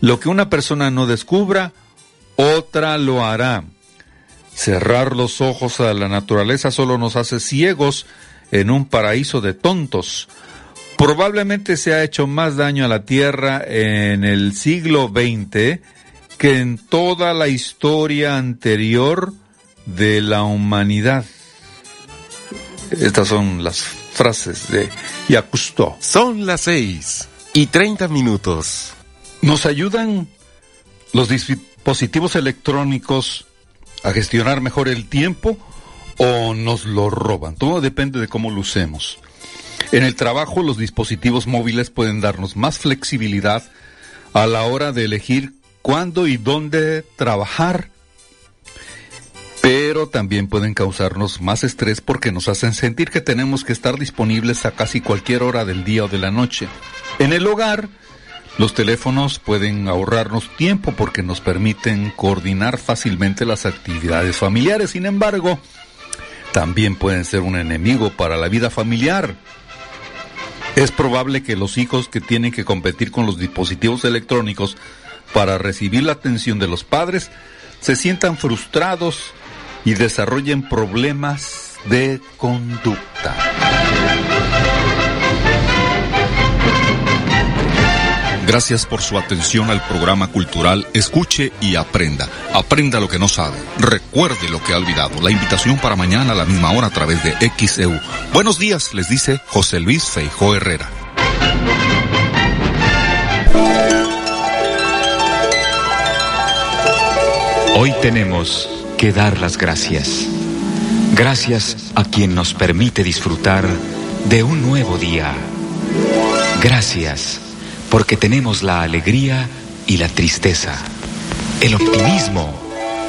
Lo que una persona no descubra, otra lo hará. Cerrar los ojos a la naturaleza solo nos hace ciegos en un paraíso de tontos. Probablemente se ha hecho más daño a la Tierra en el siglo XX que en toda la historia anterior de la humanidad. Estas son las frases de Yacusto. Son las seis y treinta minutos. ¿Nos ayudan los dispositivos electrónicos a gestionar mejor el tiempo o nos lo roban? Todo depende de cómo lo usemos. En el trabajo los dispositivos móviles pueden darnos más flexibilidad a la hora de elegir cuándo y dónde trabajar, pero también pueden causarnos más estrés porque nos hacen sentir que tenemos que estar disponibles a casi cualquier hora del día o de la noche. En el hogar, los teléfonos pueden ahorrarnos tiempo porque nos permiten coordinar fácilmente las actividades familiares. Sin embargo, también pueden ser un enemigo para la vida familiar. Es probable que los hijos que tienen que competir con los dispositivos electrónicos para recibir la atención de los padres se sientan frustrados y desarrollen problemas de conducta. Gracias por su atención al programa cultural Escuche y Aprenda. Aprenda lo que no sabe. Recuerde lo que ha olvidado. La invitación para mañana a la misma hora a través de XEU. Buenos días, les dice José Luis Feijó Herrera. Hoy tenemos que dar las gracias. Gracias a quien nos permite disfrutar de un nuevo día. Gracias porque tenemos la alegría y la tristeza, el optimismo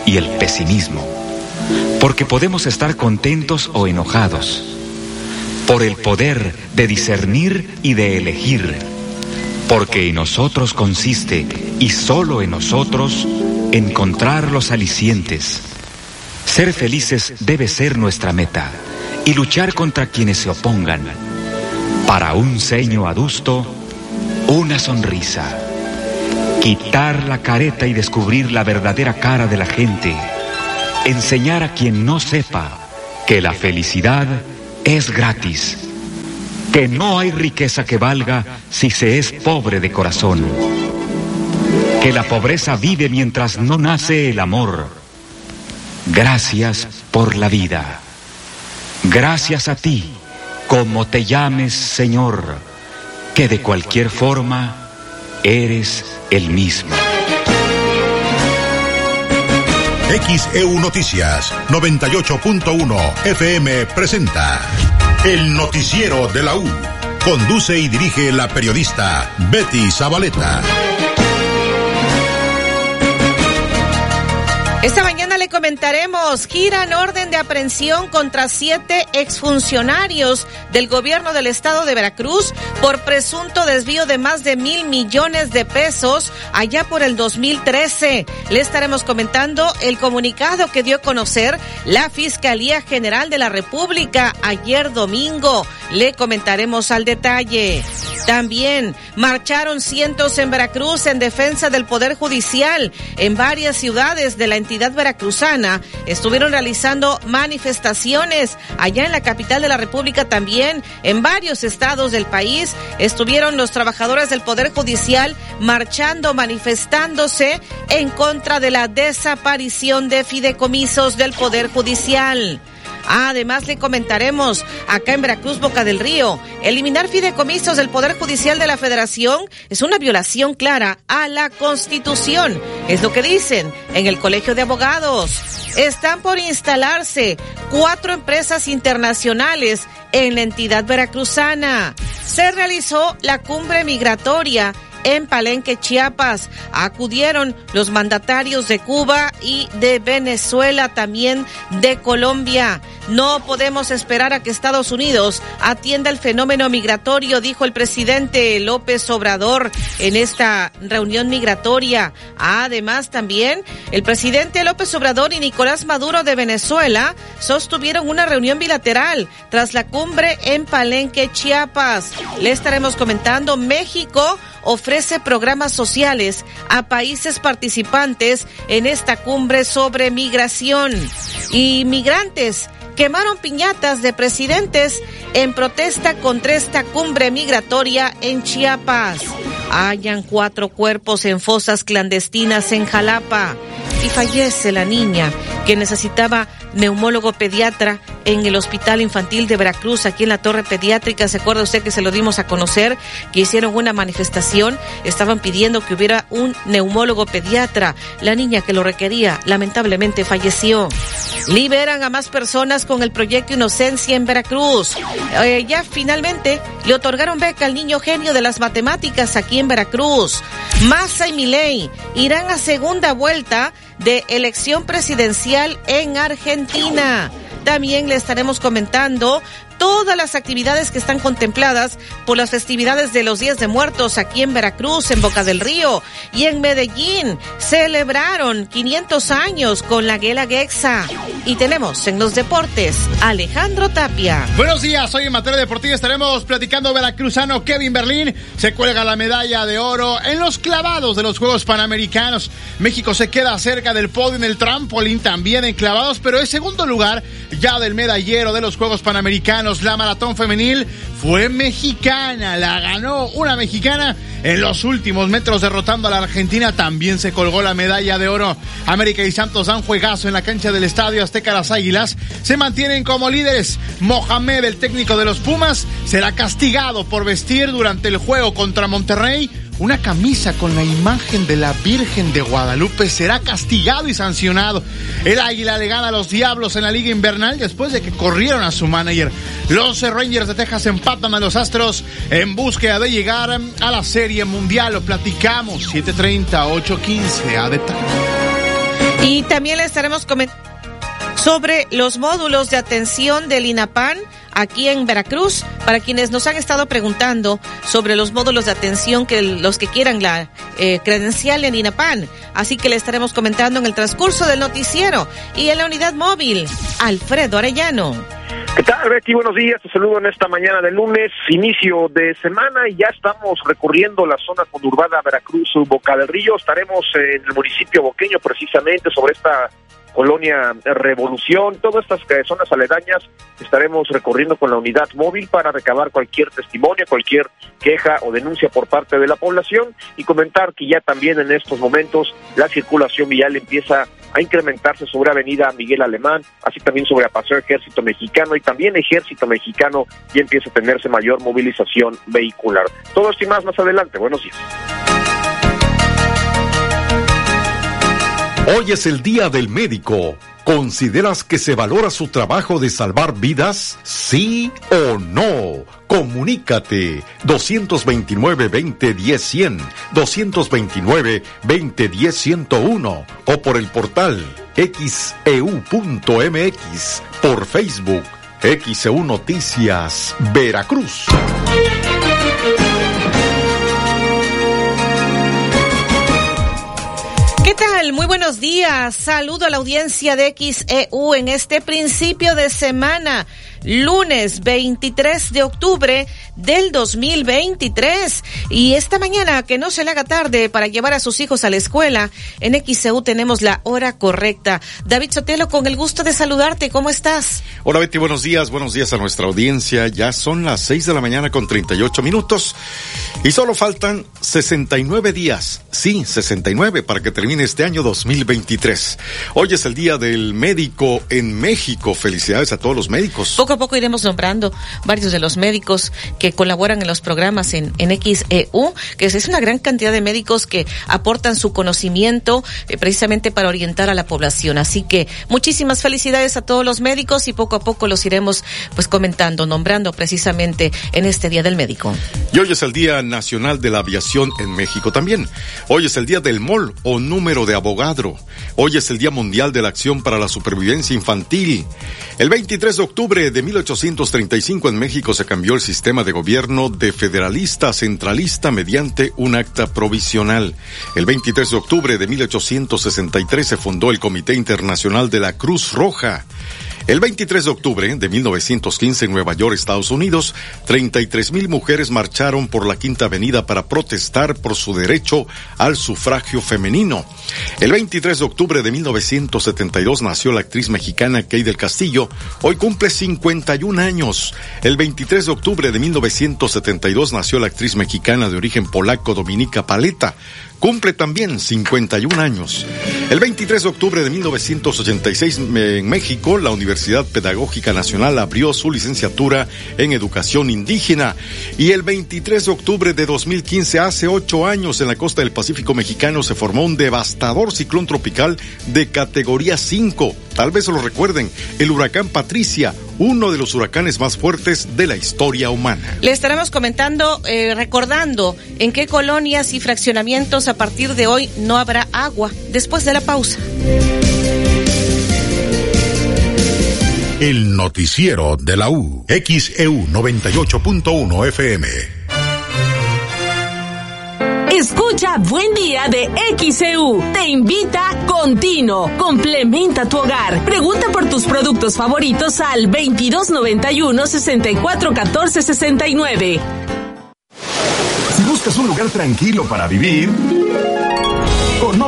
y el pesimismo, porque podemos estar contentos o enojados, por el poder de discernir y de elegir, porque en nosotros consiste, y solo en nosotros, encontrar los alicientes. Ser felices debe ser nuestra meta y luchar contra quienes se opongan. Para un ceño adusto, una sonrisa, quitar la careta y descubrir la verdadera cara de la gente, enseñar a quien no sepa que la felicidad es gratis, que no hay riqueza que valga si se es pobre de corazón, que la pobreza vive mientras no nace el amor. Gracias por la vida. Gracias a ti, como te llames Señor que de cualquier forma eres el mismo. XEU Noticias 98.1 FM presenta El Noticiero de la U. Conduce y dirige la periodista Betty Zabaleta. Esta mañana le comentaremos, giran orden de aprehensión contra siete exfuncionarios del gobierno del estado de Veracruz por presunto desvío de más de mil millones de pesos allá por el 2013. Le estaremos comentando el comunicado que dio a conocer la Fiscalía General de la República ayer domingo. Le comentaremos al detalle. También marcharon cientos en Veracruz en defensa del Poder Judicial en varias ciudades de la entidad veracruzana. Estuvieron realizando manifestaciones allá en la capital de la República también, en varios estados del país. Estuvieron los trabajadores del Poder Judicial marchando, manifestándose en contra de la desaparición de fideicomisos del Poder Judicial. Además, le comentaremos acá en Veracruz, Boca del Río, eliminar fideicomisos del Poder Judicial de la Federación es una violación clara a la Constitución. Es lo que dicen en el Colegio de Abogados. Están por instalarse cuatro empresas internacionales en la entidad veracruzana. Se realizó la cumbre migratoria en Palenque, Chiapas. Acudieron los mandatarios de Cuba y de Venezuela, también de Colombia. No podemos esperar a que Estados Unidos atienda el fenómeno migratorio, dijo el presidente López Obrador en esta reunión migratoria. Además, también el presidente López Obrador y Nicolás Maduro de Venezuela sostuvieron una reunión bilateral tras la cumbre en Palenque, Chiapas. Le estaremos comentando México ofrece programas sociales a países participantes en esta cumbre sobre migración. Y migrantes quemaron piñatas de presidentes en protesta contra esta cumbre migratoria en Chiapas. Hallan cuatro cuerpos en fosas clandestinas en Jalapa y fallece la niña que necesitaba neumólogo pediatra en el Hospital Infantil de Veracruz, aquí en la Torre Pediátrica. ¿Se acuerda usted que se lo dimos a conocer? Que hicieron una manifestación, estaban pidiendo que hubiera un neumólogo pediatra. La niña que lo requería lamentablemente falleció. Liberan a más personas con el proyecto Inocencia en Veracruz. Eh, ya finalmente le otorgaron beca al niño genio de las matemáticas aquí en Veracruz. Massa y Milei irán a segunda vuelta de elección presidencial en Argentina. También le estaremos comentando todas las actividades que están contempladas por las festividades de los Días de Muertos aquí en Veracruz, en Boca del Río y en Medellín. Celebraron 500 años con la Guela Gexa. Y tenemos en los deportes Alejandro Tapia. Buenos días, hoy en materia deportiva estaremos platicando veracruzano Kevin Berlín. Se cuelga la medalla de oro en los clavados de los Juegos Panamericanos. México se queda cerca del podio en el trampolín, también en clavados, pero es segundo lugar ya del medallero de los Juegos Panamericanos la maratón femenil fue mexicana, la ganó una mexicana en los últimos metros derrotando a la Argentina. También se colgó la medalla de oro. América y Santos dan juegazo en la cancha del Estadio Azteca Las Águilas. Se mantienen como líderes. Mohamed, el técnico de los Pumas, será castigado por vestir durante el juego contra Monterrey una camisa con la imagen de la Virgen de Guadalupe será castigado y sancionado. El Águila le gana a los Diablos en la Liga Invernal después de que corrieron a su manager. Los Rangers de Texas empatan a los Astros en búsqueda de llegar a la Serie Mundial. Lo platicamos 7:30, 8:15 a detalle. Y también le estaremos comentando sobre los módulos de atención del INAPAN aquí en Veracruz. Para quienes nos han estado preguntando sobre los módulos de atención que los que quieran la eh, credencial en INAPAN. Así que le estaremos comentando en el transcurso del noticiero y en la unidad móvil, Alfredo Arellano. ¿Qué tal, Betty? Buenos días. Te saludo en esta mañana de lunes, inicio de semana, y ya estamos recorriendo la zona conurbada Veracruz, Boca del Río. Estaremos en el municipio boqueño, precisamente sobre esta Colonia Revolución, todas estas zonas aledañas estaremos recorriendo con la unidad móvil para recabar cualquier testimonio, cualquier queja o denuncia por parte de la población y comentar que ya también en estos momentos la circulación vial empieza a incrementarse sobre Avenida Miguel Alemán, así también sobre Paseo Ejército Mexicano y también Ejército Mexicano y empieza a tenerse mayor movilización vehicular. Todo esto y más más adelante. Buenos días. Hoy es el Día del Médico. ¿Consideras que se valora su trabajo de salvar vidas? ¿Sí o no? Comunícate 229-2010-100, 229-2010-101 o por el portal xeu.mx, e por Facebook, XEU Noticias, Veracruz. Muy buenos días. Saludo a la audiencia de XEU en este principio de semana lunes 23 de octubre del 2023. Y esta mañana, que no se le haga tarde para llevar a sus hijos a la escuela, en XCU tenemos la hora correcta. David Sotelo, con el gusto de saludarte, ¿cómo estás? Hola Betty, buenos días, buenos días a nuestra audiencia. Ya son las 6 de la mañana con 38 minutos y solo faltan 69 días, sí, 69 para que termine este año 2023. Hoy es el Día del Médico en México. Felicidades a todos los médicos poco a poco iremos nombrando varios de los médicos que colaboran en los programas en, en XEU, que es una gran cantidad de médicos que aportan su conocimiento eh, precisamente para orientar a la población. Así que muchísimas felicidades a todos los médicos y poco a poco los iremos pues comentando, nombrando precisamente en este Día del Médico. Y hoy es el Día Nacional de la Aviación en México también. Hoy es el Día del MOL o número de abogado. Hoy es el Día Mundial de la Acción para la Supervivencia Infantil. El 23 de octubre de de 1835 en México se cambió el sistema de gobierno de federalista a centralista mediante un acta provisional. El 23 de octubre de 1863 se fundó el Comité Internacional de la Cruz Roja. El 23 de octubre de 1915 en Nueva York, Estados Unidos, 33 mil mujeres marcharon por la Quinta Avenida para protestar por su derecho al sufragio femenino. El 23 de octubre de 1972 nació la actriz mexicana Kay del Castillo. Hoy cumple 51 años. El 23 de octubre de 1972 nació la actriz mexicana de origen polaco Dominica Paleta cumple también 51 años. El 23 de octubre de 1986 en México, la Universidad Pedagógica Nacional abrió su licenciatura en educación indígena. Y el 23 de octubre de 2015, hace ocho años, en la costa del Pacífico mexicano se formó un devastador ciclón tropical de categoría 5. Tal vez lo recuerden, el huracán Patricia, uno de los huracanes más fuertes de la historia humana. Le estaremos comentando, eh, recordando en qué colonias y fraccionamientos a partir de hoy no habrá agua después de la pausa. El noticiero de la U, XEU 98.1 FM. Escucha Buen Día de XEU. Te invita Continuo. Complementa tu hogar. Pregunta por tus productos favoritos al 2291 6414 69. Si buscas un lugar tranquilo para vivir,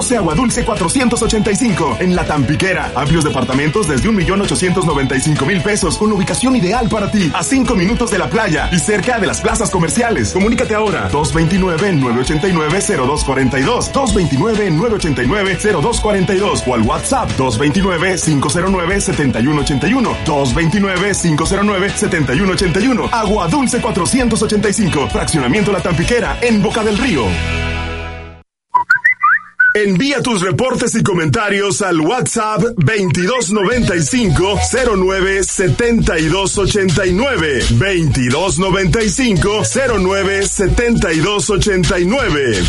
Conoce Agua Dulce 485 en La Tampiquera. Amplios departamentos desde 1.895.000 pesos con ubicación ideal para ti. A 5 minutos de la playa y cerca de las plazas comerciales. Comunícate ahora. 229-989-0242. 229-989-0242 o al WhatsApp 229-509-7181. 229-509-7181. Agua Dulce 485. Fraccionamiento La Tampiquera en Boca del Río. Envía tus reportes y comentarios al WhatsApp 2295 09 7289 2295 09 7289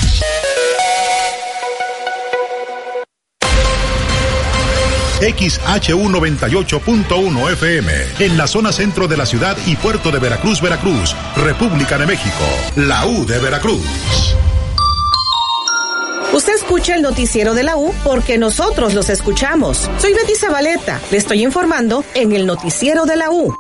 XHU 98.1 FM, en la zona centro de la ciudad y puerto de Veracruz, Veracruz, República de México, la U de Veracruz. Usted escucha el noticiero de la U porque nosotros los escuchamos. Soy Betty Zabaleta. Le estoy informando en el noticiero de la U.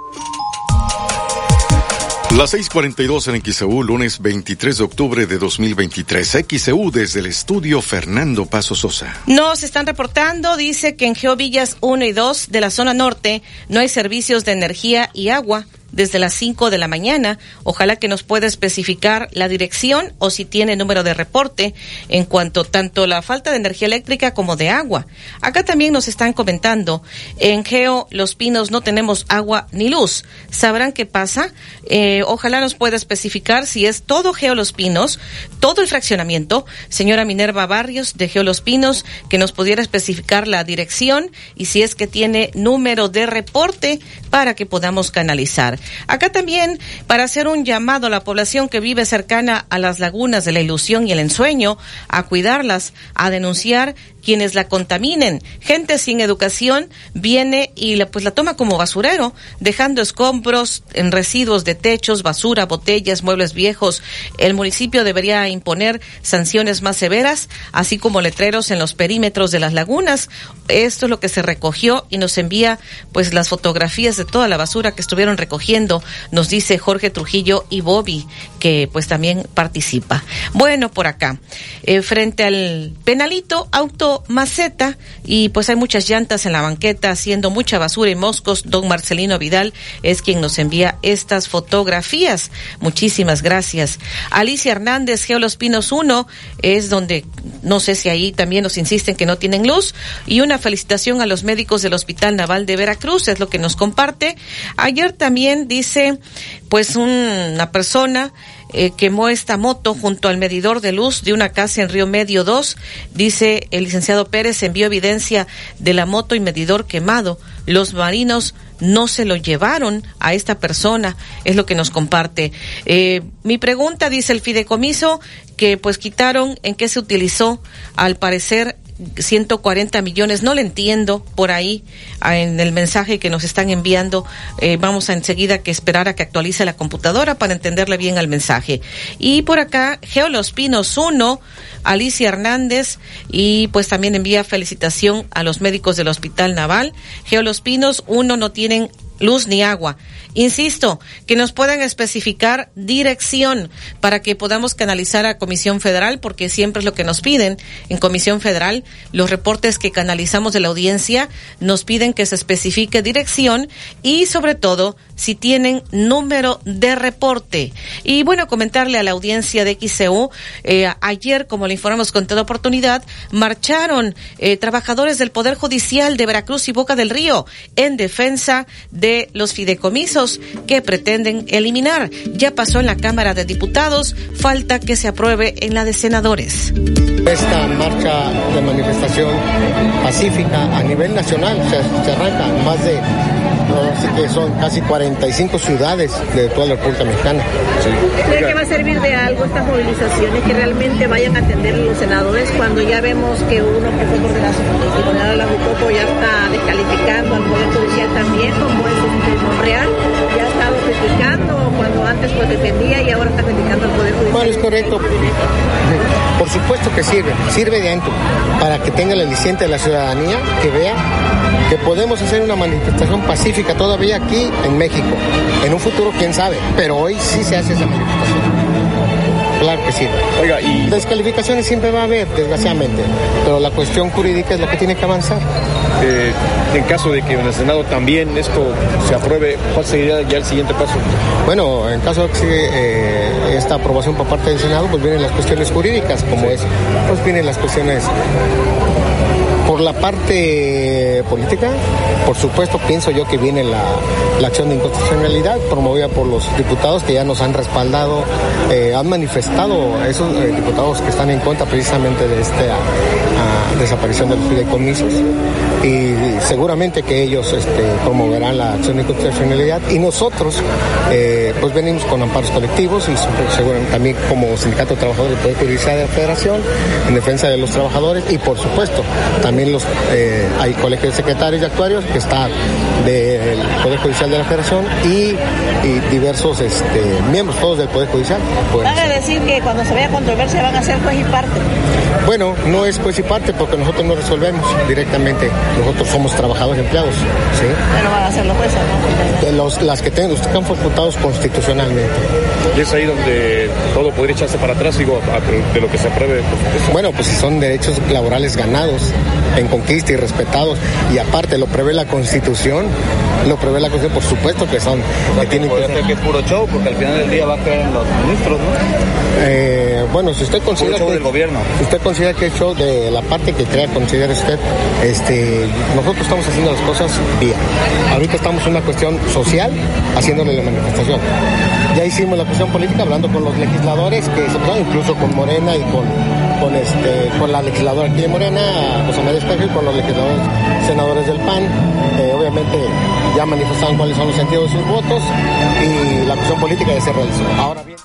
Las 6:42 en XEU, lunes 23 de octubre de 2023. XEU desde el estudio Fernando Paso Sosa. Nos están reportando, dice que en Geovillas 1 y 2 de la zona norte no hay servicios de energía y agua desde las 5 de la mañana. Ojalá que nos pueda especificar la dirección o si tiene número de reporte en cuanto tanto la falta de energía eléctrica como de agua. Acá también nos están comentando, en Geo Los Pinos no tenemos agua ni luz. ¿Sabrán qué pasa? Eh, ojalá nos pueda especificar si es todo Geo Los Pinos, todo el fraccionamiento. Señora Minerva Barrios de Geo Los Pinos, que nos pudiera especificar la dirección y si es que tiene número de reporte para que podamos canalizar. Acá también para hacer un llamado a la población que vive cercana a las lagunas de la ilusión y el ensueño, a cuidarlas, a denunciar quienes la contaminen. Gente sin educación viene y la, pues la toma como basurero, dejando escombros en residuos de techos, basura, botellas, muebles viejos. El municipio debería imponer sanciones más severas, así como letreros en los perímetros de las lagunas. Esto es lo que se recogió y nos envía pues las fotografías de toda la basura que estuvieron recogiendo, nos dice Jorge Trujillo y Bobby, que pues también participa. Bueno, por acá, eh, frente al penalito, auto maceta y pues hay muchas llantas en la banqueta haciendo mucha basura y moscos. Don Marcelino Vidal es quien nos envía estas fotografías. Muchísimas gracias. Alicia Hernández, Geolos Pinos 1, es donde no sé si ahí también nos insisten que no tienen luz. Y una felicitación a los médicos del Hospital Naval de Veracruz, es lo que nos comparte. Ayer también dice pues una persona eh, quemó esta moto junto al medidor de luz de una casa en Río Medio 2. Dice el licenciado Pérez, envió evidencia de la moto y medidor quemado. Los marinos no se lo llevaron a esta persona, es lo que nos comparte. Eh, mi pregunta, dice el fideicomiso, que pues quitaron en qué se utilizó, al parecer 140 millones, no le entiendo por ahí en el mensaje que nos están enviando. Eh, vamos a enseguida que esperar a que actualice la computadora para entenderle bien al mensaje. Y por acá, Geolos Pinos 1, Alicia Hernández, y pues también envía felicitación a los médicos del Hospital Naval. Geolos Pinos 1 no tienen luz ni agua. Insisto, que nos puedan especificar dirección para que podamos canalizar a Comisión Federal, porque siempre es lo que nos piden en Comisión Federal. Los reportes que canalizamos de la audiencia nos piden que se especifique dirección y sobre todo si tienen número de reporte. Y bueno, comentarle a la audiencia de XCU, eh, ayer, como le informamos con toda oportunidad, marcharon eh, trabajadores del Poder Judicial de Veracruz y Boca del Río en defensa de los fideicomisos que pretenden eliminar. Ya pasó en la Cámara de Diputados, falta que se apruebe en la de senadores. Esta marcha de manifestación pacífica a nivel nacional se, se arranca más de así que son casi 45 ciudades de toda la República Mexicana. ¿Cree que va a servir de algo estas movilizaciones que realmente vayan a atender los senadores cuando ya vemos que uno que fue coordinador de la Jucopo ya está descalificando al Poder Judicial también, como es Monreal, ya ha estado criticando cuando antes pues defendía y ahora está criticando al Poder Judicial? Bueno, es correcto. Por supuesto que sirve, sirve de dentro, para que tenga el aliciente de la ciudadanía, que vea que podemos hacer una manifestación pacífica todavía aquí en México. En un futuro, quién sabe, pero hoy sí se hace esa manifestación. Claro que sí. Oiga, y... Descalificaciones siempre va a haber, desgraciadamente, pero la cuestión jurídica es la que tiene que avanzar. Eh, en caso de que en el Senado también esto se apruebe, ¿cuál sería ya el siguiente paso? Bueno, en caso de que eh, esta aprobación por parte del Senado, pues vienen las cuestiones jurídicas, como es, pues vienen las cuestiones la parte política, por supuesto, pienso yo que viene la, acción de inconstitucionalidad promovida por los diputados que ya nos han respaldado, eh, han manifestado esos eh, diputados que están en contra precisamente de esta uh, desaparición de los fideicomisos y seguramente que ellos este, promoverán la acción de inconstitucionalidad y nosotros eh, pues venimos con amparos colectivos y seguramente también como sindicato de trabajadores del Poder Judicial de la Federación en defensa de los trabajadores y por supuesto también los eh, hay colegios de secretarios y actuarios que está del Poder Judicial de la Federación y, y diversos este, miembros todos del Poder Judicial. Van a decir que cuando se vea controversia van a ser juez y parte. Bueno, no es juez y parte porque nosotros no resolvemos directamente. Nosotros somos trabajadores empleados. ¿sí? Pero van a ser los jueces, ¿no? De los, las que tienen, los que están facultados constitucionalmente. Y es ahí donde todo podría echarse para atrás, digo, de lo que se apruebe. Bueno, pues si son derechos laborales ganados en conquista y respetados, y aparte lo prevé la Constitución, lo prevé la Constitución, por supuesto que son. Que tienen que, ser... que es puro show, porque al final del día va a caer en los ministros, ¿no? Eh, bueno, si usted considera. show que, del gobierno. Si usted considera que es show de la parte que crea, considera usted, este, nosotros estamos haciendo las cosas bien. Ahorita estamos en una cuestión social, haciéndole la manifestación. Ya hicimos la cuestión política hablando con los legisladores, que se incluso con Morena y con, con, este, con la legisladora aquí de Morena, José María Espejo, y con los legisladores senadores del PAN. Eh, obviamente ya manifestaron cuáles son los sentidos de sus votos y la cuestión política ya se realizó. Ahora bien.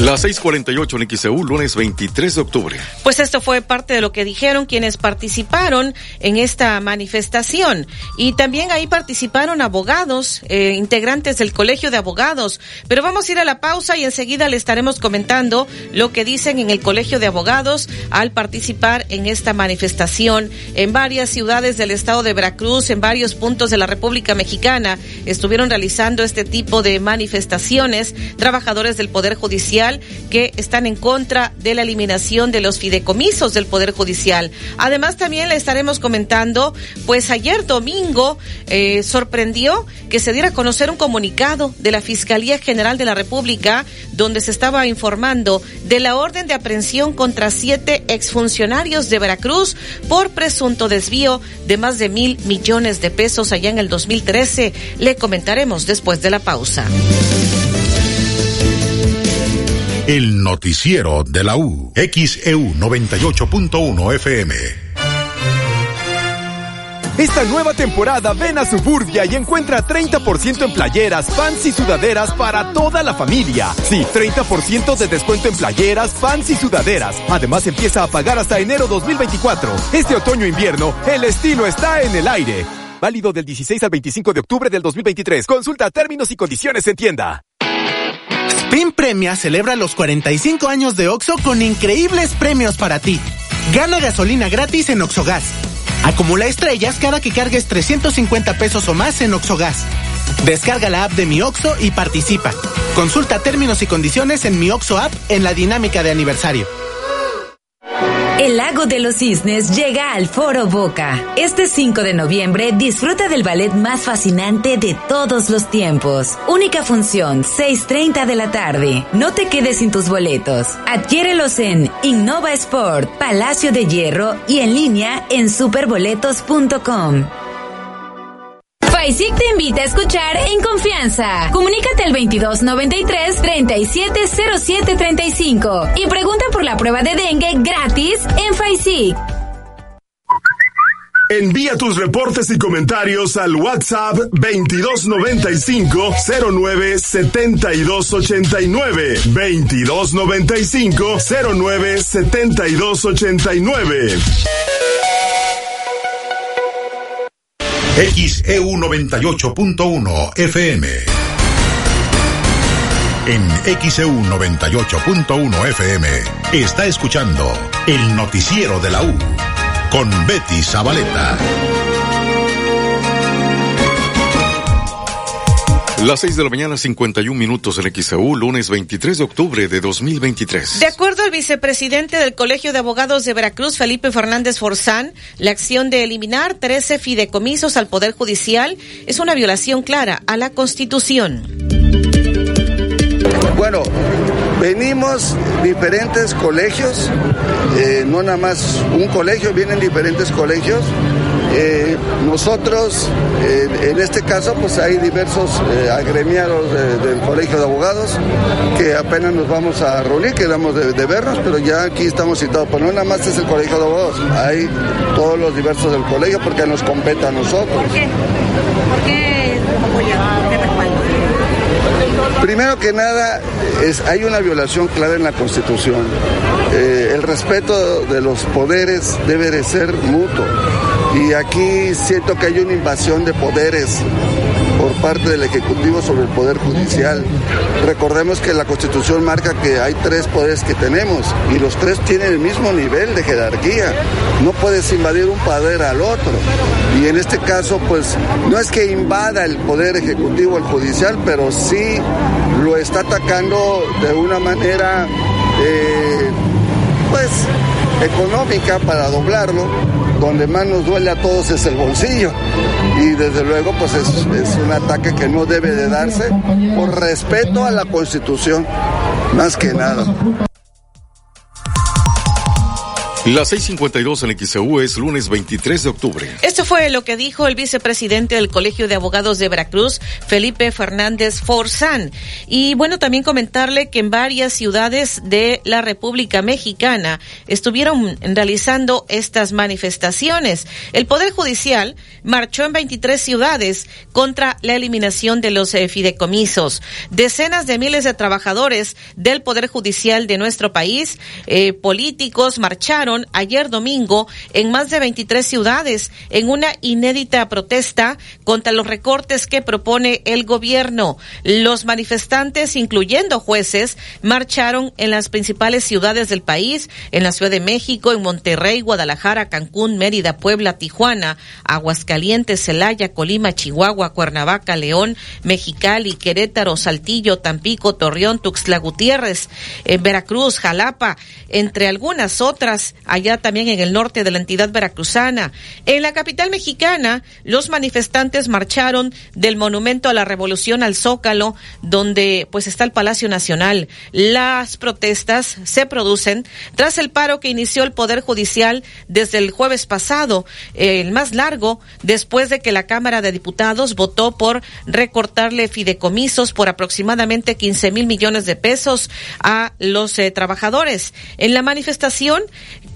Las 6:48 en XEU, lunes 23 de octubre. Pues esto fue parte de lo que dijeron quienes participaron en esta manifestación. Y también ahí participaron abogados, eh, integrantes del Colegio de Abogados. Pero vamos a ir a la pausa y enseguida le estaremos comentando lo que dicen en el Colegio de Abogados al participar en esta manifestación en varias ciudades del estado de Veracruz, en varios puntos de la República Mexicana. Estuvieron realizando este tipo de manifestaciones trabajadores del Poder Judicial que están en contra de la eliminación de los fideicomisos del Poder Judicial. Además, también le estaremos comentando, pues ayer domingo eh, sorprendió que se diera a conocer un comunicado de la Fiscalía General de la República donde se estaba informando de la orden de aprehensión contra siete exfuncionarios de Veracruz por presunto desvío de más de mil millones de pesos allá en el 2013. Le comentaremos después de la pausa. El noticiero de la U. XEU 98.1 FM. Esta nueva temporada ven a Suburbia y encuentra 30% en playeras, pants y sudaderas para toda la familia. Sí, 30% de descuento en playeras, pants y sudaderas. Además empieza a pagar hasta enero 2024. Este otoño-invierno, el estilo está en el aire. Válido del 16 al 25 de octubre del 2023. Consulta términos y condiciones en tienda. Spin Premia celebra los 45 años de OXO con increíbles premios para ti. Gana gasolina gratis en OXOGAS. Acumula estrellas cada que cargues 350 pesos o más en OXOGAS. Descarga la app de Mi OXO y participa. Consulta términos y condiciones en Mi OXO app en la dinámica de aniversario. El Lago de los Cisnes llega al Foro Boca. Este 5 de noviembre disfruta del ballet más fascinante de todos los tiempos. Única función, 6.30 de la tarde. No te quedes sin tus boletos. Adquiérelos en Innova Sport, Palacio de Hierro y en línea en superboletos.com. FAISIC te invita a escuchar en confianza. Comunícate al 2293-370735 y pregunta por la prueba de dengue gratis en FAISIC. Envía tus reportes y comentarios al WhatsApp 2295 09 7289 2295 09 7289 XEU 98.1 FM. En XEU 98.1 FM está escuchando el noticiero de la U con Betty Zabaleta. Las 6 de la mañana, 51 minutos en XEU, lunes 23 de octubre de 2023. De acuerdo al vicepresidente del Colegio de Abogados de Veracruz, Felipe Fernández Forzán, la acción de eliminar 13 fideicomisos al Poder Judicial es una violación clara a la Constitución. Bueno, venimos diferentes colegios, eh, no nada más un colegio, vienen diferentes colegios. Eh, nosotros, eh, en este caso, pues hay diversos eh, agremiados de- del Colegio de Abogados que apenas nos vamos a reunir, quedamos de, de vernos, pero ya aquí estamos citados. Pero no nada más es el Colegio de Abogados, hay todos los diversos del colegio porque nos compete a nosotros. ¿Por qué? ¿Por qué. Primero que nada, es, hay una violación clara en la Constitución. Eh, el respeto de los poderes debe de ser mutuo. Y aquí siento que hay una invasión de poderes por parte del Ejecutivo sobre el Poder Judicial. Recordemos que la Constitución marca que hay tres poderes que tenemos y los tres tienen el mismo nivel de jerarquía. No puedes invadir un poder al otro. Y en este caso, pues no es que invada el Poder Ejecutivo el Judicial, pero sí lo está atacando de una manera, eh, pues, económica para doblarlo. Donde más nos duele a todos es el bolsillo. Y desde luego, pues es, un ataque que no debe de darse por respeto a la Constitución, más que nada. Las 6:52 en XEU es lunes 23 de octubre. Esto fue lo que dijo el vicepresidente del Colegio de Abogados de Veracruz, Felipe Fernández Forzán. Y bueno, también comentarle que en varias ciudades de la República Mexicana estuvieron realizando estas manifestaciones. El Poder Judicial marchó en 23 ciudades contra la eliminación de los eh, fideicomisos. Decenas de miles de trabajadores del Poder Judicial de nuestro país, eh, políticos, marcharon ayer domingo en más de 23 ciudades en una inédita protesta contra los recortes que propone el gobierno. Los manifestantes, incluyendo jueces, marcharon en las principales ciudades del país, en la Ciudad de México, en Monterrey, Guadalajara, Cancún, Mérida, Puebla, Tijuana, Aguascalientes, Celaya, Colima, Chihuahua, Cuernavaca, León, Mexicali, Querétaro, Saltillo, Tampico, Torreón, Tuxtla Gutiérrez, eh, Veracruz, Jalapa, entre algunas otras, allá también en el norte de la entidad veracruzana. En la capital mexicana, los manifestantes marcharon del Monumento a la Revolución al Zócalo, donde pues está el Palacio Nacional. Las protestas se producen tras el paro que inició el Poder Judicial desde el jueves pasado, el más largo, después de que la Cámara de Diputados votó por recortarle fideicomisos por aproximadamente 15 mil millones de pesos a los eh, trabajadores. En la manifestación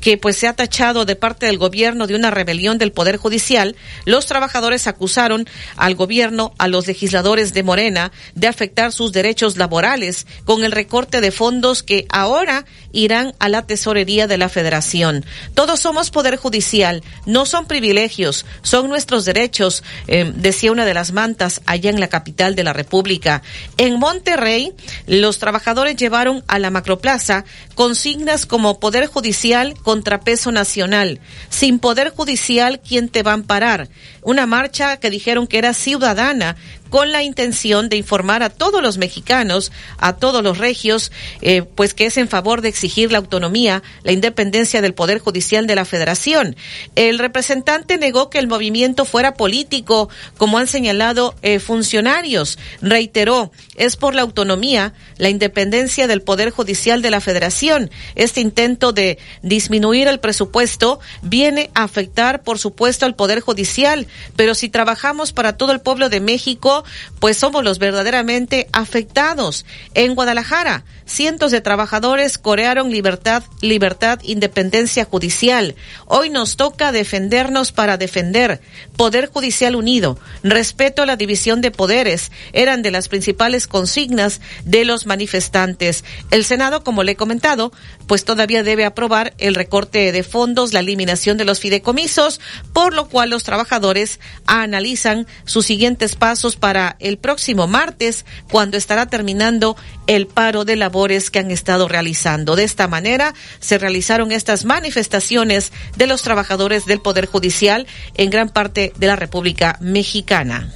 que pues se ha tachado de parte del gobierno de una rebelión del Poder Judicial, los trabajadores acusaron al gobierno, a los legisladores de Morena, de afectar sus derechos laborales con el recorte de fondos que ahora irán a la tesorería de la federación. Todos somos Poder Judicial, no son privilegios, son nuestros derechos, eh, decía una de las mantas allá en la capital de la República. En Monterrey, los trabajadores llevaron a la macroplaza consignas como Poder Judicial contrapeso nacional. Sin Poder Judicial, ¿quién te va a amparar? Una marcha que dijeron que era ciudadana con la intención de informar a todos los mexicanos, a todos los regios, eh, pues que es en favor de exigir la autonomía, la independencia del Poder Judicial de la Federación. El representante negó que el movimiento fuera político, como han señalado eh, funcionarios. Reiteró, es por la autonomía, la independencia del Poder Judicial de la Federación. Este intento de disminuir el presupuesto viene a afectar, por supuesto, al Poder Judicial, pero si trabajamos para todo el pueblo de México, pues somos los verdaderamente afectados. En Guadalajara, cientos de trabajadores corearon libertad, libertad, independencia judicial. Hoy nos toca defendernos para defender. Poder Judicial Unido, respeto a la división de poderes, eran de las principales consignas de los manifestantes. El Senado, como le he comentado, pues todavía debe aprobar el recorte de fondos, la eliminación de los fideicomisos, por lo cual los trabajadores analizan sus siguientes pasos para el próximo martes, cuando estará terminando el paro de labores que han estado realizando. De esta manera se realizaron estas manifestaciones de los trabajadores del Poder Judicial en gran parte de la República Mexicana.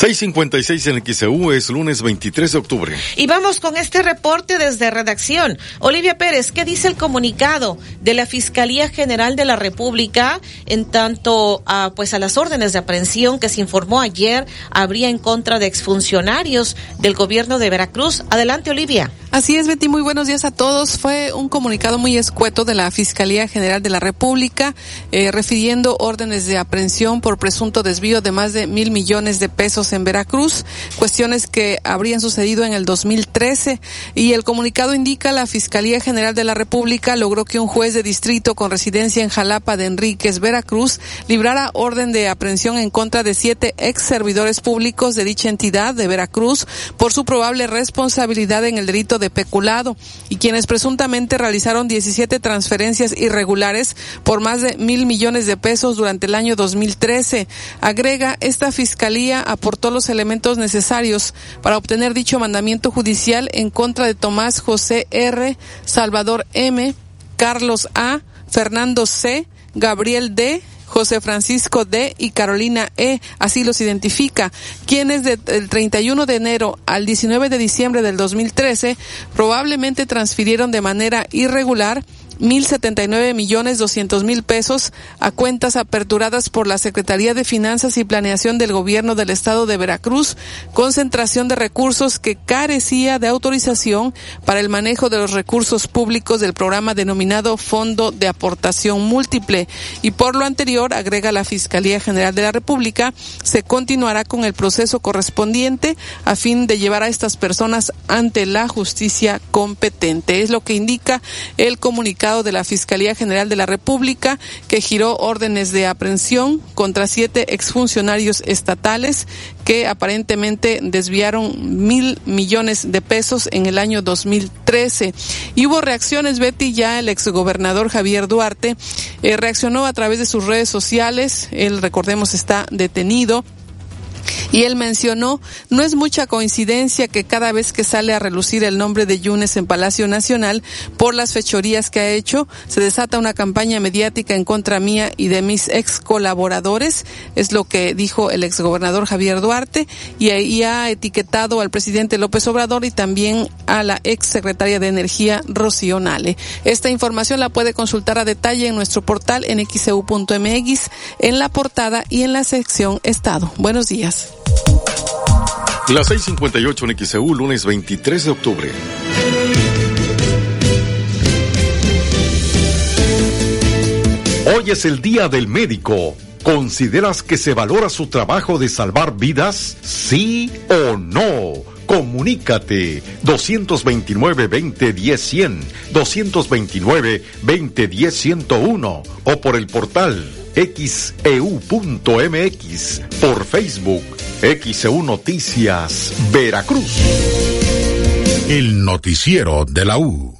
656 en XEU es lunes 23 de octubre. Y vamos con este reporte desde redacción. Olivia Pérez, ¿qué dice el comunicado de la Fiscalía General de la República en tanto a, pues a las órdenes de aprehensión que se informó ayer habría en contra de exfuncionarios del gobierno de Veracruz? Adelante, Olivia. Así es, Betty, muy buenos días a todos. Fue un comunicado muy escueto de la Fiscalía General de la República eh, refiriendo órdenes de aprehensión por presunto desvío de más de mil millones de pesos en Veracruz, cuestiones que habrían sucedido en el 2013 y el comunicado indica la Fiscalía General de la República logró que un juez de distrito con residencia en Jalapa de Enríquez, Veracruz, librara orden de aprehensión en contra de siete ex servidores públicos de dicha entidad de Veracruz por su probable responsabilidad en el delito de peculado y quienes presuntamente realizaron 17 transferencias irregulares por más de mil millones de pesos durante el año 2013. Agrega, esta fiscalía aportó los elementos necesarios para obtener dicho mandamiento judicial en contra de Tomás José R., Salvador M., Carlos A., Fernando C., Gabriel D., José Francisco D. y Carolina E. Así los identifica, quienes del 31 de enero al 19 de diciembre del 2013 probablemente transfirieron de manera irregular mil setenta y nueve millones doscientos mil pesos a cuentas aperturadas por la Secretaría de Finanzas y Planeación del Gobierno del Estado de Veracruz, concentración de recursos que carecía de autorización para el manejo de los recursos públicos del programa denominado Fondo de Aportación Múltiple. Y por lo anterior, agrega la Fiscalía General de la República, se continuará con el proceso correspondiente a fin de llevar a estas personas ante la justicia competente. Es lo que indica el comunicado de la Fiscalía General de la República que giró órdenes de aprehensión contra siete exfuncionarios estatales que aparentemente desviaron mil millones de pesos en el año 2013. Y hubo reacciones, Betty, ya el exgobernador Javier Duarte eh, reaccionó a través de sus redes sociales, él recordemos está detenido y él mencionó, no es mucha coincidencia que cada vez que sale a relucir el nombre de Yunes en Palacio Nacional por las fechorías que ha hecho, se desata una campaña mediática en contra mía y de mis ex colaboradores, es lo que dijo el exgobernador Javier Duarte, y, ahí ha etiquetado al presidente López Obrador y también a la ex secretaria de Energía, Rocío Nale. Esta información la puede consultar a detalle en nuestro portal en xeu.mx, en la portada y en la sección Estado. Buenos días. Las 6:58 en XEU, lunes 23 de octubre. Hoy es el Día del Médico. ¿Consideras que se valora su trabajo de salvar vidas? ¿Sí o no? Comunícate 229-2010-100, 229-2010-101 o por el portal xeu.mx, e por Facebook, XEU Noticias, Veracruz. El noticiero de la U.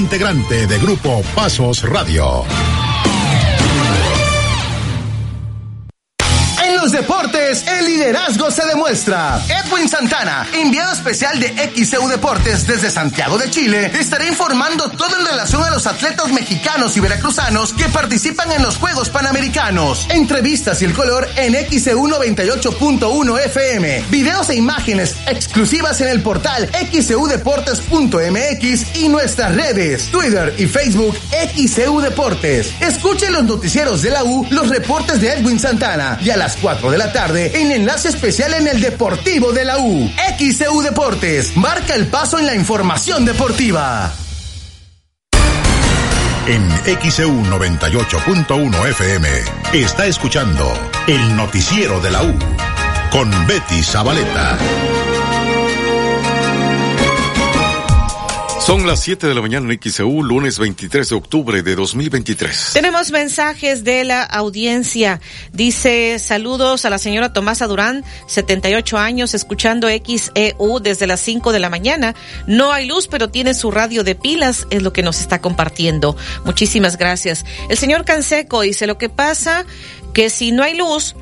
integrante de Grupo Pasos Radio. El liderazgo se demuestra. Edwin Santana, enviado especial de XEU Deportes desde Santiago de Chile, estará informando todo en relación a los atletas mexicanos y veracruzanos que participan en los Juegos Panamericanos. Entrevistas y el color en XEU 98.1 FM. Videos e imágenes exclusivas en el portal xeudeportes.mx y nuestras redes, Twitter y Facebook XEU Deportes. Escuche los noticieros de la U, los reportes de Edwin Santana y a las 4 de la tarde en enlace especial en el Deportivo de la U. XEU Deportes, marca el paso en la información deportiva. En XEU 98.1 FM está escuchando el noticiero de la U con Betty Zabaleta. Son las 7 de la mañana en XEU, lunes 23 de octubre de 2023. Tenemos mensajes de la audiencia. Dice saludos a la señora Tomasa Durán, 78 años, escuchando XEU desde las 5 de la mañana. No hay luz, pero tiene su radio de pilas, es lo que nos está compartiendo. Muchísimas gracias. El señor Canseco dice lo que pasa que si no hay luz,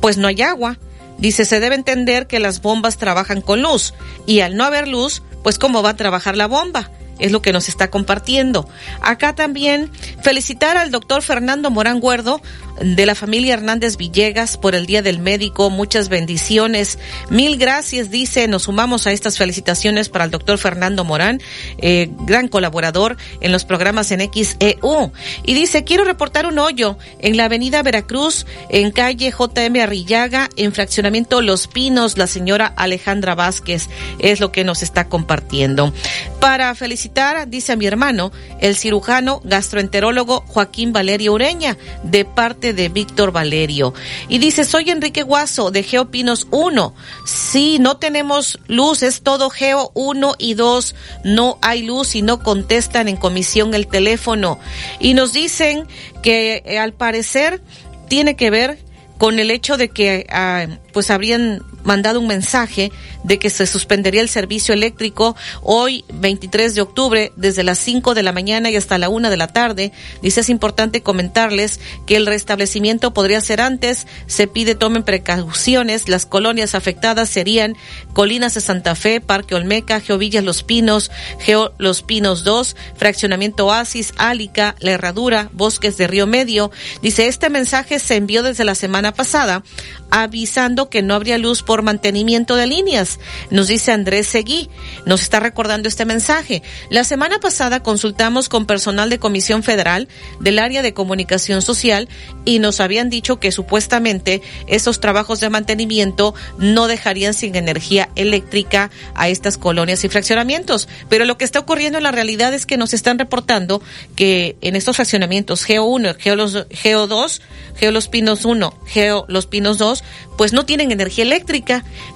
pues no hay agua. Dice, se debe entender que las bombas trabajan con luz y al no haber luz, pues cómo va a trabajar la bomba. Es lo que nos está compartiendo. Acá también felicitar al doctor Fernando Morán Guerdo de la familia Hernández Villegas por el Día del Médico. Muchas bendiciones. Mil gracias, dice. Nos sumamos a estas felicitaciones para el doctor Fernando Morán, eh, gran colaborador en los programas en XEU. Y dice, quiero reportar un hoyo en la avenida Veracruz, en calle JM Arrillaga, en fraccionamiento Los Pinos, la señora Alejandra Vázquez. Es lo que nos está compartiendo. Para felicitar, dice a mi hermano, el cirujano gastroenterólogo Joaquín Valerio Ureña, de parte de Víctor Valerio. Y dice, soy Enrique Guaso de Geopinos 1. Sí, no tenemos luz, es todo Geo 1 y 2. No hay luz y no contestan en comisión el teléfono. Y nos dicen que eh, al parecer tiene que ver con el hecho de que ah, pues habrían mandado un mensaje de que se suspendería el servicio eléctrico hoy 23 de octubre desde las 5 de la mañana y hasta la 1 de la tarde. Dice es importante comentarles que el restablecimiento podría ser antes. Se pide tomen precauciones. Las colonias afectadas serían Colinas de Santa Fe, Parque Olmeca, Geovillas Los Pinos, Geo Los Pinos 2, Fraccionamiento Oasis, Álica, La Herradura, Bosques de Río Medio. Dice este mensaje se envió desde la semana pasada avisando que no habría luz por mantenimiento de líneas. Nos dice Andrés Seguí, nos está recordando este mensaje. La semana pasada consultamos con personal de Comisión Federal del área de comunicación social y nos habían dicho que supuestamente esos trabajos de mantenimiento no dejarían sin energía eléctrica a estas colonias y fraccionamientos. Pero lo que está ocurriendo en la realidad es que nos están reportando que en estos fraccionamientos Geo 1, Geo, los, Geo 2, Geo Los Pinos 1, Geo Los Pinos 2, pues no tienen energía eléctrica.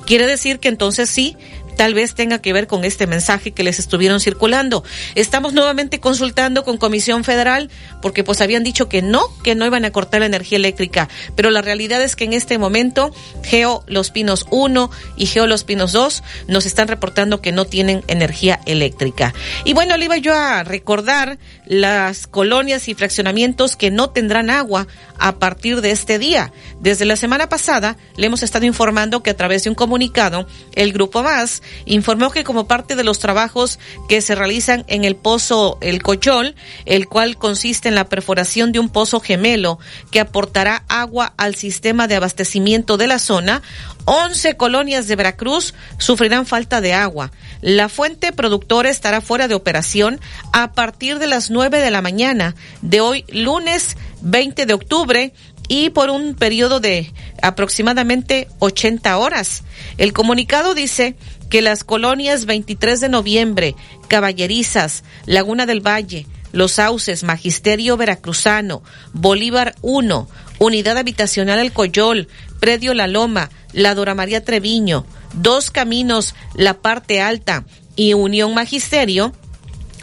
Quiere decir que entonces sí, tal vez tenga que ver con este mensaje que les estuvieron circulando. Estamos nuevamente consultando con Comisión Federal porque pues habían dicho que no, que no iban a cortar la energía eléctrica, pero la realidad es que en este momento Geo Los Pinos 1 y Geo Los Pinos 2 nos están reportando que no tienen energía eléctrica. Y bueno, le iba yo a recordar las colonias y fraccionamientos que no tendrán agua a partir de este día. Desde la semana pasada le hemos estado informando que a través de un comunicado el Grupo Más informó que como parte de los trabajos que se realizan en el pozo El Coyol, el cual consiste en la perforación de un pozo gemelo que aportará agua al sistema de abastecimiento de la zona, 11 colonias de Veracruz sufrirán falta de agua. La fuente productora estará fuera de operación a partir de las 9 de la mañana de hoy lunes 20 de octubre y por un periodo de aproximadamente 80 horas. El comunicado dice que las colonias 23 de noviembre, Caballerizas, Laguna del Valle, Los Sauces, Magisterio Veracruzano, Bolívar 1, Unidad Habitacional El Coyol, Predio La Loma, La Dora María Treviño, Dos Caminos, La Parte Alta y Unión Magisterio,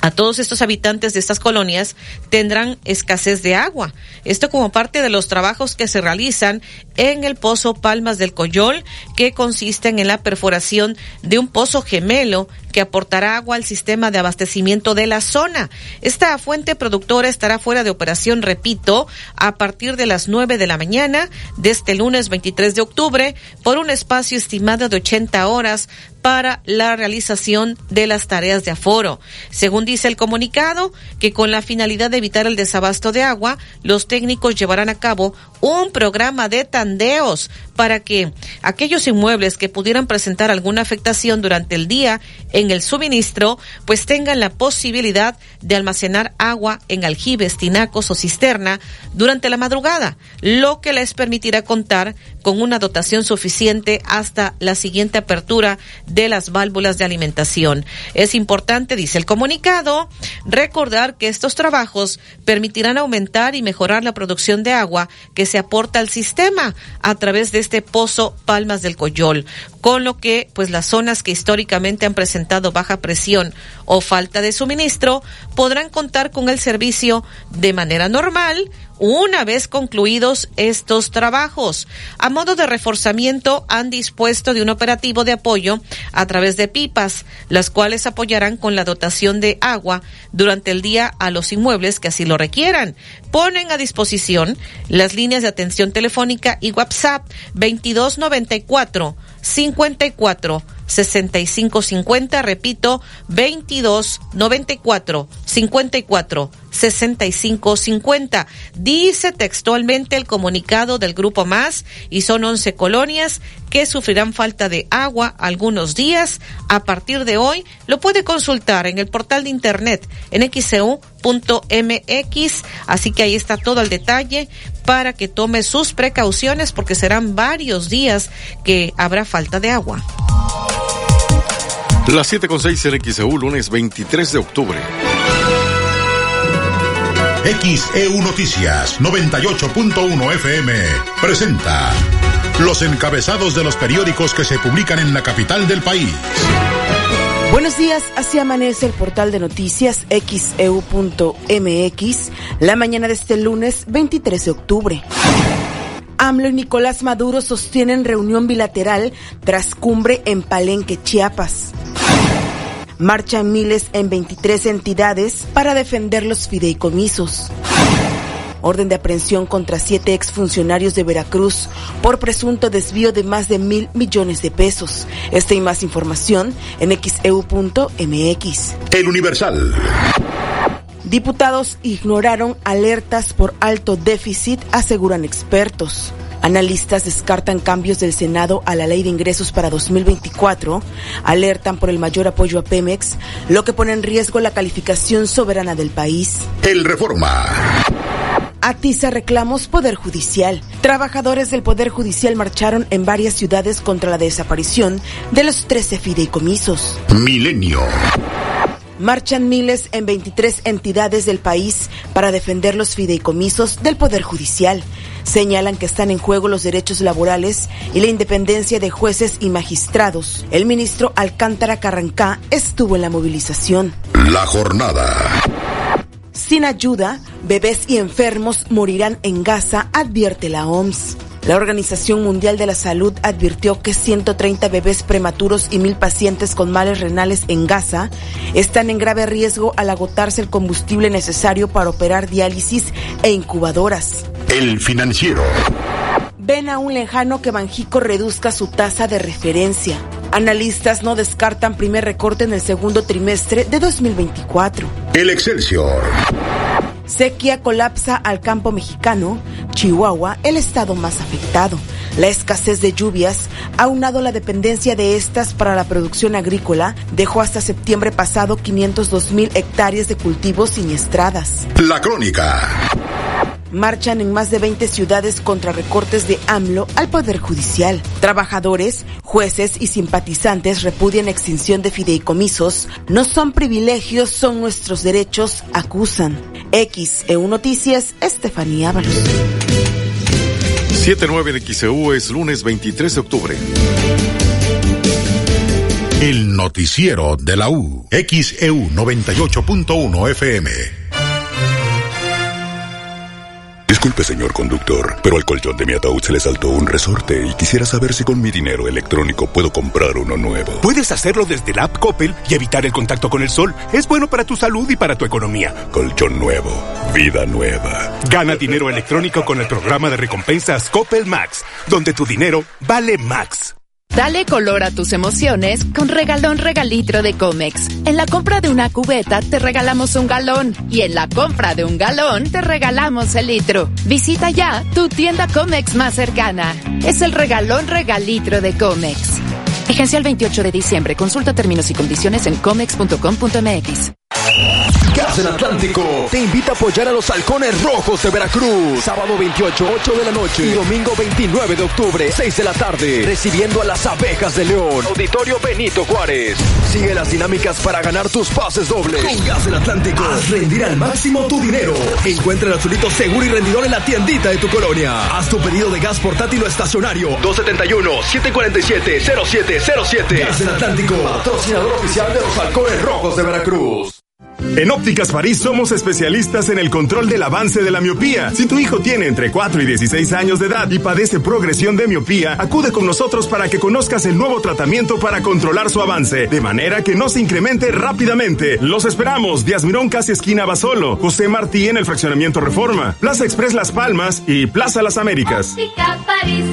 a todos estos habitantes de estas colonias tendrán escasez de agua. Esto como parte de los trabajos que se realizan en el pozo Palmas del Coyol, que consisten en la perforación de un pozo gemelo que aportará agua al sistema de abastecimiento de la zona. Esta fuente productora estará fuera de operación, repito, a partir de las 9 de la mañana de este lunes 23 de octubre por un espacio estimado de 80 horas para la realización de las tareas de aforo. Según dice el comunicado, que con la finalidad de evitar el desabasto de agua, los técnicos llevarán a cabo un programa de tandeos para que aquellos inmuebles que pudieran presentar alguna afectación durante el día en el suministro, pues tengan la posibilidad de almacenar agua en aljibes, tinacos o cisterna durante la madrugada, lo que les permitirá contar con una dotación suficiente hasta la siguiente apertura de las válvulas de alimentación. Es importante, dice el comunicado, recordar que estos trabajos permitirán aumentar y mejorar la producción de agua que se aporta al sistema a través de este pozo Palmas del Coyol, con lo que pues las zonas que históricamente han presentado baja presión o falta de suministro podrán contar con el servicio de manera normal una vez concluidos estos trabajos. A modo de reforzamiento han dispuesto de un operativo de apoyo a través de pipas, las cuales apoyarán con la dotación de agua durante el día a los inmuebles que así lo requieran. Ponen a disposición las líneas de atención telefónica y WhatsApp 2294 54 6550, repito, 22 94 54 6550. Dice textualmente el comunicado del Grupo Más y son 11 colonias que sufrirán falta de agua algunos días. A partir de hoy lo puede consultar en el portal de internet en xcu.mx, así que ahí está todo el detalle para que tome sus precauciones porque serán varios días que habrá falta de agua. Las 7 con 6 en XEU, lunes 23 de octubre. XEU Noticias 98.1 FM presenta los encabezados de los periódicos que se publican en la capital del país. Buenos días, así amanece el portal de noticias xeu.mx la mañana de este lunes 23 de octubre. AMLO y Nicolás Maduro sostienen reunión bilateral tras cumbre en Palenque, Chiapas. Marchan miles en 23 entidades para defender los fideicomisos. Orden de aprehensión contra siete exfuncionarios de Veracruz por presunto desvío de más de mil millones de pesos. Esta y más información en xeu.mx. El Universal. Diputados ignoraron alertas por alto déficit, aseguran expertos. Analistas descartan cambios del Senado a la ley de ingresos para 2024, alertan por el mayor apoyo a Pemex, lo que pone en riesgo la calificación soberana del país. El Reforma. Atiza reclamos Poder Judicial. Trabajadores del Poder Judicial marcharon en varias ciudades contra la desaparición de los 13 fideicomisos. Milenio. Marchan miles en 23 entidades del país para defender los fideicomisos del Poder Judicial. Señalan que están en juego los derechos laborales y la independencia de jueces y magistrados. El ministro Alcántara Carrancá estuvo en la movilización. La jornada. Sin ayuda, bebés y enfermos morirán en Gaza, advierte la OMS. La Organización Mundial de la Salud advirtió que 130 bebés prematuros y mil pacientes con males renales en Gaza están en grave riesgo al agotarse el combustible necesario para operar diálisis e incubadoras. El financiero. Ven a un lejano que Banjico reduzca su tasa de referencia. Analistas no descartan primer recorte en el segundo trimestre de 2024. El Excelsior. Sequía colapsa al campo mexicano, Chihuahua, el estado más afectado. La escasez de lluvias, aunado la dependencia de estas para la producción agrícola, dejó hasta septiembre pasado 502 mil hectáreas de cultivos siniestradas. La crónica. Marchan en más de 20 ciudades contra recortes de AMLO al Poder Judicial. Trabajadores, jueces y simpatizantes repudian extinción de fideicomisos. No son privilegios, son nuestros derechos, acusan. XEU Noticias, Estefanía Ábalos. 79 en XEU es lunes 23 de octubre. El noticiero de la U. XEU 98.1 FM. Disculpe, señor conductor, pero al colchón de mi ataúd se le saltó un resorte y quisiera saber si con mi dinero electrónico puedo comprar uno nuevo. Puedes hacerlo desde la app Coppel y evitar el contacto con el sol. Es bueno para tu salud y para tu economía. Colchón nuevo, vida nueva. Gana dinero electrónico con el programa de recompensas Coppel Max, donde tu dinero vale Max. Dale color a tus emociones con regalón regalitro de Comex. En la compra de una cubeta te regalamos un galón y en la compra de un galón te regalamos el litro. Visita ya tu tienda Comex más cercana. Es el regalón regalitro de Comex. Vigencia el 28 de diciembre. Consulta términos y condiciones en comex.com.mx. Gas del Atlántico te invita a apoyar a los halcones rojos de Veracruz. Sábado 28, 8 de la noche y domingo 29 de octubre, 6 de la tarde, recibiendo a las abejas de León. Auditorio Benito Juárez. Sigue las dinámicas para ganar tus pases dobles. Con Gas del Atlántico, haz rendir al máximo tu dinero. Encuentra el azulito seguro y rendidor en la tiendita de tu colonia. Haz tu pedido de gas portátil o estacionario. 271-747-0707. Gas del Atlántico, patrocinador oficial de los halcones rojos de Veracruz. En Ópticas París somos especialistas en el control del avance de la miopía. Si tu hijo tiene entre 4 y 16 años de edad y padece progresión de miopía, acude con nosotros para que conozcas el nuevo tratamiento para controlar su avance, de manera que no se incremente rápidamente. Los esperamos, Díaz Mirón casi esquina Basolo, José Martí en el fraccionamiento Reforma, Plaza Express Las Palmas y Plaza Las Américas. Óptica París.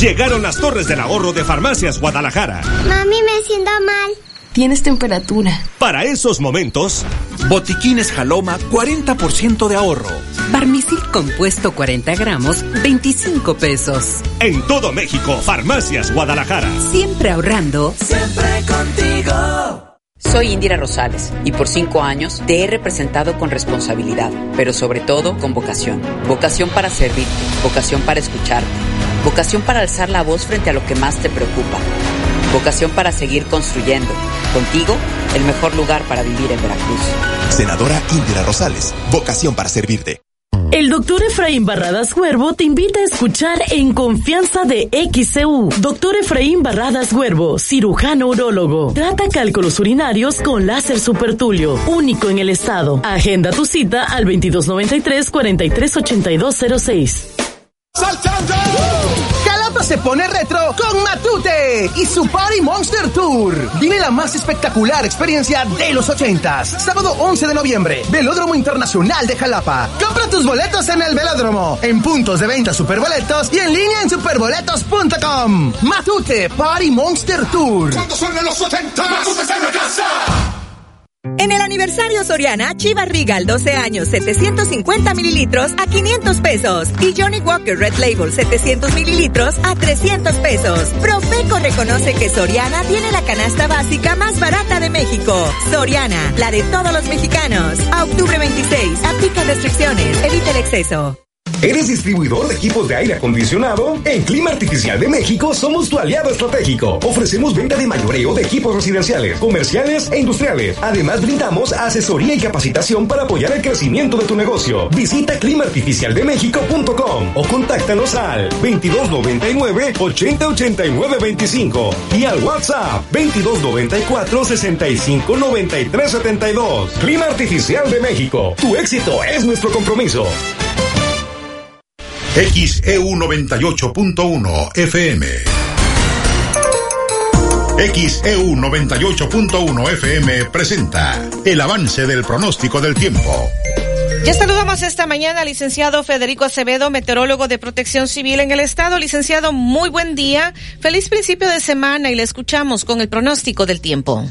Llegaron las torres del ahorro de Farmacias Guadalajara. Mami, me siento mal. Tienes temperatura. Para esos momentos, Botiquines Jaloma, 40% de ahorro. Barmisil compuesto 40 gramos, 25 pesos. En todo México, Farmacias Guadalajara. Siempre ahorrando. Siempre contigo. Soy Indira Rosales y por cinco años te he representado con responsabilidad, pero sobre todo con vocación. Vocación para servirte, vocación para escucharte, vocación para alzar la voz frente a lo que más te preocupa, vocación para seguir construyendo. Contigo, el mejor lugar para vivir en Veracruz. Senadora Indira Rosales, vocación para servirte. El doctor Efraín Barradas Huervo te invita a escuchar En Confianza de XCU. Doctor Efraín Barradas Huervo, cirujano urólogo. Trata cálculos urinarios con láser supertulio, único en el estado. Agenda tu cita al 2293-438206. ¡Saltando! Se pone retro con Matute y su Party Monster Tour. Vive la más espectacular experiencia de los ochentas. Sábado 11 de noviembre, Velódromo Internacional de Jalapa. Compra tus boletos en el Velódromo, en puntos de venta Superboletos y en línea en superboletos.com. Matute Party Monster Tour. ¿Cuántos son los 80? ¡Matute está en la casa! En el aniversario Soriana, Chivas Regal 12 años 750 mililitros a 500 pesos y Johnny Walker Red Label 700 mililitros a 300 pesos. Profeco reconoce que Soriana tiene la canasta básica más barata de México. Soriana, la de todos los mexicanos. A octubre 26, aplica restricciones, evita el exceso. ¿Eres distribuidor de equipos de aire acondicionado? En Clima Artificial de México somos tu aliado estratégico. Ofrecemos venta de mayoreo de equipos residenciales, comerciales e industriales. Además brindamos asesoría y capacitación para apoyar el crecimiento de tu negocio. Visita climaartificialdemexico.com o contáctanos al 2299 8089 25 y al WhatsApp 2294 65 93 72. Clima Artificial de México. Tu éxito es nuestro compromiso. XEU 98.1 FM. XEU 98.1 FM presenta el avance del pronóstico del tiempo. Ya saludamos esta mañana al licenciado Federico Acevedo, meteorólogo de protección civil en el estado. Licenciado, muy buen día. Feliz principio de semana y le escuchamos con el pronóstico del tiempo.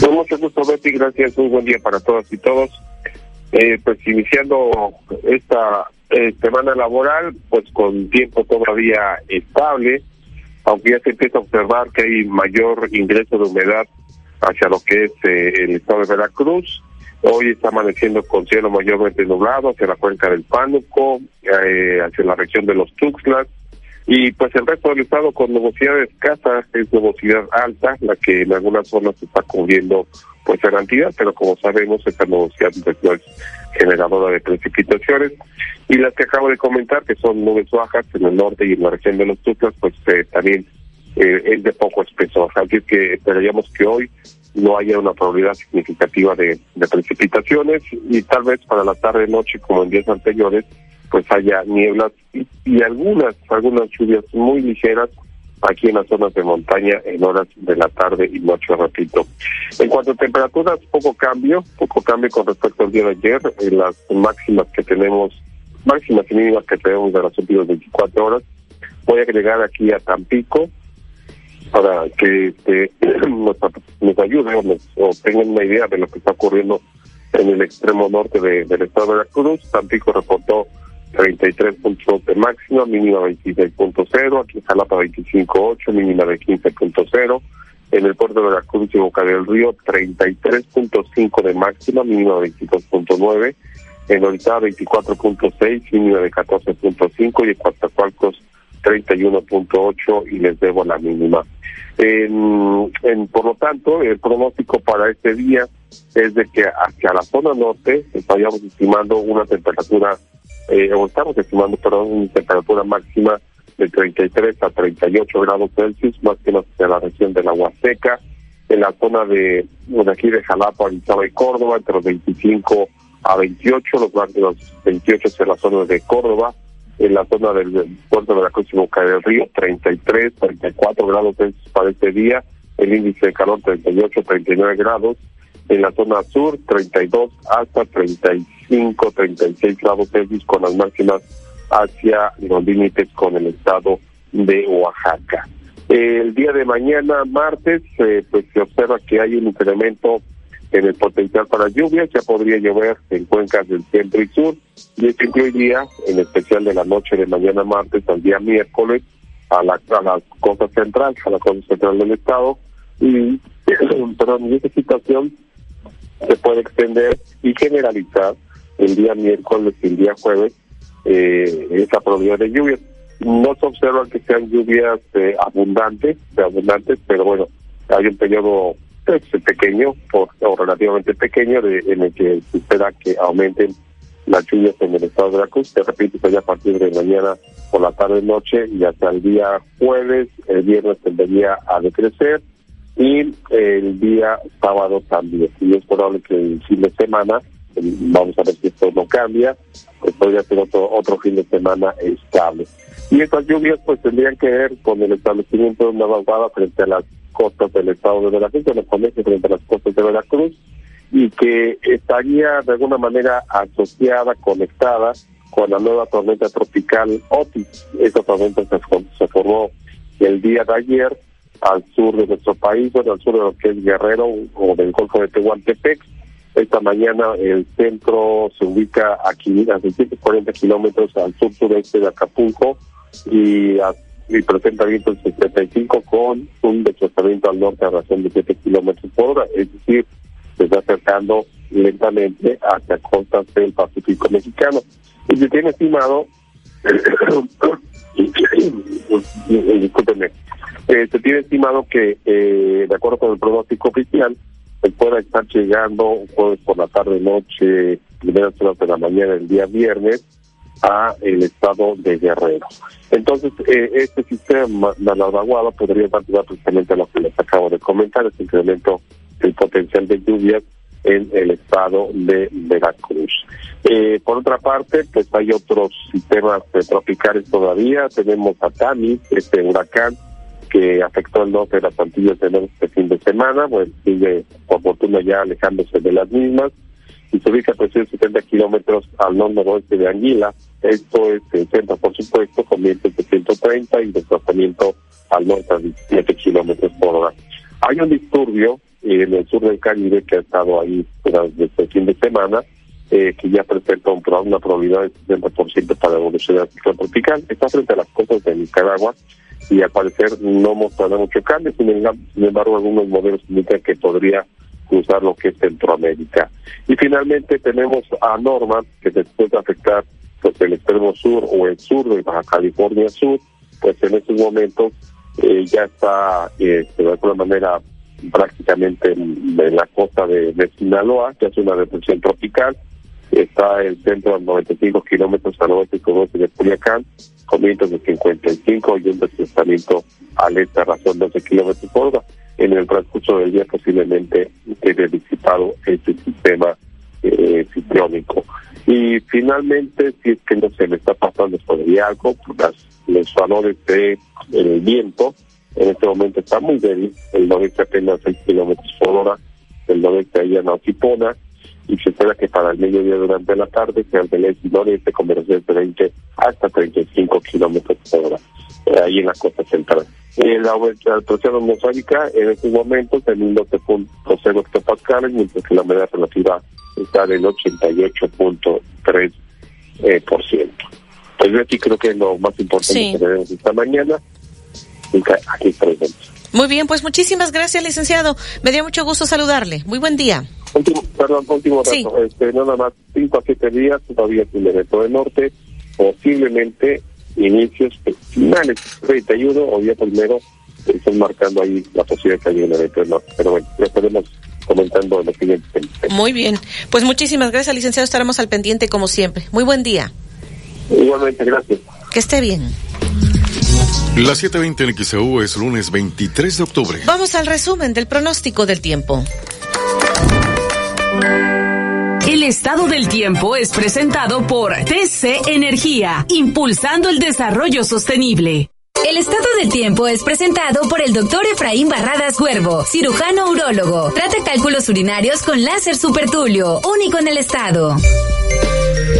Con mucho gusto, Betty. Gracias. Un buen día para todas y todos. Eh, pues iniciando esta eh, semana laboral, pues con tiempo todavía estable, aunque ya se empieza a observar que hay mayor ingreso de humedad hacia lo que es eh, el estado de Veracruz. Hoy está amaneciendo con cielo mayormente nublado hacia la cuenca del Pánuco, eh, hacia la región de los Tuxtlas, y pues el resto del estado con nubosidad escasa, es nubosidad alta, la que en algunas zonas está cubriendo pues en cantidad, pero como sabemos esta nubosidad no es generadora de precipitaciones. Y las que acabo de comentar, que son nubes bajas en el norte y en la región de los Tuxtlas, pues eh, también eh, es de poco espesor. Así que esperaríamos que hoy no haya una probabilidad significativa de, precipitaciones y tal vez para la tarde noche como en días anteriores pues haya nieblas y, algunas algunas lluvias muy ligeras aquí en las zonas de montaña en horas de la tarde y noche repito en cuanto a temperaturas poco cambio poco cambio con respecto al día de ayer en las máximas que tenemos máximas y mínimas que tenemos de las últimas 24 horas voy a agregar aquí a Tampico para que este, nos, nos ayude o, tengan una idea de lo que está ocurriendo en el extremo norte del estado de Veracruz. Tampico reportó 33.2 de máxima, mínima 26.0, aquí en Jalapa 25.8, mínima de 15.0. En el puerto de Veracruz y Boca del Río 33.5 de máxima, mínima 22.9. En Orizaba 24.6, mínima de 14.5 y en Coatzacoalcos 31.8 y les debo la mínima. En, por lo tanto, el pronóstico para este día es de que hacia la zona norte estaríamos estimando una temperatura, eh, o estamos estimando, perdón, temperatura máxima de 33 a 38 grados Celsius, más que hacia la región de la Huasteca, en la zona de, de aquí de Jalapa, Arizaba y Córdoba, entre los 25 a 28, los, los 28 en la zona de Córdoba, en la zona del puerto de la Cruz y Boca del Río, 33, 34 grados para este día, el índice de calor 38, 39 grados, en la zona sur 32 hasta 35, 36 grados Celsius con las máximas hacia los límites con el estado de Oaxaca. El día de mañana, martes, eh, pues se observa que hay un incremento en el potencial para lluvias, ya podría llover en cuencas del centro y sur, y esto incluiría, en especial de la noche de mañana martes al día miércoles, a la, a la costa central, a la costa central del estado, y perdón, esta situación se puede extender y generalizar el día miércoles y el día jueves eh, esa probabilidad de lluvias. No se observa que sean lluvias eh, abundantes, de abundantes, pero bueno, hay un periodo pequeño o relativamente pequeño de, en el que se espera que aumenten las lluvias en el estado de Veracruz. Te repito, sería a partir de mañana por la tarde noche y hasta el día jueves, el viernes tendería a decrecer y el día sábado también. Y es probable que el fin de semana, vamos a ver si esto no cambia, pues podría ser otro, otro fin de semana estable. Y estas lluvias pues tendrían que ver con el establecimiento de una vaguada frente a las costas del estado de Veracruz, de los comercios frente a las costas de Veracruz, y que estaría de alguna manera asociada, conectada con la nueva tormenta tropical Otis. Esta tormenta se, formó el día de ayer al sur de nuestro país, bueno, al sur de lo que es Guerrero o del Golfo de Tehuantepec. Esta mañana el centro se ubica aquí a 640 kilómetros al sur-sureste de Acapulco y a y presenta vientos 75 con un desplazamiento al norte a razón de 7 kilómetros por hora, es decir, se está acercando lentamente hacia costas del Pacífico mexicano. Y se tiene estimado, discúlpenme, eh, se tiene estimado que, eh, de acuerdo con el pronóstico oficial, se pueda estar llegando jueves por la tarde-noche, primeras horas de la mañana el día viernes, a el estado de Guerrero. Entonces, eh, este sistema de la vaguada podría dar precisamente a lo que les acabo de comentar, es incremento del potencial de lluvias en el estado de Veracruz. Eh, por otra parte, pues hay otros sistemas tropicales todavía. Tenemos a Tami, este huracán que afectó el norte de las Antillas de este fin de semana, pues sigue por fortuna ya alejándose de las mismas y se ubica a 370 kilómetros al noroeste de Anguila. Esto es el centro, por supuesto, con vientos de 130 y desplazamiento al norte a 17 kilómetros por hora. Hay un disturbio en el sur del Caribe que ha estado ahí desde el fin de semana, eh, que ya presenta una probabilidad del 60% para evolucionar ciclón tropical. Está frente a las costas de Nicaragua y al parecer no mostrará mucho cambio, sin embargo algunos modelos indican que podría cruzar lo que es Centroamérica. Y finalmente tenemos a Norma, que después de afectar pues, el extremo sur o el sur de Baja California Sur, pues en estos momentos eh, ya está eh, de alguna manera prácticamente en, la costa de, Sinaloa, que es una depresión tropical, está el centro a 95 kilómetros al oeste y de Culiacán, con vientos de 55 y un desplazamiento al este a razón de 12 kilómetros por hora en el transcurso del día posiblemente quede disipado este sistema eh, ciclónico. Y finalmente, si es que no se le está pasando todavía algo, las, los valores de el viento en este momento está muy débil, el noreste apenas 6 kilómetros por hora, el noreste ahí en Ocipona, y se espera que para el mediodía durante la tarde sea el del este noreste con velocidad de 20 hasta 35 kilómetros por hora, eh, ahí en la costa central. Eh, la, presión atmosférica en estos momentos en 12.0 hectopascales, mientras que la humedad relativa está del 88.3%. Eh, por ciento. Pues yo aquí creo que es lo más importante que tenemos esta mañana. Aquí presente. Muy bien, pues muchísimas gracias, licenciado. Me dio mucho gusto saludarle. Muy buen día. Último, perdón, último rato. Este, nada más 5 a 7 días, todavía sin evento del norte, posiblemente inicios finales 31 o día primero están marcando ahí la posibilidad de que haya un evento del norte. Pero bueno, ya estaremos comentando en los siguientes. Muy bien, pues muchísimas gracias, licenciado. Estaremos al pendiente como siempre. Muy buen día. Igualmente, gracias. Que esté bien. La 7.20 en XEU es lunes 23 de octubre. Vamos al resumen del pronóstico del tiempo. El estado del tiempo es presentado por TC Energía, impulsando el desarrollo sostenible. El estado del tiempo es presentado por el doctor Efraín Barradas Huervo, cirujano urólogo. Trata cálculos urinarios con láser supertulio, único en el estado.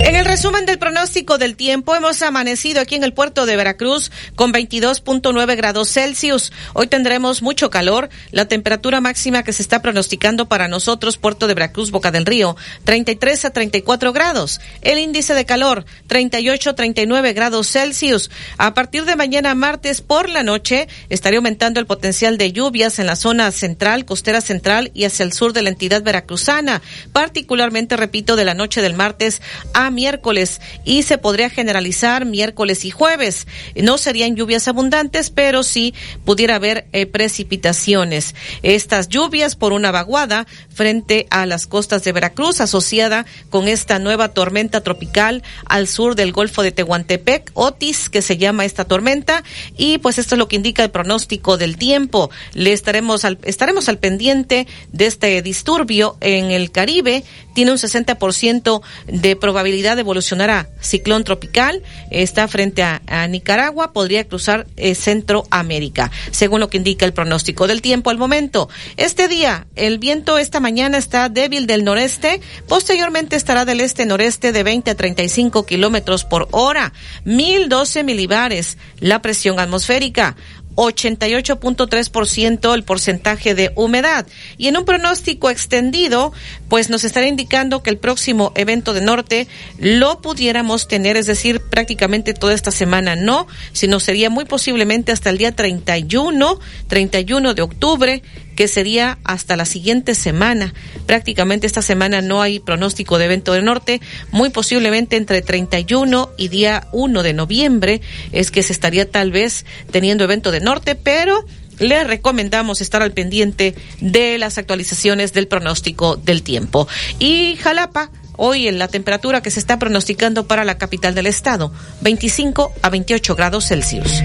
En el resumen del pronóstico del tiempo, hemos amanecido aquí en el puerto de Veracruz con 22.9 grados Celsius. Hoy tendremos mucho calor. La temperatura máxima que se está pronosticando para nosotros, puerto de Veracruz, Boca del Río, 33 a 34 grados. El índice de calor, 38 a 39 grados Celsius. A partir de mañana martes por la noche, estaría aumentando el potencial de lluvias en la zona central, costera central y hacia el sur de la entidad veracruzana. Particularmente, repito, de la noche del martes a miércoles y se podría generalizar miércoles y jueves. No serían lluvias abundantes, pero sí pudiera haber eh, precipitaciones. Estas lluvias por una vaguada frente a las costas de Veracruz asociada con esta nueva tormenta tropical al sur del Golfo de Tehuantepec, Otis, que se llama esta tormenta y pues esto es lo que indica el pronóstico del tiempo. Le estaremos al, estaremos al pendiente de este disturbio en el Caribe. Tiene un 60% de probabilidad a ciclón tropical, está frente a, Nicaragua, podría cruzar eh, Centroamérica, según lo que indica el pronóstico del tiempo al momento. Este día, el viento esta mañana está débil del noreste, posteriormente estará del este-noreste de 20 a 35 kilómetros por hora, 1012 milibares la presión atmosférica. 88.3% el porcentaje de humedad. Y en un pronóstico extendido, pues nos estará indicando que el próximo evento de norte lo pudiéramos tener, es decir, prácticamente toda esta semana no, sino sería muy posiblemente hasta el día 31, 31 de octubre, que sería hasta la siguiente semana. Prácticamente esta semana no hay pronóstico de evento de norte, muy posiblemente entre 31 y día 1 de noviembre es que se estaría tal vez teniendo evento de norte, pero le recomendamos estar al pendiente de las actualizaciones del pronóstico del tiempo. Y Jalapa, hoy en la temperatura que se está pronosticando para la capital del estado, 25 a 28 grados Celsius.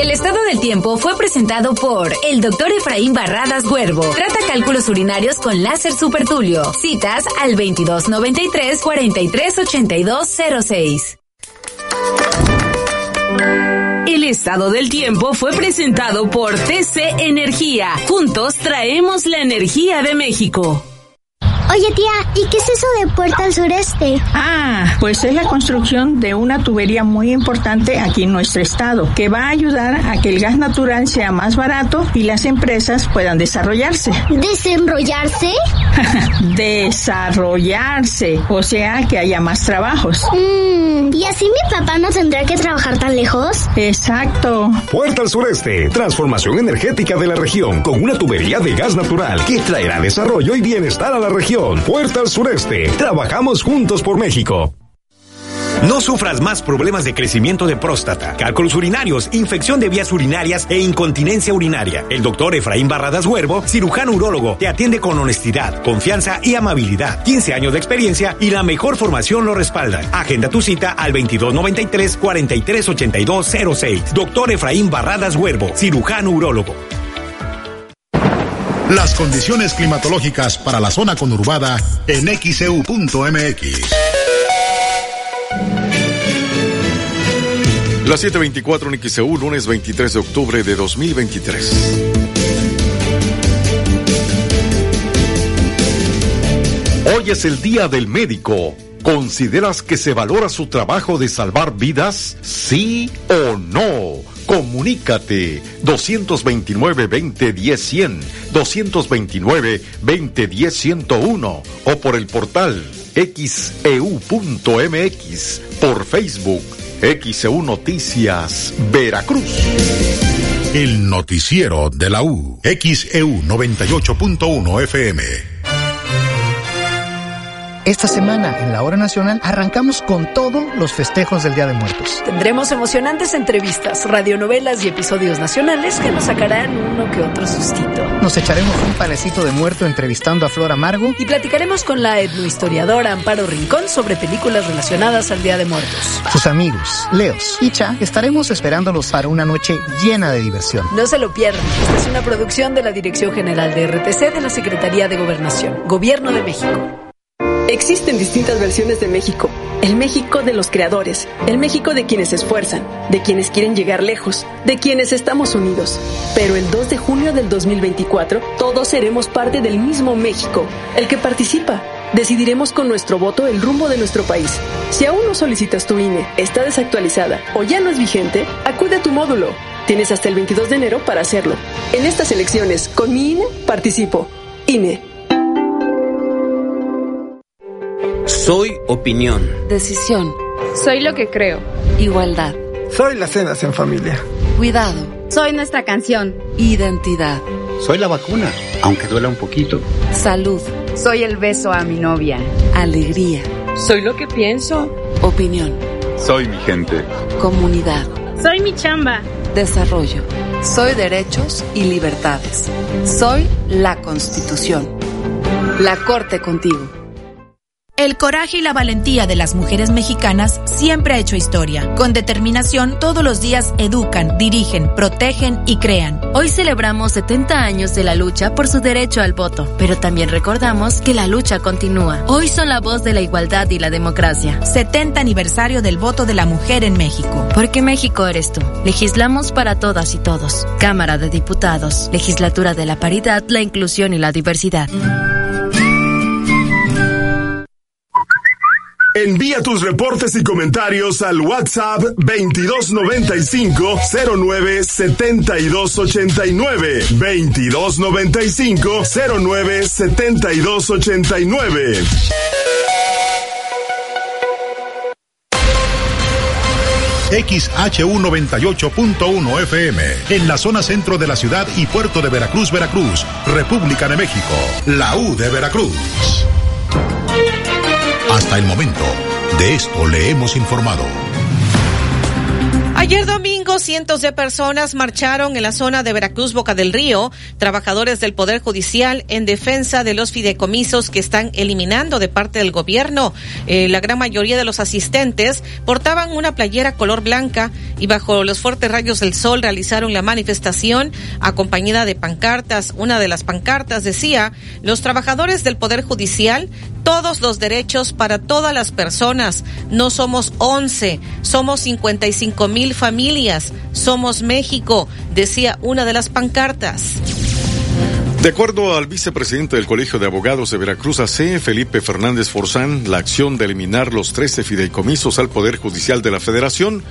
El estado del tiempo fue presentado por el doctor Efraín Barradas Huervo. Trata cálculos urinarios con láser supertulio. Citas al 2293 438206. El estado del tiempo fue presentado por TC Energía. Juntos traemos la energía de México. Oye tía, ¿y qué es eso de Puerta al Sureste? Ah, pues es la construcción de una tubería muy importante aquí en nuestro estado, que va a ayudar a que el gas natural sea más barato y las empresas puedan desarrollarse. ¿Desenrollarse? desarrollarse, o sea que haya más trabajos. Mm, ¿Y así mi papá no tendrá que trabajar tan lejos? Exacto. Puerta al Sureste, transformación energética de la región con una tubería de gas natural que traerá desarrollo y bienestar a la región. Puerta al Sureste. Trabajamos juntos por México. No sufras más problemas de crecimiento de próstata, cálculos urinarios, infección de vías urinarias e incontinencia urinaria. El doctor Efraín Barradas Huervo, cirujano urólogo, te atiende con honestidad, confianza y amabilidad. 15 años de experiencia y la mejor formación lo respaldan. Agenda tu cita al 2293 438206. Doctor Efraín Barradas Huervo, cirujano urólogo. Las condiciones climatológicas para la zona conurbada en xeu.mx. La 724 en XEU, lunes 23 de octubre de 2023. Hoy es el Día del Médico. ¿Consideras que se valora su trabajo de salvar vidas? ¿Sí o no? Comunícate 229-2010-100, 229-2010-101 o por el portal xeu.mx, por Facebook, XEU Noticias, Veracruz. El noticiero de la U, XEU 98.1 FM. Esta semana, en la hora nacional, arrancamos con todos los festejos del Día de Muertos. Tendremos emocionantes entrevistas, radionovelas y episodios nacionales que nos sacarán uno que otro sustito. Nos echaremos un panecito de muerto entrevistando a Flor Amargo. Y platicaremos con la etnohistoriadora Amparo Rincón sobre películas relacionadas al Día de Muertos. Sus amigos, Leos y Cha, estaremos esperándolos para una noche llena de diversión. No se lo pierdan. Esta es una producción de la Dirección General de RTC de la Secretaría de Gobernación, Gobierno de México. Existen distintas versiones de México. El México de los creadores, el México de quienes se esfuerzan, de quienes quieren llegar lejos, de quienes estamos unidos. Pero el 2 de junio del 2024, todos seremos parte del mismo México, el que participa. Decidiremos con nuestro voto el rumbo de nuestro país. Si aún no solicitas tu INE, está desactualizada o ya no es vigente, acude a tu módulo. Tienes hasta el 22 de enero para hacerlo. En estas elecciones, con mi INE, participo. INE. Soy opinión. Decisión. Soy lo que creo. Igualdad. Soy las cenas en familia. Cuidado. Soy nuestra canción. Identidad. Soy la vacuna, aunque duela un poquito. Salud. Soy el beso a mi novia. Alegría. Soy lo que pienso. Opinión. Soy mi gente. Comunidad. Soy mi chamba. Desarrollo. Soy derechos y libertades. Soy la Constitución. La Corte contigo. El coraje y la valentía de las mujeres mexicanas siempre ha hecho historia. Con determinación, todos los días educan, dirigen, protegen y crean. Hoy celebramos 70 años de la lucha por su derecho al voto, pero también recordamos que la lucha continúa. Hoy son la voz de la igualdad y la democracia. 70 aniversario del voto de la mujer en México. Porque México eres tú. Legislamos para todas y todos. Cámara de Diputados. Legislatura de la Paridad, la Inclusión y la Diversidad. Envía tus reportes y comentarios al WhatsApp 2295 09 7289 2295 09 7289 XHU 98.1 FM, en la zona centro de la ciudad y puerto de Veracruz, Veracruz, República de México, la U de Veracruz. Hasta el momento, de esto le hemos informado. Ayer domingo, cientos de personas marcharon en la zona de Veracruz, Boca del Río, trabajadores del Poder Judicial en defensa de los fideicomisos que están eliminando de parte del gobierno. Eh, la gran mayoría de los asistentes portaban una playera color blanca y bajo los fuertes rayos del sol realizaron la manifestación acompañada de pancartas. Una de las pancartas decía, los trabajadores del Poder Judicial todos los derechos para todas las personas. No somos 11, somos 55 mil familias. Somos México, decía una de las pancartas. De acuerdo al vicepresidente del Colegio de Abogados de Veracruz AC, Felipe Fernández Forzán, la acción de eliminar los 13 fideicomisos al Poder Judicial de la Federación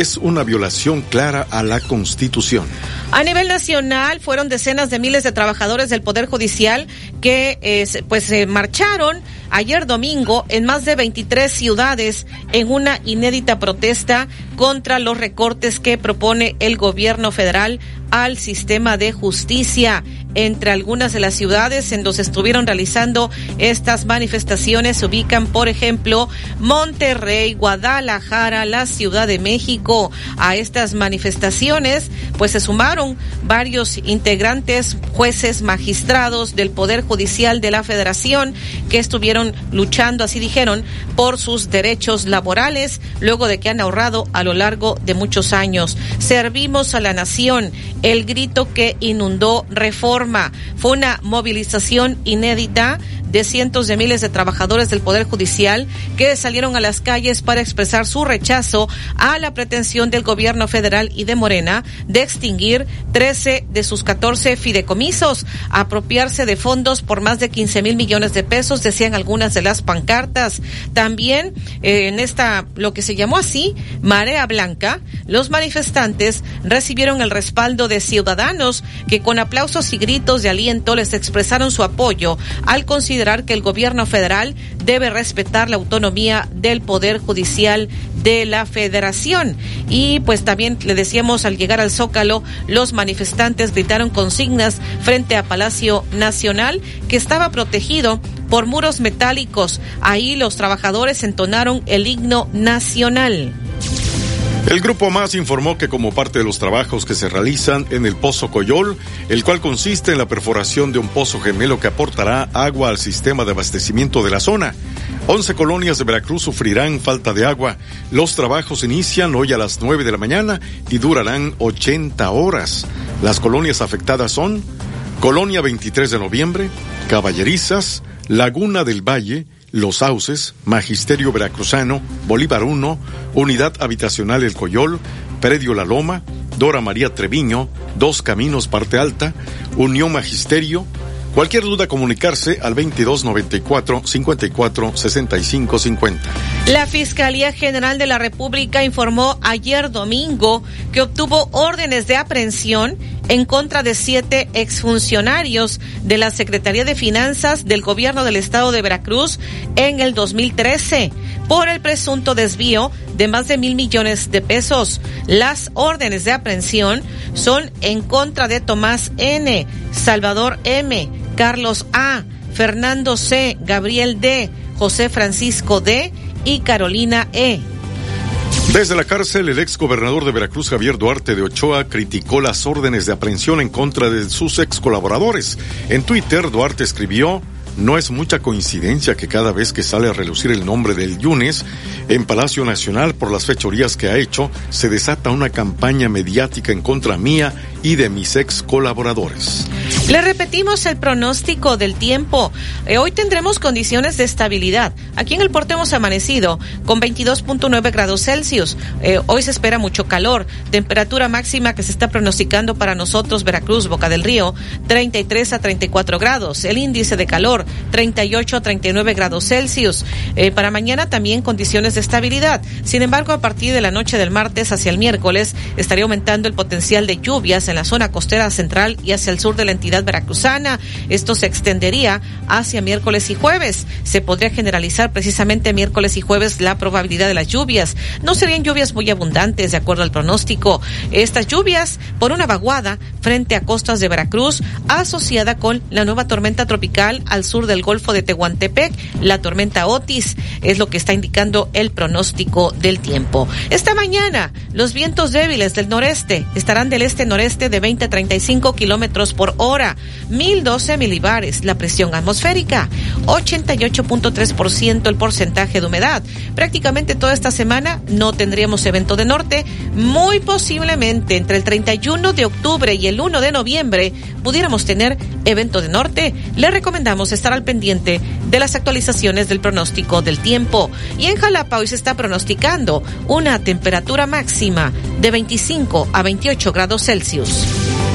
es una violación clara a la Constitución. A nivel nacional fueron decenas de miles de trabajadores del Poder Judicial que pues se marcharon ayer domingo en más de 23 ciudades en una inédita protesta contra los recortes que propone el gobierno federal al sistema de justicia. Entre algunas de las ciudades en donde estuvieron realizando estas manifestaciones se ubican, por ejemplo, Monterrey, Guadalajara, la Ciudad de México. A estas manifestaciones, pues se sumaron varios integrantes, jueces, magistrados del Poder Judicial de la Federación que estuvieron luchando, así dijeron, por sus derechos laborales, luego de que han ahorrado a lo largo de muchos años. Servimos a la nación el grito que inundó reforma. Fue una movilización inédita de cientos de miles de trabajadores del Poder Judicial que salieron a las calles para expresar su rechazo a la pretensión del gobierno federal y de Morena de extinguir 13 de sus 14 fideicomisos, apropiarse de fondos por más de 15 mil millones de pesos, decían algunas de las pancartas. También eh, en esta, lo que se llamó así, Marea Blanca, los manifestantes recibieron el respaldo de ciudadanos que con aplausos y gritos de aliento les expresaron su apoyo al considerar que el gobierno federal debe respetar la autonomía del Poder Judicial de la Federación. Y pues también le decíamos al llegar al Zócalo, los manifestantes gritaron consignas frente a Palacio Nacional que estaba protegido por muros metálicos. Ahí los trabajadores entonaron el himno nacional. El Grupo Más informó que como parte de los trabajos que se realizan en el Pozo Coyol, el cual consiste en la perforación de un pozo gemelo que aportará agua al sistema de abastecimiento de la zona, 11 colonias de Veracruz sufrirán falta de agua. Los trabajos inician hoy a las 9 de la mañana y durarán 80 horas. Las colonias afectadas son Colonia 23 de noviembre, Caballerizas, Laguna del Valle, los Sauces, Magisterio Veracruzano, Bolívar 1, Unidad Habitacional El Coyol, Predio La Loma, Dora María Treviño, Dos Caminos Parte Alta, Unión Magisterio, Cualquier duda comunicarse al 2294 54 65 50. La Fiscalía General de la República informó ayer domingo que obtuvo órdenes de aprehensión en contra de siete exfuncionarios de la Secretaría de Finanzas del Gobierno del Estado de Veracruz en el 2013 por el presunto desvío de más de mil millones de pesos. Las órdenes de aprehensión son en contra de Tomás N., Salvador M., Carlos A., Fernando C., Gabriel D., José Francisco D. y Carolina E. Desde la cárcel, el ex gobernador de Veracruz, Javier Duarte de Ochoa, criticó las órdenes de aprehensión en contra de sus ex colaboradores. En Twitter, Duarte escribió, no es mucha coincidencia que cada vez que sale a relucir el nombre del Yunes en Palacio Nacional por las fechorías que ha hecho, se desata una campaña mediática en contra mía y de mis ex colaboradores. Le repetimos el pronóstico del tiempo. Eh, hoy tendremos condiciones de estabilidad. Aquí en el puerto hemos amanecido con 22.9 grados Celsius. Eh, hoy se espera mucho calor. Temperatura máxima que se está pronosticando para nosotros, Veracruz, Boca del Río, 33 a 34 grados. El índice de calor, 38 a 39 grados Celsius. Eh, para mañana también condiciones de estabilidad. Sin embargo, a partir de la noche del martes hacia el miércoles estaría aumentando el potencial de lluvias en la zona costera central y hacia el sur de la entidad veracruzana. Esto se extendería hacia miércoles y jueves. Se podría generalizar precisamente miércoles y jueves la probabilidad de las lluvias. No serían lluvias muy abundantes, de acuerdo al pronóstico. Estas lluvias por una vaguada frente a costas de Veracruz, asociada con la nueva tormenta tropical al sur del Golfo de Tehuantepec, la tormenta Otis, es lo que está indicando el pronóstico del tiempo. Esta mañana, los vientos débiles del noreste estarán del este-noreste de 20 a 35 kilómetros por hora, 1012 milibares la presión atmosférica, 88.3% el porcentaje de humedad. Prácticamente toda esta semana no tendríamos evento de norte, muy posiblemente entre el 31 de octubre y el 1 de noviembre pudiéramos tener evento de norte. Le recomendamos estar al pendiente de las actualizaciones del pronóstico del tiempo. Y en Jalapa hoy se está pronosticando una temperatura máxima de 25 a 28 grados Celsius. News.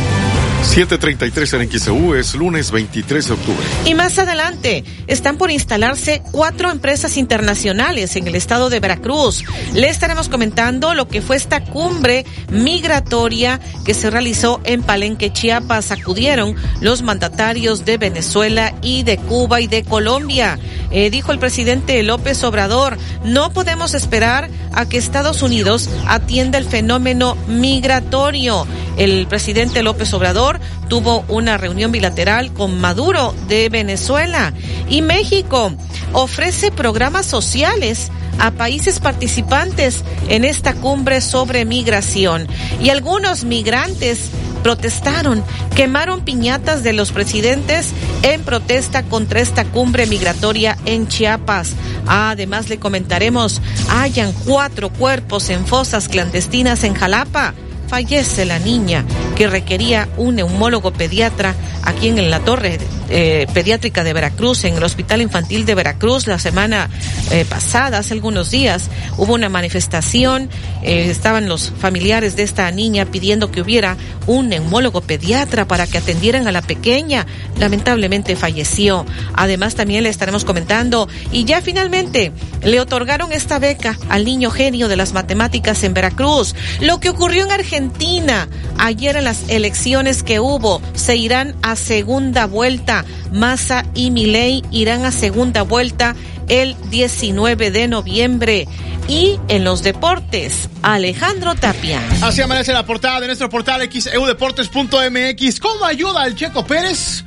733 en XEU es lunes 23 de octubre. Y más adelante, están por instalarse cuatro empresas internacionales en el estado de Veracruz. Le estaremos comentando lo que fue esta cumbre migratoria que se realizó en Palenque, Chiapas. Acudieron los mandatarios de Venezuela y de Cuba y de Colombia. Eh, dijo el presidente López Obrador, no podemos esperar a que Estados Unidos atienda el fenómeno migratorio. El presidente López Obrador tuvo una reunión bilateral con Maduro de Venezuela y México ofrece programas sociales a países participantes en esta cumbre sobre migración y algunos migrantes protestaron, quemaron piñatas de los presidentes en protesta contra esta cumbre migratoria en Chiapas. Además le comentaremos, hayan cuatro cuerpos en fosas clandestinas en Jalapa fallece la niña que requería un neumólogo pediatra aquí en la torre eh, pediátrica de Veracruz, en el Hospital Infantil de Veracruz, la semana eh, pasada, hace algunos días, hubo una manifestación, eh, estaban los familiares de esta niña pidiendo que hubiera un neumólogo pediatra para que atendieran a la pequeña. Lamentablemente falleció. Además, también le estaremos comentando, y ya finalmente le otorgaron esta beca al niño genio de las matemáticas en Veracruz. Lo que ocurrió en Argentina ayer en las elecciones que hubo, se irán a segunda vuelta. Massa y Milei irán a segunda vuelta el 19 de noviembre. Y en los deportes, Alejandro Tapia. Así amanece la portada de nuestro portal xeudeportes.mx. ¿Cómo ayuda al Checo Pérez?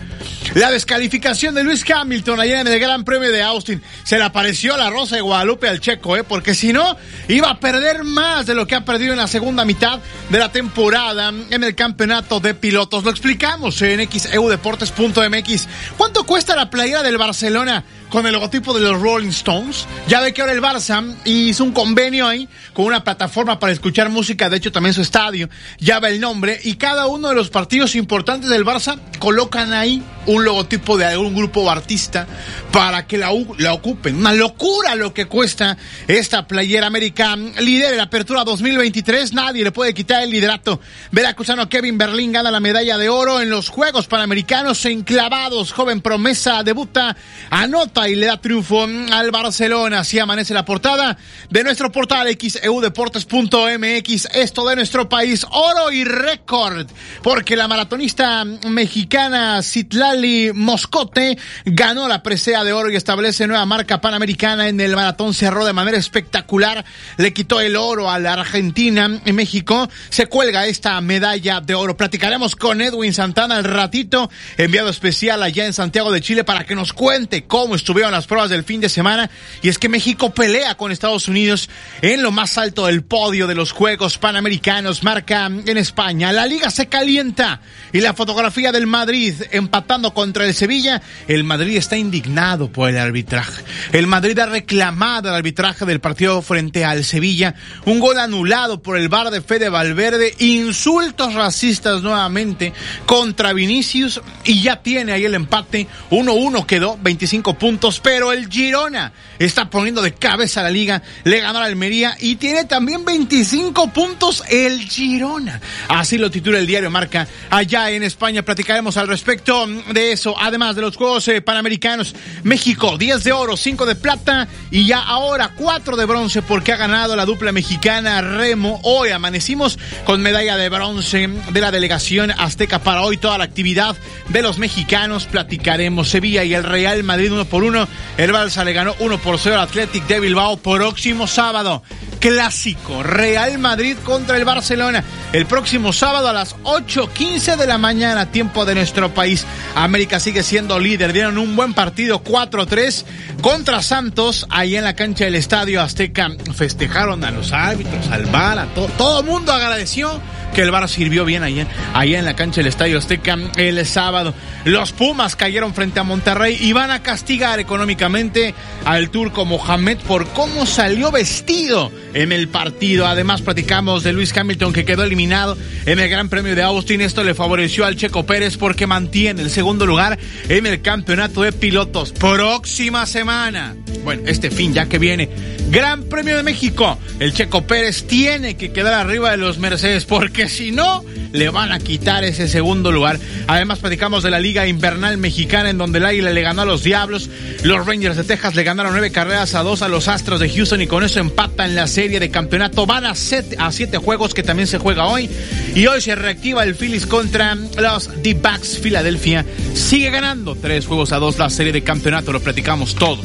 La descalificación de Luis Hamilton ayer en el Gran Premio de Austin. Se le apareció la rosa de Guadalupe al checo, ¿eh? porque si no, iba a perder más de lo que ha perdido en la segunda mitad de la temporada en el campeonato de pilotos. Lo explicamos en xeudeportes.mx. ¿Cuánto cuesta la playera del Barcelona? Con el logotipo de los Rolling Stones. Ya ve que ahora el Barça hizo un convenio ahí con una plataforma para escuchar música, de hecho también su estadio, ya ve el nombre, y cada uno de los partidos importantes del Barça colocan ahí un logotipo de algún grupo artista para que la, la ocupen. Una locura lo que cuesta esta playera americana. Líder de la apertura 2023, nadie le puede quitar el liderato. Veracruzano Kevin Berlín gana la medalla de oro en los Juegos Panamericanos enclavados. Joven promesa debuta, anota y le da triunfo al Barcelona. Así amanece la portada de nuestro portal xeudeportes.mx. Esto de nuestro país, oro y récord, porque la maratonista mexicana Citlali Moscote ganó la presea de oro y establece nueva marca panamericana en el maratón. Cerró de manera espectacular, le quitó el oro a la Argentina. En México se cuelga esta medalla de oro. Platicaremos con Edwin Santana al ratito, enviado especial allá en Santiago de Chile para que nos cuente cómo estuvo estuvieron las pruebas del fin de semana y es que México pelea con Estados Unidos en lo más alto del podio de los Juegos Panamericanos, marca en España. La liga se calienta y la fotografía del Madrid empatando contra el Sevilla. El Madrid está indignado por el arbitraje. El Madrid ha reclamado el arbitraje del partido frente al Sevilla. Un gol anulado por el bar de Fede Valverde. Insultos racistas nuevamente contra Vinicius y ya tiene ahí el empate. 1-1 quedó, 25 puntos pero el Girona está poniendo de cabeza la liga, le ganó a la Almería y tiene también 25 puntos el Girona. Así lo titula el diario Marca. Allá en España platicaremos al respecto de eso, además de los Juegos eh, Panamericanos. México, 10 de oro, 5 de plata y ya ahora 4 de bronce porque ha ganado la dupla mexicana Remo. Hoy amanecimos con medalla de bronce de la delegación azteca para hoy toda la actividad de los mexicanos. Platicaremos Sevilla y el Real Madrid uno por uno el Balsa le ganó 1 por 0 al Athletic de Bilbao. Próximo sábado, clásico. Real Madrid contra el Barcelona. El próximo sábado a las 8.15 de la mañana, tiempo de nuestro país. América sigue siendo líder. Dieron un buen partido 4-3 contra Santos ahí en la cancha del Estadio Azteca. Festejaron a los árbitros, al VAR, a todo. Todo mundo agradeció que el VAR sirvió bien ahí, ahí en la cancha del Estadio Azteca el sábado. Los Pumas cayeron frente a Monterrey y van a castigar económicamente al turco Mohamed por cómo salió vestido en el partido. Además, platicamos de Luis Hamilton que quedó eliminado en el Gran Premio de Austin. Esto le favoreció al Checo Pérez porque mantiene el segundo lugar en el campeonato de pilotos. Próxima semana, bueno, este fin ya que viene, Gran Premio de México. El Checo Pérez tiene que quedar arriba de los Mercedes porque porque si no, le van a quitar ese segundo lugar. Además, platicamos de la Liga Invernal Mexicana, en donde el Águila le ganó a los Diablos. Los Rangers de Texas le ganaron nueve carreras a dos a los Astros de Houston y con eso empatan la serie de campeonato. Van a, a siete juegos que también se juega hoy. Y hoy se reactiva el Phillies contra los D-Backs Filadelfia. Sigue ganando tres juegos a dos la serie de campeonato. Lo platicamos todo.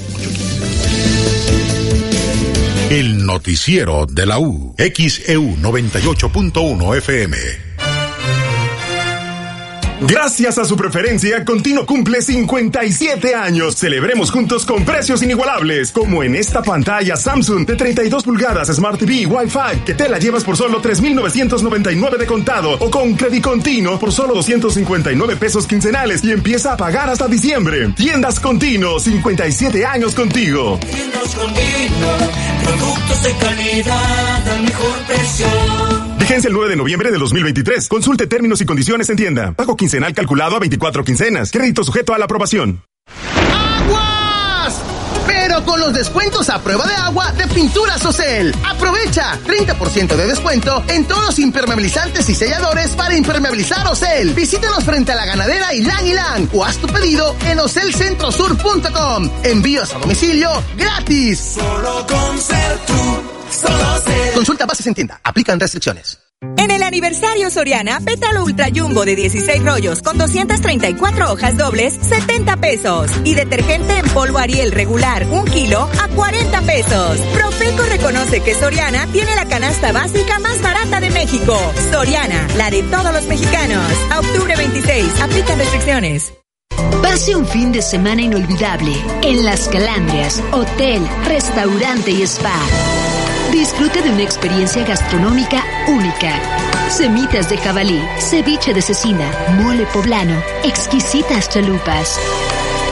El noticiero de la U. XEU 98.1 FM. Gracias a su preferencia, Continuo cumple 57 años. Celebremos juntos con precios inigualables, como en esta pantalla Samsung de 32 pulgadas Smart TV Wi-Fi, que te la llevas por solo 3,999 de contado, o con Credit Continuo por solo 259 pesos quincenales y empieza a pagar hasta diciembre. Tiendas Continuo, 57 años contigo. Tiendas Continuo, productos de calidad al mejor precio. Vigencia el 9 de noviembre de 2023. Consulte términos y condiciones en tienda. Pago quincenal calculado a 24 quincenas. Crédito sujeto a la aprobación. ¡Aguas! Pero con los descuentos a prueba de agua de Pinturas Ocel. Aprovecha 30% de descuento en todos los impermeabilizantes y selladores para impermeabilizar Ocel. Visítanos frente a la ganadera Ilan Ilan o haz tu pedido en ocelcentrosur.com. Envíos a domicilio gratis. Solo con ser tú. Solo ser. Consulta bases en tienda. Aplican restricciones. En el aniversario Soriana, pétalo Ultra Jumbo de 16 rollos con 234 hojas dobles, 70 pesos. Y detergente en polvo Ariel regular, 1 kilo, a 40 pesos. Profeco reconoce que Soriana tiene la canasta básica más barata de México. Soriana, la de todos los mexicanos. A octubre 26, aplica restricciones. Pase un fin de semana inolvidable en Las Calandrias, hotel, restaurante y spa. Disfrute de una experiencia gastronómica única. Semitas de jabalí, ceviche de cecina, mole poblano, exquisitas chalupas.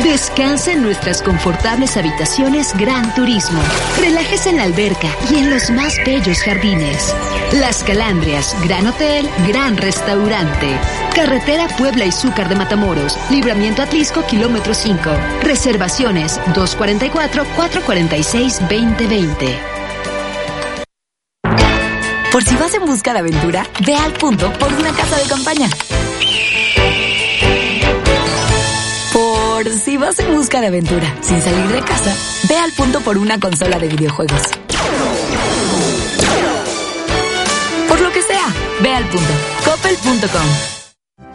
Descansa en nuestras confortables habitaciones Gran Turismo. Relájese en la alberca y en los más bellos jardines. Las Calandrias, Gran Hotel, Gran Restaurante. Carretera Puebla y Zúcar de Matamoros. Libramiento Atlisco, kilómetro 5. Reservaciones 244-446-2020. Por si vas en busca de aventura, ve al punto por una casa de campaña. Por si vas en busca de aventura sin salir de casa, ve al punto por una consola de videojuegos. Por lo que sea, ve al punto. Coppel.com.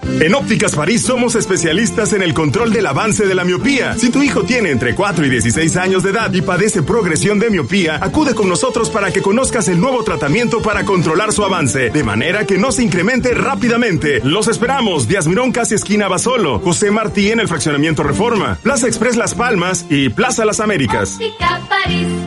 En Ópticas París somos especialistas en el control del avance de la miopía. Si tu hijo tiene entre 4 y 16 años de edad y padece progresión de miopía, acude con nosotros para que conozcas el nuevo tratamiento para controlar su avance, de manera que no se incremente rápidamente. Los esperamos, Díaz Mirón esquina Basolo, José Martí en el fraccionamiento Reforma, Plaza Express Las Palmas y Plaza Las Américas. París.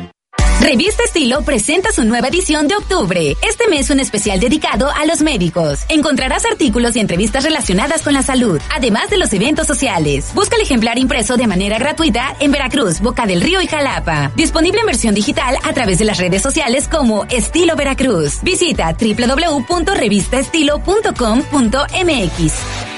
Revista Estilo presenta su nueva edición de octubre. Este mes un especial dedicado a los médicos. Encontrarás artículos y entrevistas relacionadas con la salud, además de los eventos sociales. Busca el ejemplar impreso de manera gratuita en Veracruz, Boca del Río y Jalapa. Disponible en versión digital a través de las redes sociales como Estilo Veracruz. Visita www.revistaestilo.com.mx.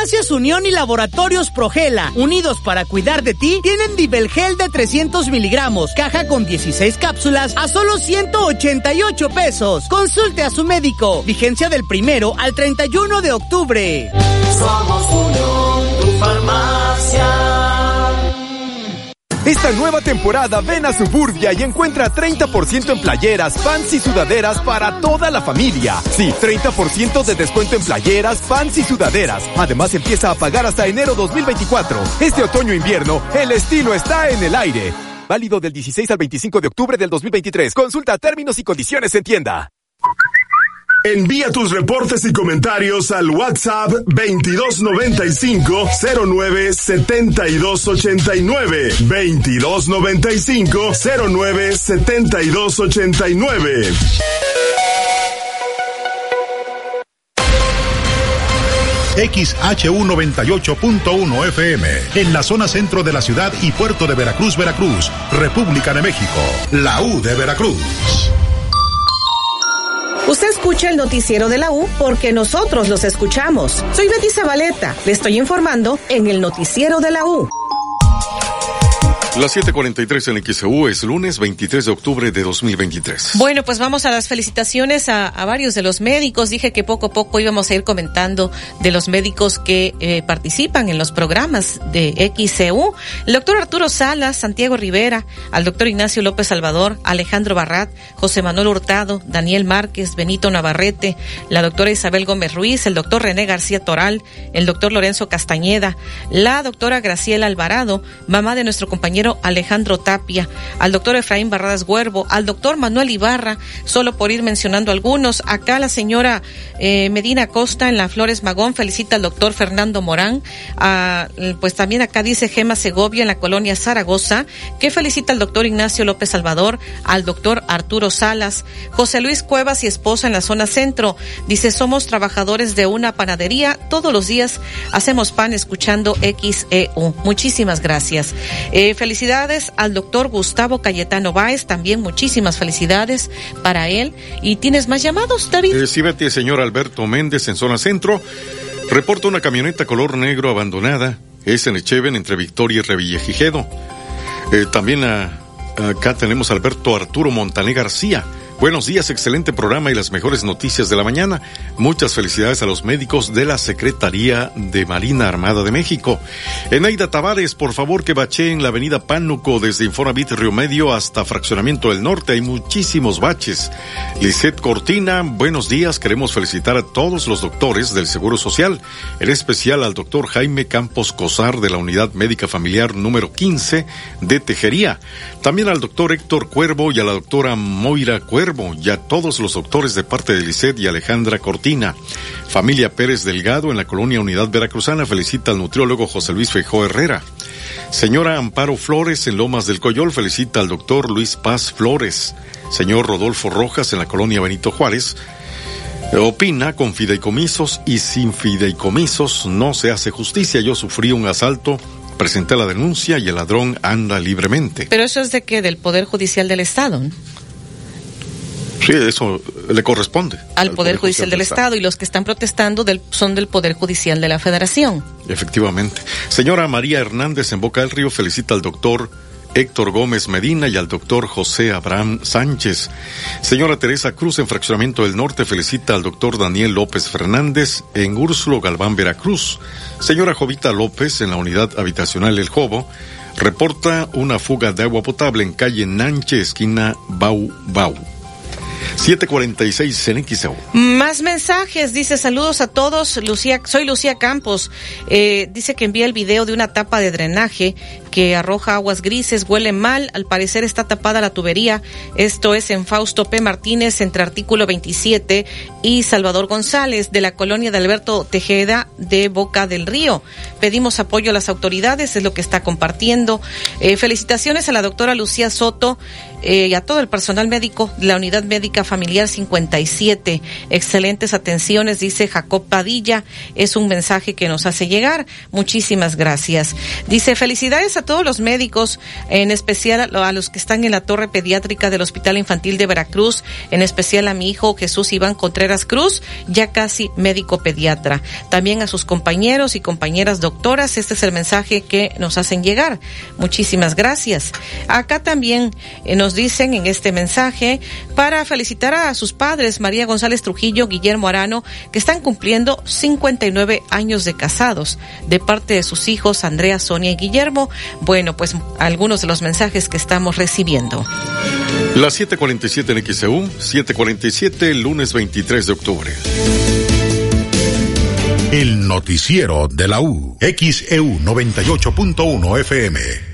Farmacias Unión y Laboratorios Progela, unidos para cuidar de ti, tienen Gel de 300 miligramos, caja con 16 cápsulas a solo 188 pesos. Consulte a su médico. Vigencia del primero al 31 de octubre. Somos Unión, tu farmacia. Esta nueva temporada ven a Suburbia y encuentra 30% en playeras, pants y sudaderas para toda la familia. Sí, 30% de descuento en playeras, pants y sudaderas. Además empieza a pagar hasta enero 2024. Este otoño-invierno, el estilo está en el aire. Válido del 16 al 25 de octubre del 2023. Consulta términos y condiciones en tienda. Envía tus reportes y comentarios al WhatsApp 2295 09 7289 2295 09 7289 XHU 98.1 FM, en la zona centro de la ciudad y puerto de Veracruz, Veracruz, República de México, la U de Veracruz. Usted escucha el noticiero de la U porque nosotros los escuchamos. Soy Betty Zabaleta. Le estoy informando en el noticiero de la U. Las 7:43 en XEU es lunes 23 de octubre de 2023. Bueno, pues vamos a las felicitaciones a, varios de los médicos. Dije que poco a poco íbamos a ir comentando de los médicos que eh, participan en los programas de XEU. El doctor Arturo Salas, Santiago Rivera, al doctor Ignacio López Salvador, Alejandro Barrat, José Manuel Hurtado, Daniel Márquez, Benito Navarrete, la doctora Isabel Gómez Ruiz, el doctor René García Toral, el doctor Lorenzo Castañeda, la doctora Graciela Alvarado, mamá de nuestro compañero Alejandro Tapia, al doctor Efraín Barradas Huervo, al doctor Manuel Ibarra, solo por ir mencionando algunos. Acá la señora eh, Medina Costa en la Flores Magón felicita al doctor Fernando Morán. A, pues también acá dice Gema Segovia en la colonia Zaragoza, que felicita al doctor Ignacio López Salvador, al doctor Arturo Salas, José Luis Cuevas y esposa en la zona centro. Dice, somos trabajadores de una panadería, todos los días hacemos pan escuchando XEU. Muchísimas gracias. Eh, felicidades al doctor Gustavo Cayetano Báez, también muchísimas felicidades para él. ¿Y tienes más llamados, David? Eh, sí, señor Alberto Méndez en zona centro. Reporta una camioneta color negro abandonada. Es en Echeven, entre Victoria y Revillagigedo. Eh, también acá tenemos a Alberto Arturo Montané García. Buenos días, excelente programa y las mejores noticias de la mañana. Muchas felicidades a los médicos de la Secretaría de Marina Armada de México. Enaida Tavares, por favor que bache en la avenida Pánuco desde Infonavit Río Medio hasta Fraccionamiento del Norte. Hay muchísimos baches. Lisette Cortina, buenos días. Queremos felicitar a todos los doctores del Seguro Social, en especial al doctor Jaime Campos Cosar de la Unidad Médica Familiar número 15 de Tejería. También al doctor Héctor Cuervo y a la doctora Moira Cuervo y a todos los doctores de parte de Lisset y Alejandra Cortina. Familia Pérez Delgado en la colonia Unidad Veracruzana felicita al nutriólogo José Luis Feijó Herrera. Señora Amparo Flores en Lomas del Coyol felicita al doctor Luis Paz Flores. Señor Rodolfo Rojas en la colonia Benito Juárez opina con fideicomisos y sin fideicomisos no se hace justicia. Yo sufrí un asalto presenté la denuncia y el ladrón anda libremente. Pero eso es de que del Poder Judicial del Estado. Sí, eso le corresponde. Al, al Poder, Judicial, Judicial del, del Estado. Estado. y los que están protestando del, son del Poder Judicial de la Federación. Efectivamente. Señora María Hernández en Boca del Río felicita al doctor Héctor Gómez Medina y al doctor José Abraham Sánchez. Señora Teresa Cruz en Fraccionamiento del Norte felicita al doctor Daniel López Fernández en Úrsulo Galván, Veracruz. Señora Jovita López en la unidad habitacional El Jobo reporta una fuga de agua potable en calle Nanche, esquina Bau Bau. 746 en XEU. Más mensajes, dice saludos a todos. Lucía, soy Lucía Campos. Eh, dice que envía el video de una tapa de drenaje que arroja aguas grises, huele mal, al parecer está tapada la tubería. Esto es en Fausto P. Martínez, entre artículo 27 y Salvador González, de la colonia de Alberto Tejeda de Boca del Río. Pedimos apoyo a las autoridades, es lo que está compartiendo. Eh, felicitaciones a la doctora Lucía Soto eh, y a todo el personal médico de la Unidad Médica Familiar 57. Excelentes atenciones, dice Jacob Padilla. Es un mensaje que nos hace llegar. Muchísimas gracias. Dice, felicidades a todos los médicos, en especial a los que están en la torre pediátrica del Hospital Infantil de Veracruz, en especial a mi hijo Jesús Iván Contreras Cruz, ya casi médico pediatra. También a sus compañeros y compañeras doctoras, este es el mensaje que nos hacen llegar. Muchísimas gracias. Acá también eh, nos dicen en este mensaje para felicitar a sus padres, María González Trujillo, Guillermo Arano, que están cumpliendo 59 años de casados, de parte de sus hijos Andrea, Sonia y Guillermo. Bueno, pues algunos de los mensajes que estamos recibiendo. Las 7:47 en XEU, 7:47 el lunes 23 de octubre. El noticiero de la U, XEU 98.1 FM.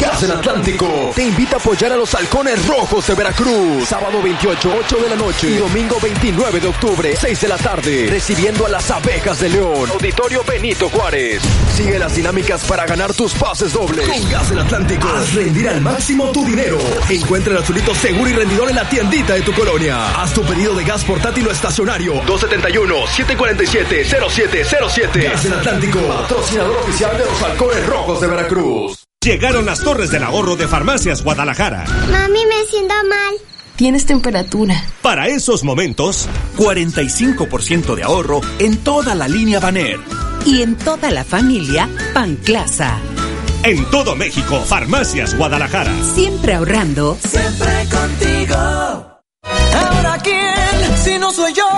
Gas del Atlántico te invita a apoyar a los halcones rojos de Veracruz. Sábado 28, 8 de la noche y domingo 29 de octubre, 6 de la tarde, recibiendo a las abejas de León. Auditorio Benito Juárez. Sigue las dinámicas para ganar tus pases dobles. Con Gas del Atlántico, haz rendir al máximo tu dinero. Encuentra el azulito seguro y rendidor en la tiendita de tu colonia. Haz tu pedido de gas portátil o estacionario. 271-747-0707. Gas del Atlántico, patrocinador oficial de los halcones rojos de Veracruz. Llegaron las torres del ahorro de Farmacias Guadalajara. Mami, me siento mal. tienes temperatura. Para esos momentos, 45% de ahorro en toda la línea Baner. Y en toda la familia, Panclasa. En todo México, Farmacias Guadalajara. Siempre ahorrando. Siempre contigo. ¿Ahora quién? Si no soy yo.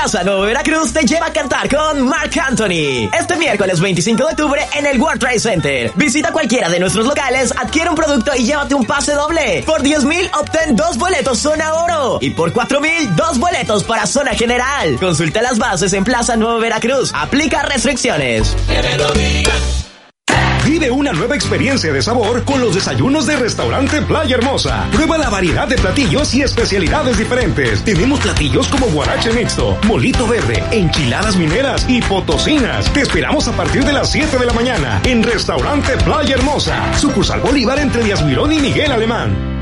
Plaza Nuevo Veracruz te lleva a cantar con Mark Anthony. Este miércoles 25 de octubre en el World Trade Center. Visita cualquiera de nuestros locales, adquiere un producto y llévate un pase doble. Por 10 mil obtén dos boletos zona oro. Y por 4 mil, dos boletos para zona general. Consulta las bases en Plaza Nuevo Veracruz. Aplica restricciones. Vive una nueva experiencia de sabor con los desayunos de Restaurante Playa Hermosa. Prueba la variedad de platillos y especialidades diferentes. Tenemos platillos como guarache mixto, molito verde, enchiladas mineras y potosinas. Te esperamos a partir de las 7 de la mañana en Restaurante Playa Hermosa. Sucursal Bolívar entre Díaz Mirón y Miguel Alemán.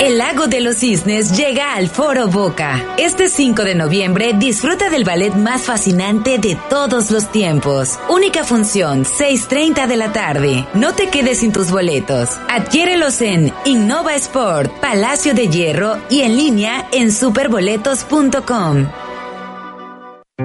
El Lago de los Cisnes llega al Foro Boca. Este 5 de noviembre disfruta del ballet más fascinante de todos los tiempos. Única función, 6.30 de la tarde. No te quedes sin tus boletos. Adquiérelos en Innova Sport, Palacio de Hierro y en línea en superboletos.com.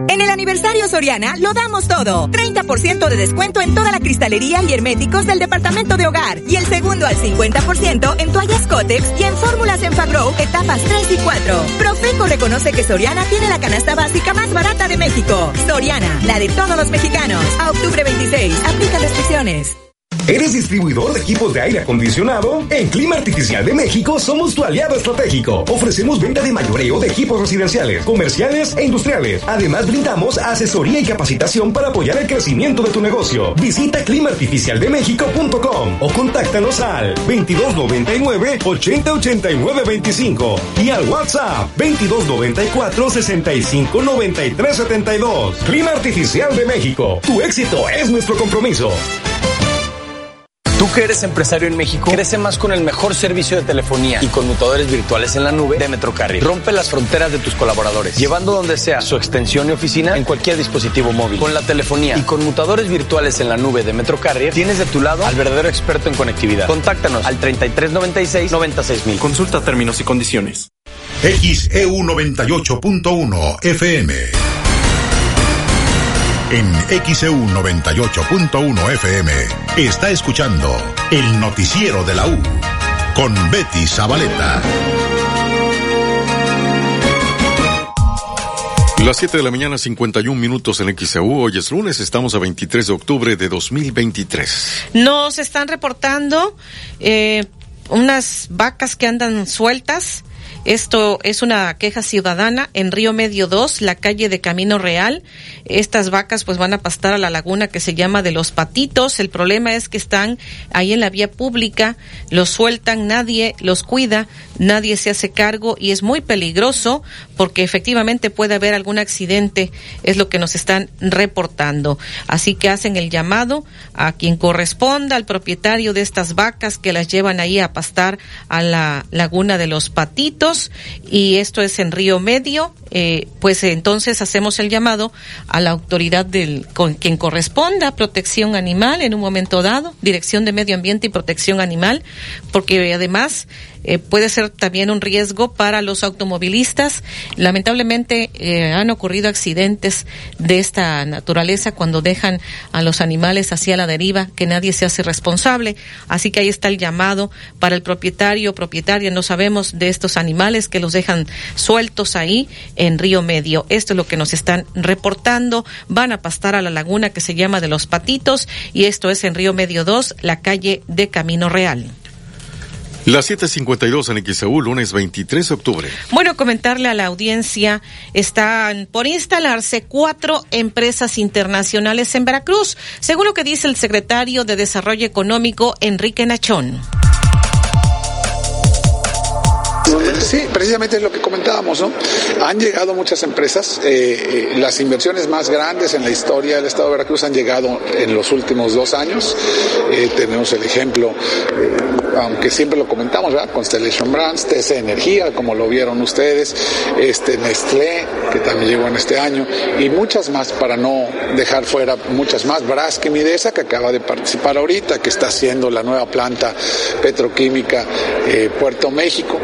En el aniversario Soriana lo damos todo. 30% de descuento en toda la cristalería y herméticos del departamento de hogar. Y el segundo al 50% en toallas Cotex y en fórmulas en Fagrow etapas 3 y 4. Profeco reconoce que Soriana tiene la canasta básica más barata de México. Soriana, la de todos los mexicanos. A octubre 26, aplica restricciones. ¿Eres distribuidor de equipos de aire acondicionado? En Clima Artificial de México somos tu aliado estratégico. Ofrecemos venta de mayoreo de equipos residenciales, comerciales e industriales. Además, brindamos asesoría y capacitación para apoyar el crecimiento de tu negocio. Visita climaartificialdemexico.com o contáctanos al 2299 8089 25 y al WhatsApp 2294 65 93 72. Clima Artificial de México. Tu éxito es nuestro compromiso. Tú que eres empresario en México, crece más con el mejor servicio de telefonía y conmutadores virtuales en la nube de Metrocarrier. Rompe las fronteras de tus colaboradores, llevando donde sea su extensión y oficina en cualquier dispositivo móvil. Con la telefonía y conmutadores virtuales en la nube de Metrocarrier, tienes de tu lado al verdadero experto en conectividad. Contáctanos al 3396 96000. Consulta términos y condiciones. XEU 98.1 FM. En XEU 98.1 FM está escuchando el noticiero de la U con Betty Zabaleta. Las 7 de la mañana, 51 minutos en XEU. Hoy es lunes, estamos a 23 de octubre de 2023. Nos están reportando eh, unas vacas que andan sueltas. Esto es una queja ciudadana en Río Medio 2, la calle de Camino Real. Estas vacas pues van a pastar a la laguna que se llama de los patitos. El problema es que están ahí en la vía pública, los sueltan, nadie los cuida, nadie se hace cargo y es muy peligroso porque efectivamente puede haber algún accidente, es lo que nos están reportando. Así que hacen el llamado a quien corresponda, al propietario de estas vacas que las llevan ahí a pastar a la laguna de los patitos y esto es en Río Medio, eh, pues entonces hacemos el llamado a la autoridad del con quien corresponda, protección animal en un momento dado, Dirección de Medio Ambiente y Protección Animal, porque además eh, puede ser también un riesgo para los automovilistas. Lamentablemente eh, han ocurrido accidentes de esta naturaleza cuando dejan a los animales hacia la deriva, que nadie se hace responsable. Así que ahí está el llamado para el propietario o propietaria, no sabemos de estos animales que los dejan sueltos ahí en Río Medio. Esto es lo que nos están reportando. Van a pastar a la laguna que se llama de los Patitos y esto es en Río Medio 2, la calle de Camino Real. Las 7:52 en XEU, lunes 23 de octubre. Bueno, comentarle a la audiencia, están por instalarse cuatro empresas internacionales en Veracruz, según lo que dice el secretario de Desarrollo Económico, Enrique Nachón. Sí, precisamente es lo que comentábamos, ¿no? Han llegado muchas empresas, eh, eh, las inversiones más grandes en la historia del Estado de Veracruz han llegado en los últimos dos años. Eh, tenemos el ejemplo, aunque siempre lo comentamos, ¿verdad? Constellation Brands, TC Energía, como lo vieron ustedes, este Nestlé, que también llegó en este año, y muchas más para no dejar fuera muchas más. Braskem Midesa, que acaba de participar ahorita, que está haciendo la nueva planta petroquímica Puerto México.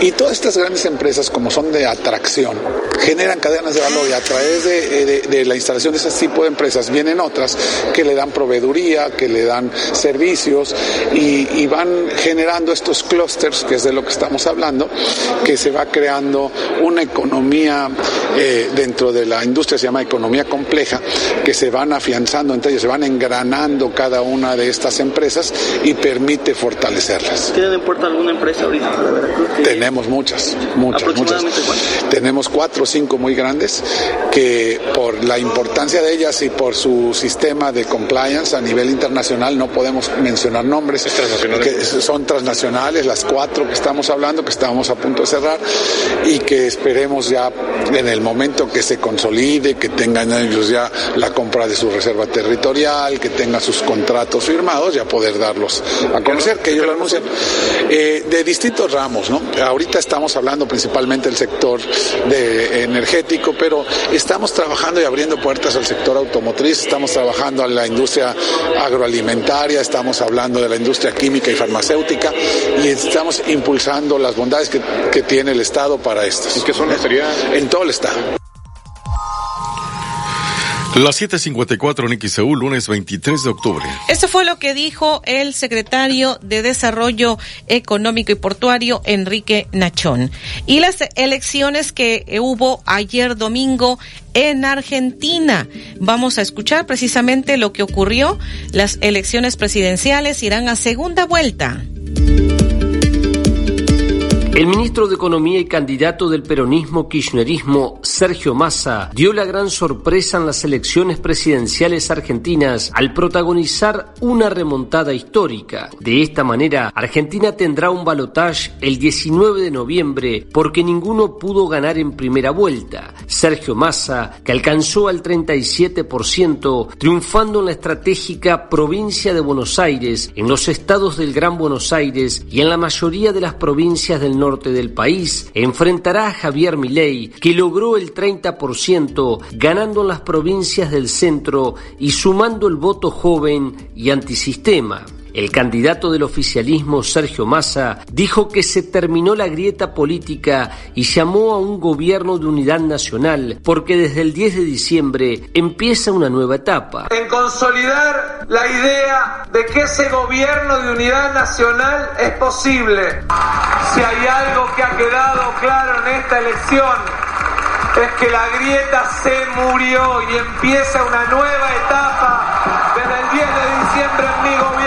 Y todas estas grandes empresas, como son de atracción, generan cadenas de valor y a través de, la instalación de ese tipo de empresas vienen otras que le dan proveeduría, que le dan servicios y, van generando estos clústeres, que es de lo que estamos hablando, que se va creando una economía eh, dentro de la industria, se llama economía compleja, que se van afianzando entre ellos, se van engranando cada una de estas empresas y permite fortalecerlas. ¿Tienen en puerta alguna empresa ahorita para Veracruz? Tenemos muchas, muchas, muchas. Tenemos cuatro o cinco muy grandes que por la importancia de ellas y por su sistema de compliance a nivel internacional no podemos mencionar nombres. Que son transnacionales, las cuatro que estamos hablando, que estamos a punto de cerrar y que esperemos ya en el momento que se consolide, que tengan ellos ya la compra de su reserva territorial, que tengan sus contratos firmados, ya poder darlos a conocer, que ellos lo anuncien. Eh, de distintos ramos, ¿no? Ahorita estamos hablando principalmente del sector de energético, pero estamos trabajando y abriendo puertas al sector automotriz, estamos trabajando en la industria agroalimentaria, estamos hablando de la industria química y farmacéutica y estamos impulsando las bondades que, que tiene el Estado para estas. ¿Y qué son? Sería... En todo el Estado. Las 7:54 en Seúl, lunes 23 de octubre. Eso fue lo que dijo el secretario de Desarrollo Económico y Portuario, Enrique Nachón. Y las elecciones que hubo ayer domingo en Argentina. Vamos a escuchar precisamente lo que ocurrió. Las elecciones presidenciales irán a segunda vuelta. El ministro de Economía y candidato del peronismo kirchnerismo, Sergio Massa, dio la gran sorpresa en las elecciones presidenciales argentinas al protagonizar una remontada histórica. De esta manera, Argentina tendrá un balotaje el 19 de noviembre porque ninguno pudo ganar en primera vuelta. Sergio Massa, que alcanzó al 37%, triunfando en la estratégica provincia de Buenos Aires, en los estados del Gran Buenos Aires y en la mayoría de las provincias del norte del país, enfrentará a Javier Milei, que logró el 30%, ganando en las provincias del centro y sumando el voto joven y antisistema. El candidato del oficialismo, Sergio Massa, dijo que se terminó la grieta política y llamó a un gobierno de unidad nacional porque desde el 10 de diciembre empieza una nueva etapa. En consolidar la idea de que ese gobierno de unidad nacional es posible. Si hay algo que ha quedado claro en esta elección, es que la grieta se murió y empieza una nueva etapa desde el 10 de diciembre en.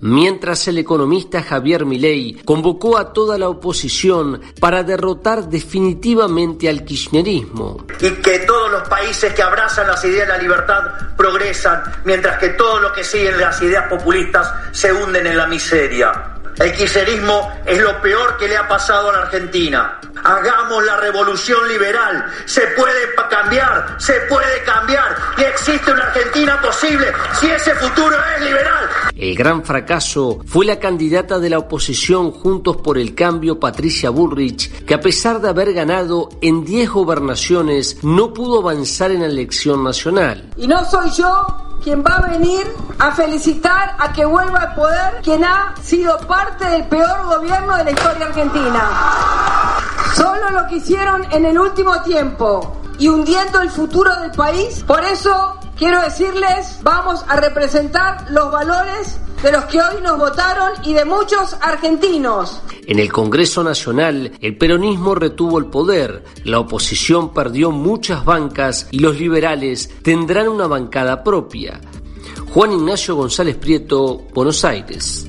Mientras el economista Javier Milei convocó a toda la oposición para derrotar definitivamente al kirchnerismo. Y que todos los países que abrazan las ideas de la libertad progresan, mientras que todos los que siguen las ideas populistas se hunden en la miseria. El kirchnerismo es lo peor que le ha pasado a la Argentina. Hagamos la revolución liberal. Se puede cambiar, se puede cambiar. Y existe una Argentina posible si ese futuro es liberal. El gran fracaso fue la candidata de la oposición Juntos por el Cambio, Patricia Bullrich, que a pesar de haber ganado en 10 gobernaciones, no pudo avanzar en la elección nacional. Y no soy yo quien va a venir a felicitar a que vuelva al poder quien ha sido parte del peor gobierno de la historia argentina. Solo lo que hicieron en el último tiempo y hundiendo el futuro del país. Por eso quiero decirles, vamos a representar los valores de los que hoy nos votaron y de muchos argentinos. En el Congreso Nacional, el peronismo retuvo el poder, la oposición perdió muchas bancas y los liberales tendrán una bancada propia. Juan Ignacio González Prieto, Buenos Aires.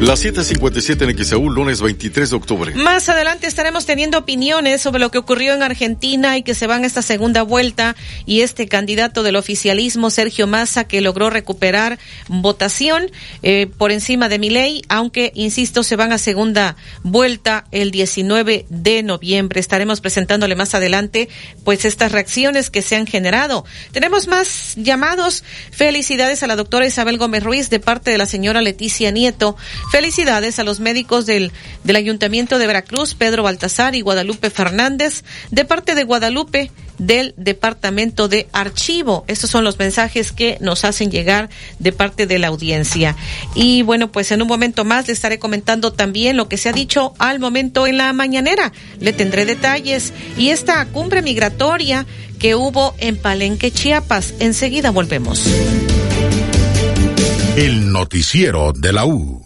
Las 7:57 en XEU, lunes 23 de octubre. Más adelante estaremos teniendo opiniones sobre lo que ocurrió en Argentina y que se va en esta segunda vuelta y este candidato del oficialismo, Sergio Massa, que logró recuperar votación eh, por encima de Milei, aunque, insisto, se van a segunda vuelta el 19 de noviembre. Estaremos presentándole más adelante, pues, estas reacciones que se han generado. Tenemos más llamados. Felicidades a la doctora Isabel Gómez Ruiz de parte de la señora Leticia Nieto. Felicidades a los médicos del, del Ayuntamiento de Veracruz, Pedro Baltasar y Guadalupe Fernández, de parte de Guadalupe del Departamento de Archivo. Estos son los mensajes que nos hacen llegar de parte de la audiencia. Y bueno, pues en un momento más le estaré comentando también lo que se ha dicho al momento en la mañanera. Le tendré detalles. Y esta cumbre migratoria que hubo en Palenque, Chiapas. Enseguida volvemos. El noticiero de la U.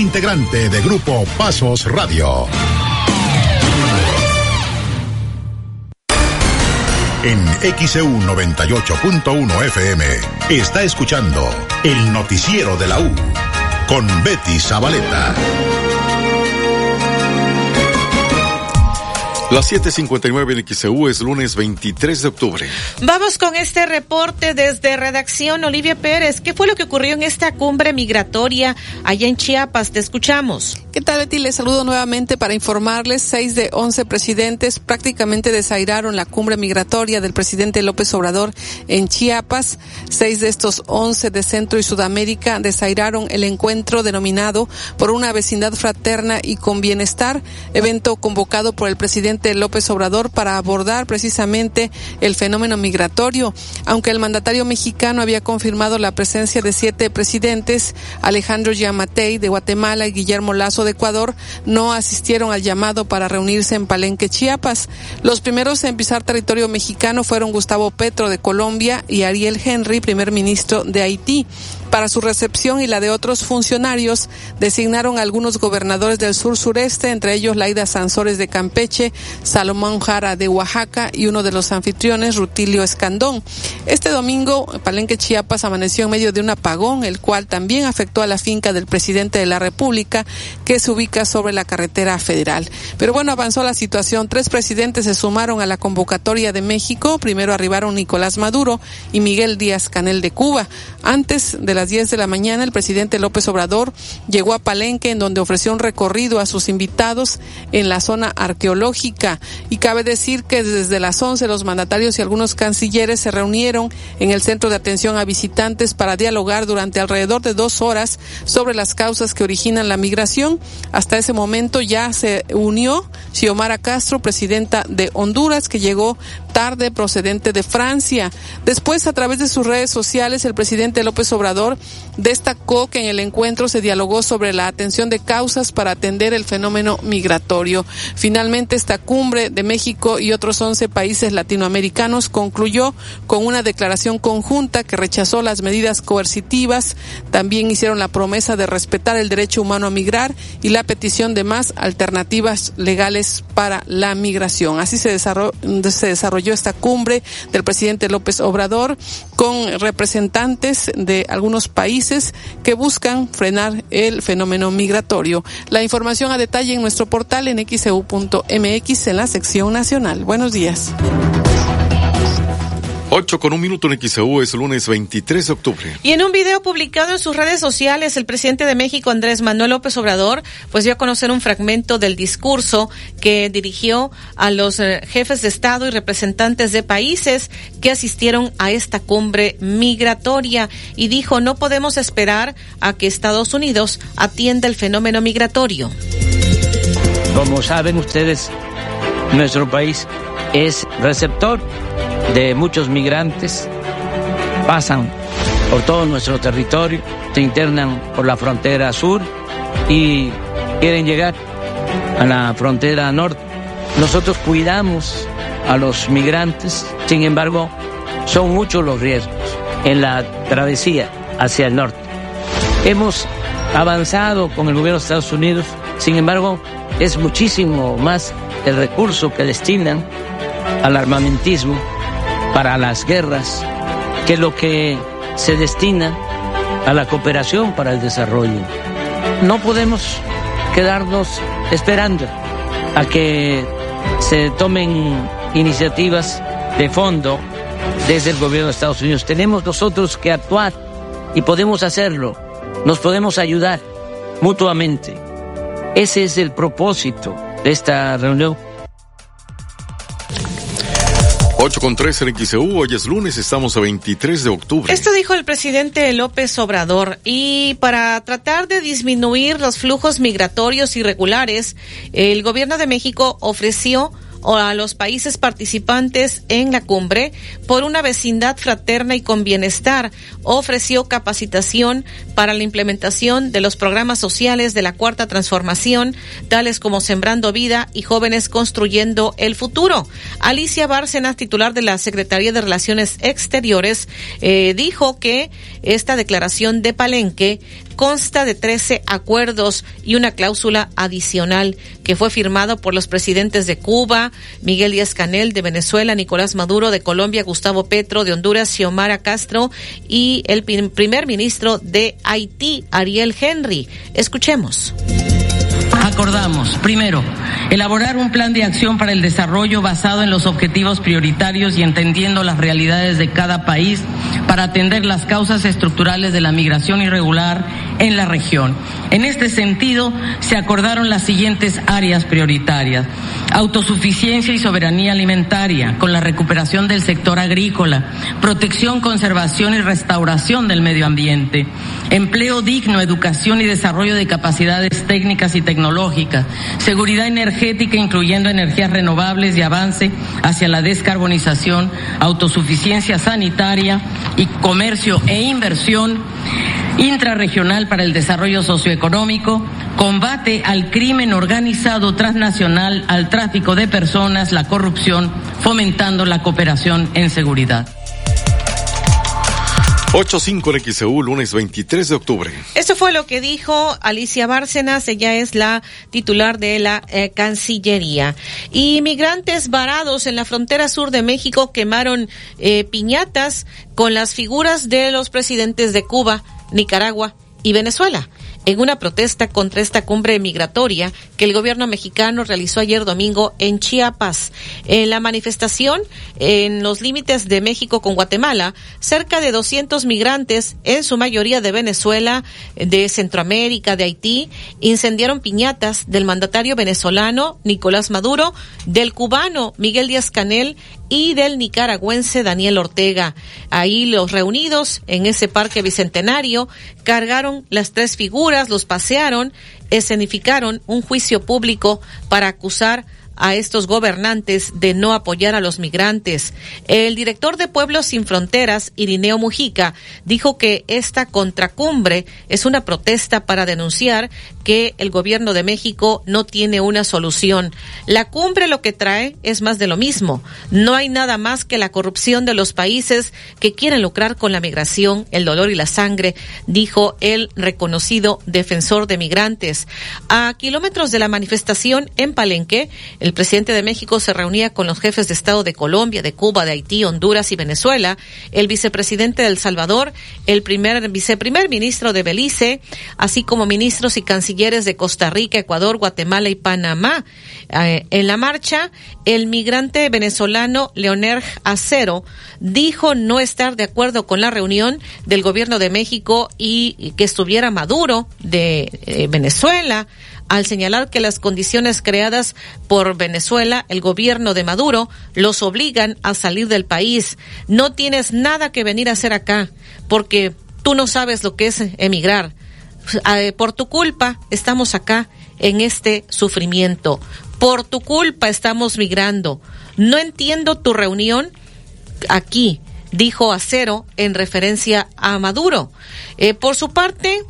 integrante de Grupo Pasos Radio. En XEU 98.1 FM está escuchando el noticiero de la U con Betty Zabaleta. Las 7:59 en XEU es lunes 23 de octubre. Vamos con este reporte desde redacción Olivia Pérez. ¿Qué fue lo que ocurrió en esta cumbre migratoria allá en Chiapas? Te escuchamos. ¿Qué tal, Betty? Les saludo nuevamente para informarles. Seis de once presidentes prácticamente desairaron la cumbre migratoria del presidente López Obrador en Chiapas. Seis de estos once de Centro y Sudamérica desairaron el encuentro denominado por una vecindad fraterna y con bienestar, evento convocado por el presidente López Obrador para abordar precisamente el fenómeno migratorio. Aunque el mandatario mexicano había confirmado la presencia de siete presidentes, Alejandro Yamatei de Guatemala y Guillermo Lazo de Ecuador no asistieron al llamado para reunirse en Palenque, Chiapas. Los primeros en pisar territorio mexicano fueron Gustavo Petro de Colombia y Ariel Henry, primer ministro de Haití. Para su recepción y la de otros funcionarios, designaron algunos gobernadores del sur sureste, entre ellos Laida Sansores de Campeche, Salomón Jara de Oaxaca y uno de los anfitriones, Rutilio Escandón. Este domingo, Palenque Chiapas amaneció en medio de un apagón, el cual también afectó a la finca del presidente de la República, que se ubica sobre la carretera federal. Pero bueno, avanzó la situación. Tres presidentes se sumaron a la convocatoria de México. Primero arribaron Nicolás Maduro y Miguel Díaz Canel de Cuba. Antes de las 10 de la mañana, el presidente López Obrador llegó a Palenque, en donde ofreció un recorrido a sus invitados en la zona arqueológica. Y cabe decir que desde las 11 los mandatarios y algunos cancilleres se reunieron en el centro de atención a visitantes para dialogar durante alrededor de dos horas sobre las causas que originan la migración. Hasta ese momento ya se unió Xiomara Castro, presidenta de Honduras, que llegó tarde procedente de Francia. Después, a través de sus redes sociales, el presidente López Obrador destacó que en el encuentro se dialogó sobre la atención de causas para atender el fenómeno migratorio. Finalmente, esta cumbre de México y otros 11 países latinoamericanos concluyó con una declaración conjunta que rechazó las medidas coercitivas. También hicieron la promesa de respetar el derecho humano a migrar y la petición de más alternativas legales para la migración. Así se desarrolló, se desarrolló esta cumbre del presidente López Obrador con representantes de algunos países que buscan frenar el fenómeno migratorio. La información a detalle en nuestro portal en xeu.mx en la sección nacional. Buenos días. 8 con un minuto en XEU es lunes 23 de octubre. Y en un video publicado en sus redes sociales, el presidente de México, Andrés Manuel López Obrador, pues dio a conocer un fragmento del discurso que dirigió a los eh, jefes de Estado y representantes de países que asistieron a esta cumbre migratoria y dijo, no podemos esperar a que Estados Unidos atienda el fenómeno migratorio. Como saben ustedes, nuestro país es receptor de muchos migrantes, pasan por todo nuestro territorio, se internan por la frontera sur y quieren llegar a la frontera norte. Nosotros cuidamos a los migrantes, sin embargo, son muchos los riesgos en la travesía hacia el norte. Hemos avanzado con el gobierno de Estados Unidos, sin embargo, es muchísimo más el recurso que destinan al armamentismo para las guerras que lo que se destina a la cooperación para el desarrollo. No podemos quedarnos esperando a que se tomen iniciativas de fondo desde el gobierno de Estados Unidos. Tenemos nosotros que actuar y podemos hacerlo. Nos podemos ayudar mutuamente. Ese es el propósito de esta reunión. 8 con 3 en XEU, hoy es lunes, estamos a 23 de octubre. Esto dijo el presidente López Obrador y para tratar de disminuir los flujos migratorios irregulares, el gobierno de México ofreció a los países participantes en la cumbre por una vecindad fraterna y con bienestar. Ofreció capacitación para la implementación de los programas sociales de la Cuarta Transformación, tales como Sembrando Vida y Jóvenes Construyendo el Futuro. Alicia Bárcenas, titular de la Secretaría de Relaciones Exteriores, eh, dijo que esta declaración de Palenque consta de 13 acuerdos y una cláusula adicional que fue firmado por los presidentes de Cuba, Miguel Díaz Canel de Venezuela, Nicolás Maduro de Colombia, Gustavo Petro de Honduras, Xiomara Castro y el primer ministro de Haití, Ariel Henry. Escuchemos acordamos, primero, elaborar un plan de acción para el desarrollo basado en los objetivos prioritarios y entendiendo las realidades de cada país para atender las causas estructurales de la migración irregular en la región. En este sentido, se acordaron las siguientes áreas prioritarias. Autosuficiencia y soberanía alimentaria, con la recuperación del sector agrícola, protección, conservación y restauración del medio ambiente, empleo digno, educación y desarrollo de capacidades técnicas y tecnológicas, seguridad energética incluyendo energías renovables y avance hacia la descarbonización, autosuficiencia sanitaria y comercio e inversión intrarregional para el desarrollo socioeconómico, combate al crimen organizado transnacional, al tráfico de personas, la corrupción, fomentando la cooperación en seguridad. 85 en XEU, lunes 23 de octubre. Esto fue lo que dijo Alicia Bárcenas, ella es la titular de la eh, Cancillería. Inmigrantes varados en la frontera sur de México quemaron eh, piñatas con las figuras de los presidentes de Cuba, Nicaragua y Venezuela en una protesta contra esta cumbre migratoria que el gobierno mexicano realizó ayer domingo en Chiapas. En la manifestación, en los límites de México con Guatemala, cerca de 200 migrantes, en su mayoría de Venezuela, de Centroamérica, de Haití, incendiaron piñatas del mandatario venezolano Nicolás Maduro, del cubano Miguel Díaz Canel y del nicaragüense Daniel Ortega. Ahí los reunidos en ese parque bicentenario cargaron las tres figuras, los pasearon, escenificaron un juicio público para acusar estos gobernantes de no apoyar a los migrantes. El director de Pueblos Sin Fronteras, Irineo Mujica, dijo que esta contracumbre es una protesta para denunciar que el gobierno de México no tiene una solución. La cumbre lo que trae es más de lo mismo. No hay nada más que la corrupción de los países que quieren lucrar con la migración, el dolor y la sangre, dijo el reconocido defensor de migrantes. A kilómetros de la manifestación en Palenque, el presidente de México se reunía con los jefes de Estado de Colombia, de Cuba, de Haití, Honduras y Venezuela, el vicepresidente de El Salvador, el primer viceprimer ministro de Belice, así como ministros y cancilleres de Costa Rica, Ecuador, Guatemala y Panamá. Eh, en la marcha, el migrante venezolano Leoner Acero dijo no estar de acuerdo con la reunión del gobierno de México y, que estuviera Maduro de eh, Venezuela al señalar que las condiciones creadas por Venezuela, el gobierno de Maduro, los obligan a salir del país. No tienes nada que venir a hacer acá, porque tú no sabes lo que es emigrar. Eh, por tu culpa estamos acá en este sufrimiento. Por tu culpa estamos migrando. No entiendo tu reunión aquí. dijo acero en referencia a Maduro. Eh, por su parte,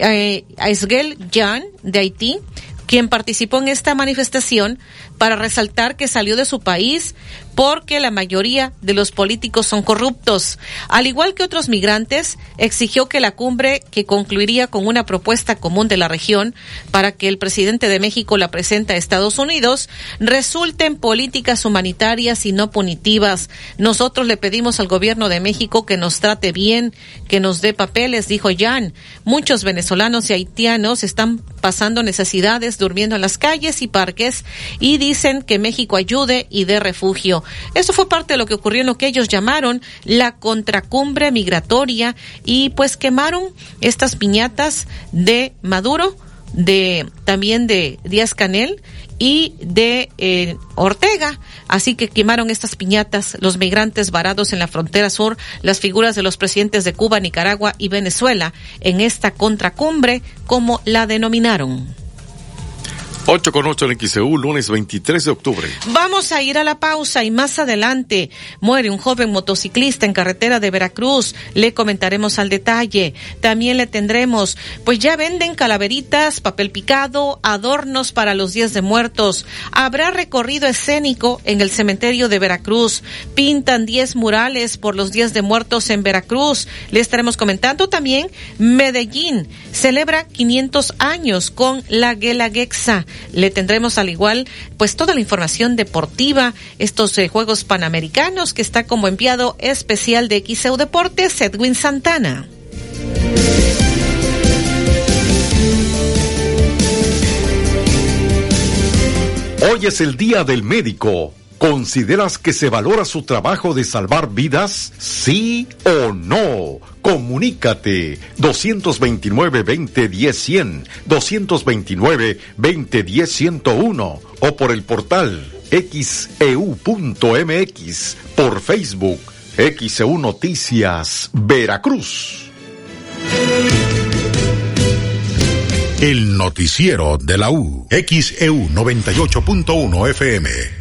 eh, Aisgel Jan de Haití, quien participó en esta manifestación para resaltar que salió de su país porque la mayoría de los políticos son corruptos. Al igual que otros migrantes, exigió que la cumbre, que concluiría con una propuesta común de la región para que el presidente de México la presente a Estados Unidos, resulte en políticas humanitarias y no punitivas. Nosotros le pedimos al gobierno de México que nos trate bien, que nos dé papeles, dijo Jan. Muchos venezolanos y haitianos están pasando necesidades, durmiendo en las calles y parques y dicen que México ayude y dé refugio. Eso fue parte de lo que ocurrió en lo que ellos llamaron la contracumbre migratoria y pues quemaron estas piñatas de Maduro, de también de Díaz Canel y de eh, Ortega. Así que quemaron estas piñatas los migrantes varados en la frontera sur, las figuras de los presidentes de Cuba, Nicaragua y Venezuela en esta contracumbre, como la denominaron. 8 con 8 en XEU, lunes 23 de octubre. Vamos a ir a la pausa y más adelante muere un joven motociclista en carretera de Veracruz. Le comentaremos al detalle. También le tendremos, pues ya venden calaveritas, papel picado, adornos para los días de muertos. Habrá recorrido escénico en el cementerio de Veracruz. Pintan 10 murales por los días de muertos en Veracruz. Le estaremos comentando también Medellín celebra 500 años con la Guelaguetza. Le tendremos al igual pues toda la información deportiva, estos eh, Juegos Panamericanos que está como enviado especial de XEU Deportes, Edwin Santana. Hoy es el Día del Médico. ¿Consideras que se valora su trabajo de salvar vidas? ¿Sí o no? Comunícate 229-2010-100, 229-2010-101 o por el portal xeu.mx, e por Facebook, XEU Noticias, Veracruz. El noticiero de la U, XEU 98.1 FM.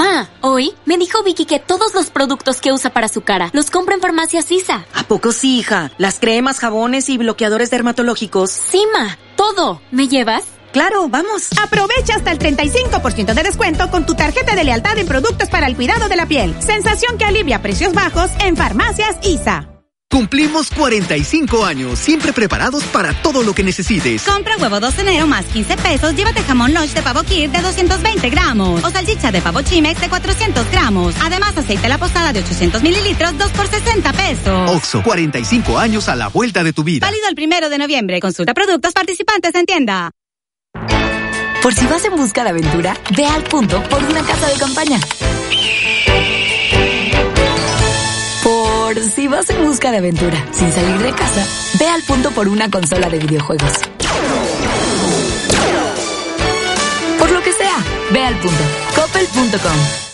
Ma, hoy me dijo Vicky que todos los productos que usa para su cara los compra en Farmacia Sisa. ¿A poco sí, hija? Las cremas, jabones y bloqueadores dermatológicos. Sí, ma, todo. ¿Me llevas? Claro, vamos. Aprovecha hasta el 35% de descuento con tu tarjeta de lealtad en productos para el cuidado de la piel. Sensación que alivia precios bajos en Farmacias ISA. Cumplimos 45 años, siempre preparados para todo lo que necesites. Compra huevo 2 enero más 15 pesos, llévate jamón lunch de pavo kir de 220 gramos o salchicha de pavo chimex de 400 gramos. Además, aceite la posada de 800 mililitros, 2 por 60 pesos. Oxo, 45 años a la vuelta de tu vida. Válido el primero de noviembre. Consulta productos participantes en tienda. Por si vas en busca de aventura, ve al punto por una casa de campaña. Si vas en busca de aventura sin salir de casa, ve al punto por una consola de videojuegos. Por lo que sea, ve al punto. Coppel.com.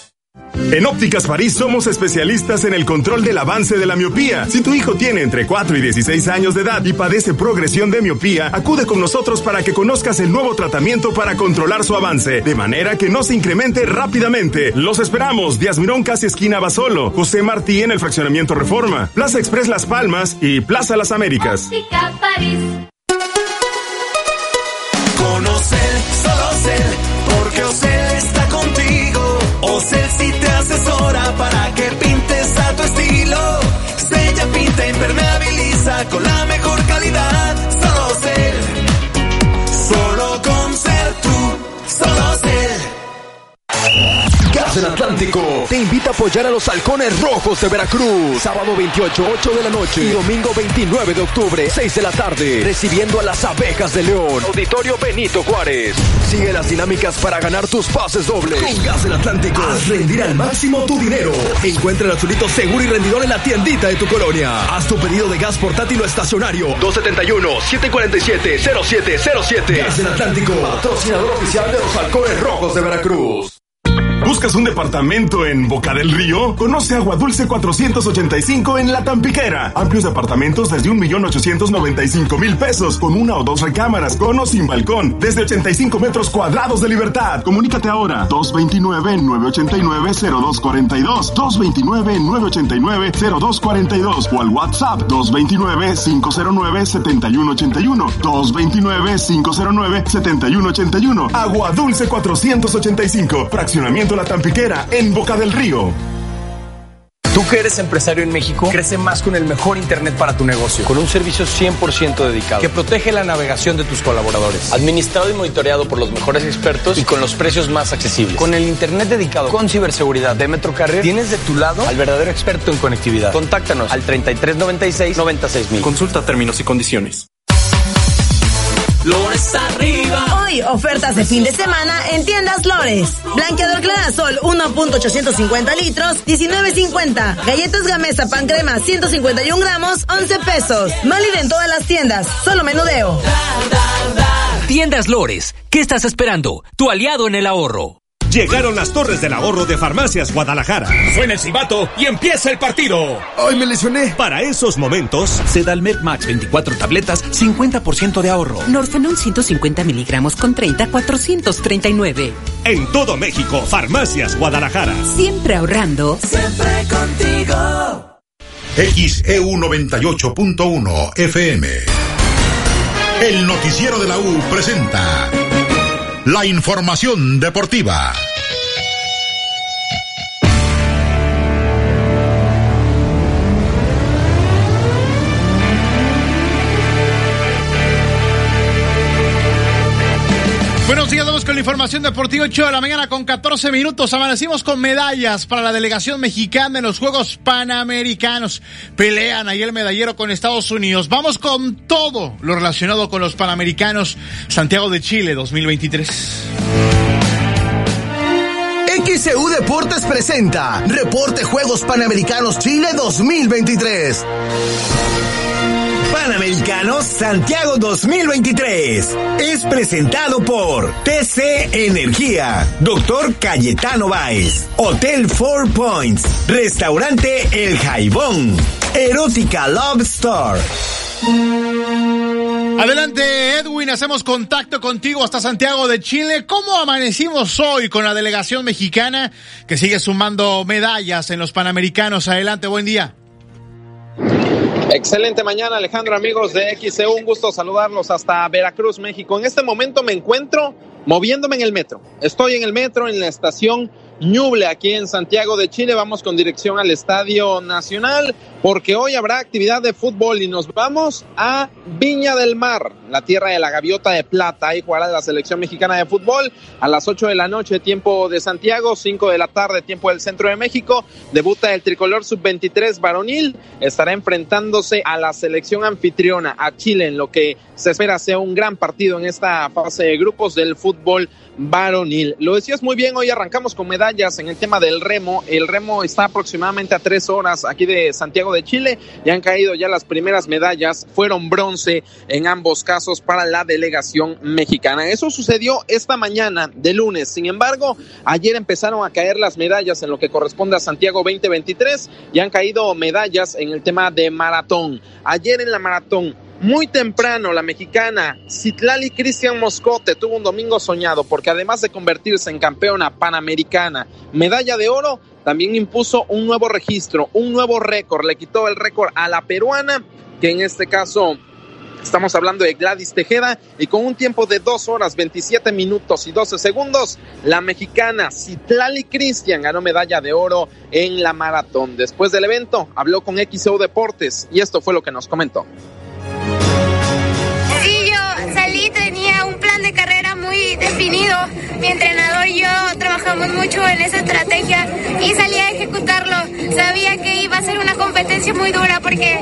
En Ópticas París somos especialistas en el control del avance de la miopía. Si tu hijo tiene entre 4 y 16 años de edad y padece progresión de miopía, acude con nosotros para que conozcas el nuevo tratamiento para controlar su avance, de manera que no se incremente rápidamente. Los esperamos, Díaz Mirón casi esquina Basolo, José Martí en el fraccionamiento Reforma, Plaza Express Las Palmas y Plaza Las Américas. Óptica París. Conocer, solo ser, porque Ocel para que pintes a tu estilo. Sella, pinta, impermeabiliza con la mejor calidad. Solo Ocel, solo con ser tú, solo Ocel. Gas del Atlántico te invita a apoyar a los halcones rojos de Veracruz. Sábado 28, 8 de la noche. Y domingo 29 de octubre, 6 de la tarde. Recibiendo a las abejas de León. Auditorio Benito Juárez. Sigue las dinámicas para ganar tus pases dobles. Con Gas del Atlántico. Haz rendir al máximo tu dinero. Encuentra el azulito seguro y rendidor en la tiendita de tu colonia. Haz tu pedido de gas portátil o estacionario. 271-747-0707. Gas del Atlántico. Patrocinador oficial de los halcones rojos de Veracruz. ¿Buscas un departamento en Boca del Río? Conoce Agua Dulce 485 en La Tampiquera. Amplios departamentos desde 1.895.000 pesos con una o dos recámaras, con o sin balcón, desde 85 metros cuadrados de libertad. Comunícate ahora 229-989-0242, 229-989-0242 o al WhatsApp 229-509-7181, 229-509-7181. Agua Dulce 485, fraccionamiento La Tampiquera, en Boca del Río. Tú que eres empresario en México, crece más con el mejor Internet para tu negocio, con un servicio 100% dedicado, que protege la navegación de tus colaboradores, administrado y monitoreado por los mejores expertos y con los precios más accesibles. Con el Internet dedicado con ciberseguridad de Metrocarrier, tienes de tu lado al verdadero experto en conectividad. Contáctanos al 3396-96000. Consulta términos y condiciones. Lores arriba. Hoy, ofertas de fin de semana en tiendas Lores. Blanqueador Clarasol 1.850 litros, 19.50. Galletas Gamesa Pan Crema 151 gramos, 11 pesos. Málida en todas las tiendas, solo menudeo. Tiendas Lores, ¿qué estás esperando? Tu aliado en el ahorro. Llegaron las torres del ahorro de Farmacias Guadalajara. Suena el silbato y empieza el partido. ¡Ay, me lesioné! Para esos momentos, Sedalmed Max 24 tabletas, 50% de ahorro. Norfenón 150 miligramos con 30, 439. En todo México, Farmacias Guadalajara. Siempre ahorrando. Siempre contigo. XEU 98.1 FM. El noticiero de la U presenta la información deportiva. Buenos días, vamos con la información deportiva 8 de la mañana con 14 minutos. Amanecimos con medallas para la delegación mexicana en los Juegos Panamericanos. Pelean ahí el medallero con Estados Unidos. Vamos con todo lo relacionado con los Panamericanos Santiago de Chile 2023. XCU Deportes presenta Reporte Juegos Panamericanos Chile 2023. Panamericanos Santiago 2023 es presentado por TC Energía, Doctor Cayetano Baez, Hotel Four Points, Restaurante El Jaibón, Erótica Love Store. Adelante, Edwin, hacemos contacto contigo hasta Santiago de Chile. ¿Cómo amanecimos hoy con la delegación mexicana que sigue sumando medallas en los Panamericanos? Adelante, buen día. Excelente mañana, Alejandro, amigos de XCU. Un gusto saludarlos hasta Veracruz, México. En este momento me encuentro moviéndome en el metro. Estoy en el metro, en la estación Ñuble, aquí en Santiago de Chile. Vamos con dirección al Estadio Nacional, porque hoy habrá actividad de fútbol y nos vamos a Viña del Mar, la tierra de la gaviota de plata. Ahí jugará la selección mexicana de fútbol a las 8 de la noche, tiempo de Santiago, 5 de la tarde, tiempo del centro de México. Debuta el tricolor sub-23 varonil. Estará enfrentándose a la selección anfitriona, a Chile, en lo que se espera sea un gran partido en esta fase de grupos del fútbol varonil. Lo decías muy bien, hoy arrancamos con medallas en el tema del remo. El remo está aproximadamente a tres horas aquí de Santiago de Chile y han caído ya las primeras medallas. Fueron bronce en ambos casos para la delegación mexicana. Eso sucedió esta mañana de lunes. Sin embargo, ayer empezaron a caer las medallas en lo que corresponde a Santiago 2023 y han caído medallas en el tema de maratón. Ayer en la maratón muy temprano, la mexicana Citlali Cristian Moscote tuvo un domingo soñado porque además de convertirse en campeona panamericana, medalla de oro, también impuso un nuevo registro, un nuevo récord. Le quitó el récord a la peruana, que en este caso Estamos hablando de Gladys Tejeda y con un tiempo de 2 horas 27 minutos y 12 segundos, la mexicana Citlali Cristian ganó medalla de oro en la maratón. Después del evento habló con XO Deportes y esto fue lo que nos comentó. Definido. Mi entrenador y yo trabajamos mucho en esa estrategia y salí a ejecutarlo. Sabía que iba a ser una competencia muy dura porque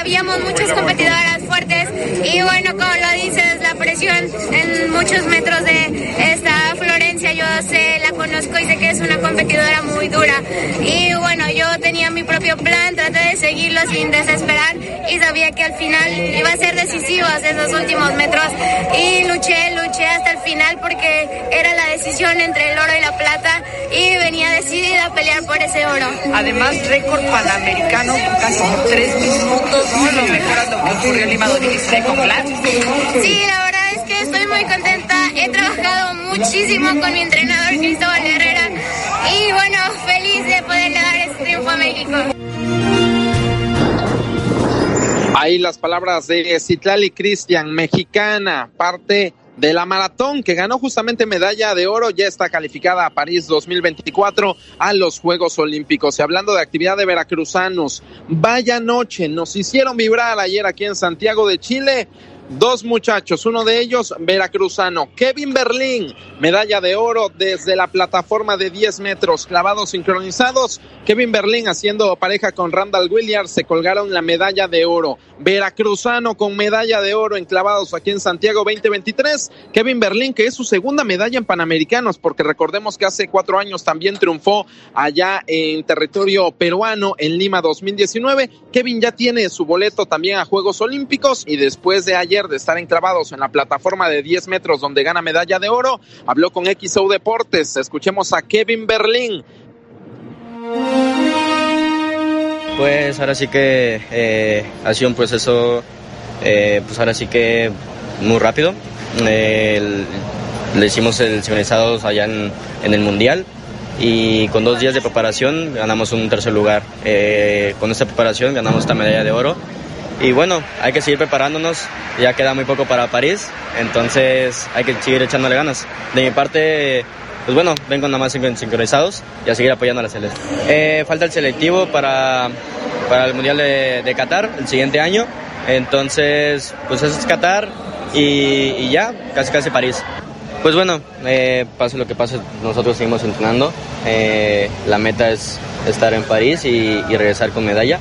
habíamos muchas competidoras fuertes y bueno, como lo dices, la presión en muchos metros de esta Florencia, yo sé, la conozco y sé que es una competidora muy dura. Y bueno, yo tenía mi propio plan, traté de seguirlo sin desesperar y sabía que al final iba a ser decisivos esos últimos metros y luché, luché hasta el final porque era la decisión entre el oro y la plata y venía decidida a pelear por ese oro. Además, récord panamericano casi por tres minutos, ¿no? Lo mejor lo que ocurrió en Lima 2016 con Sí, la verdad es que estoy muy contenta. He trabajado muchísimo con mi entrenador Cristóbal Herrera y bueno, feliz de poderle dar este triunfo a México. Ahí las palabras de Citlali Cristian, mexicana, parte de la maratón que ganó justamente medalla de oro, ya está calificada a París 2024 a los Juegos Olímpicos. Y hablando de actividad de veracruzanos, vaya noche, nos hicieron vibrar ayer aquí en Santiago de Chile dos muchachos, uno de ellos veracruzano, Kevin Berlín, medalla de oro desde la plataforma de 10 metros, clavados sincronizados, Kevin Berlín haciendo pareja con Randall Williams, se colgaron la medalla de oro, veracruzano con medalla de oro en clavados aquí en Santiago 2023, Kevin Berlín, que es su segunda medalla en Panamericanos, porque recordemos que hace cuatro años también triunfó allá en territorio peruano en Lima 2019, Kevin ya tiene su boleto también a Juegos Olímpicos y después de ayer de estar enclavados en la plataforma de 10 metros donde gana medalla de oro, habló con XO Deportes. Escuchemos a Kevin Berlín. Pues ahora sí que eh, ha sido un proceso, eh, pues ahora sí que muy rápido. le hicimos el sincronizados allá en, en, el Mundial y con dos días de preparación ganamos un tercer lugar. Eh, con esta preparación ganamos esta medalla de oro y bueno, hay que seguir preparándonos, ya queda muy poco para París, entonces hay que seguir echándole ganas. De mi parte, pues bueno, vengo nada más sincronizados y a seguir apoyando a la selección. Eh, falta el selectivo para, para el Mundial de, Qatar el siguiente año, entonces pues eso es Qatar y, ya, casi casi París. Pues bueno, eh, pase lo que pase, nosotros seguimos entrenando. Eh, la meta es estar en París y regresar con medalla.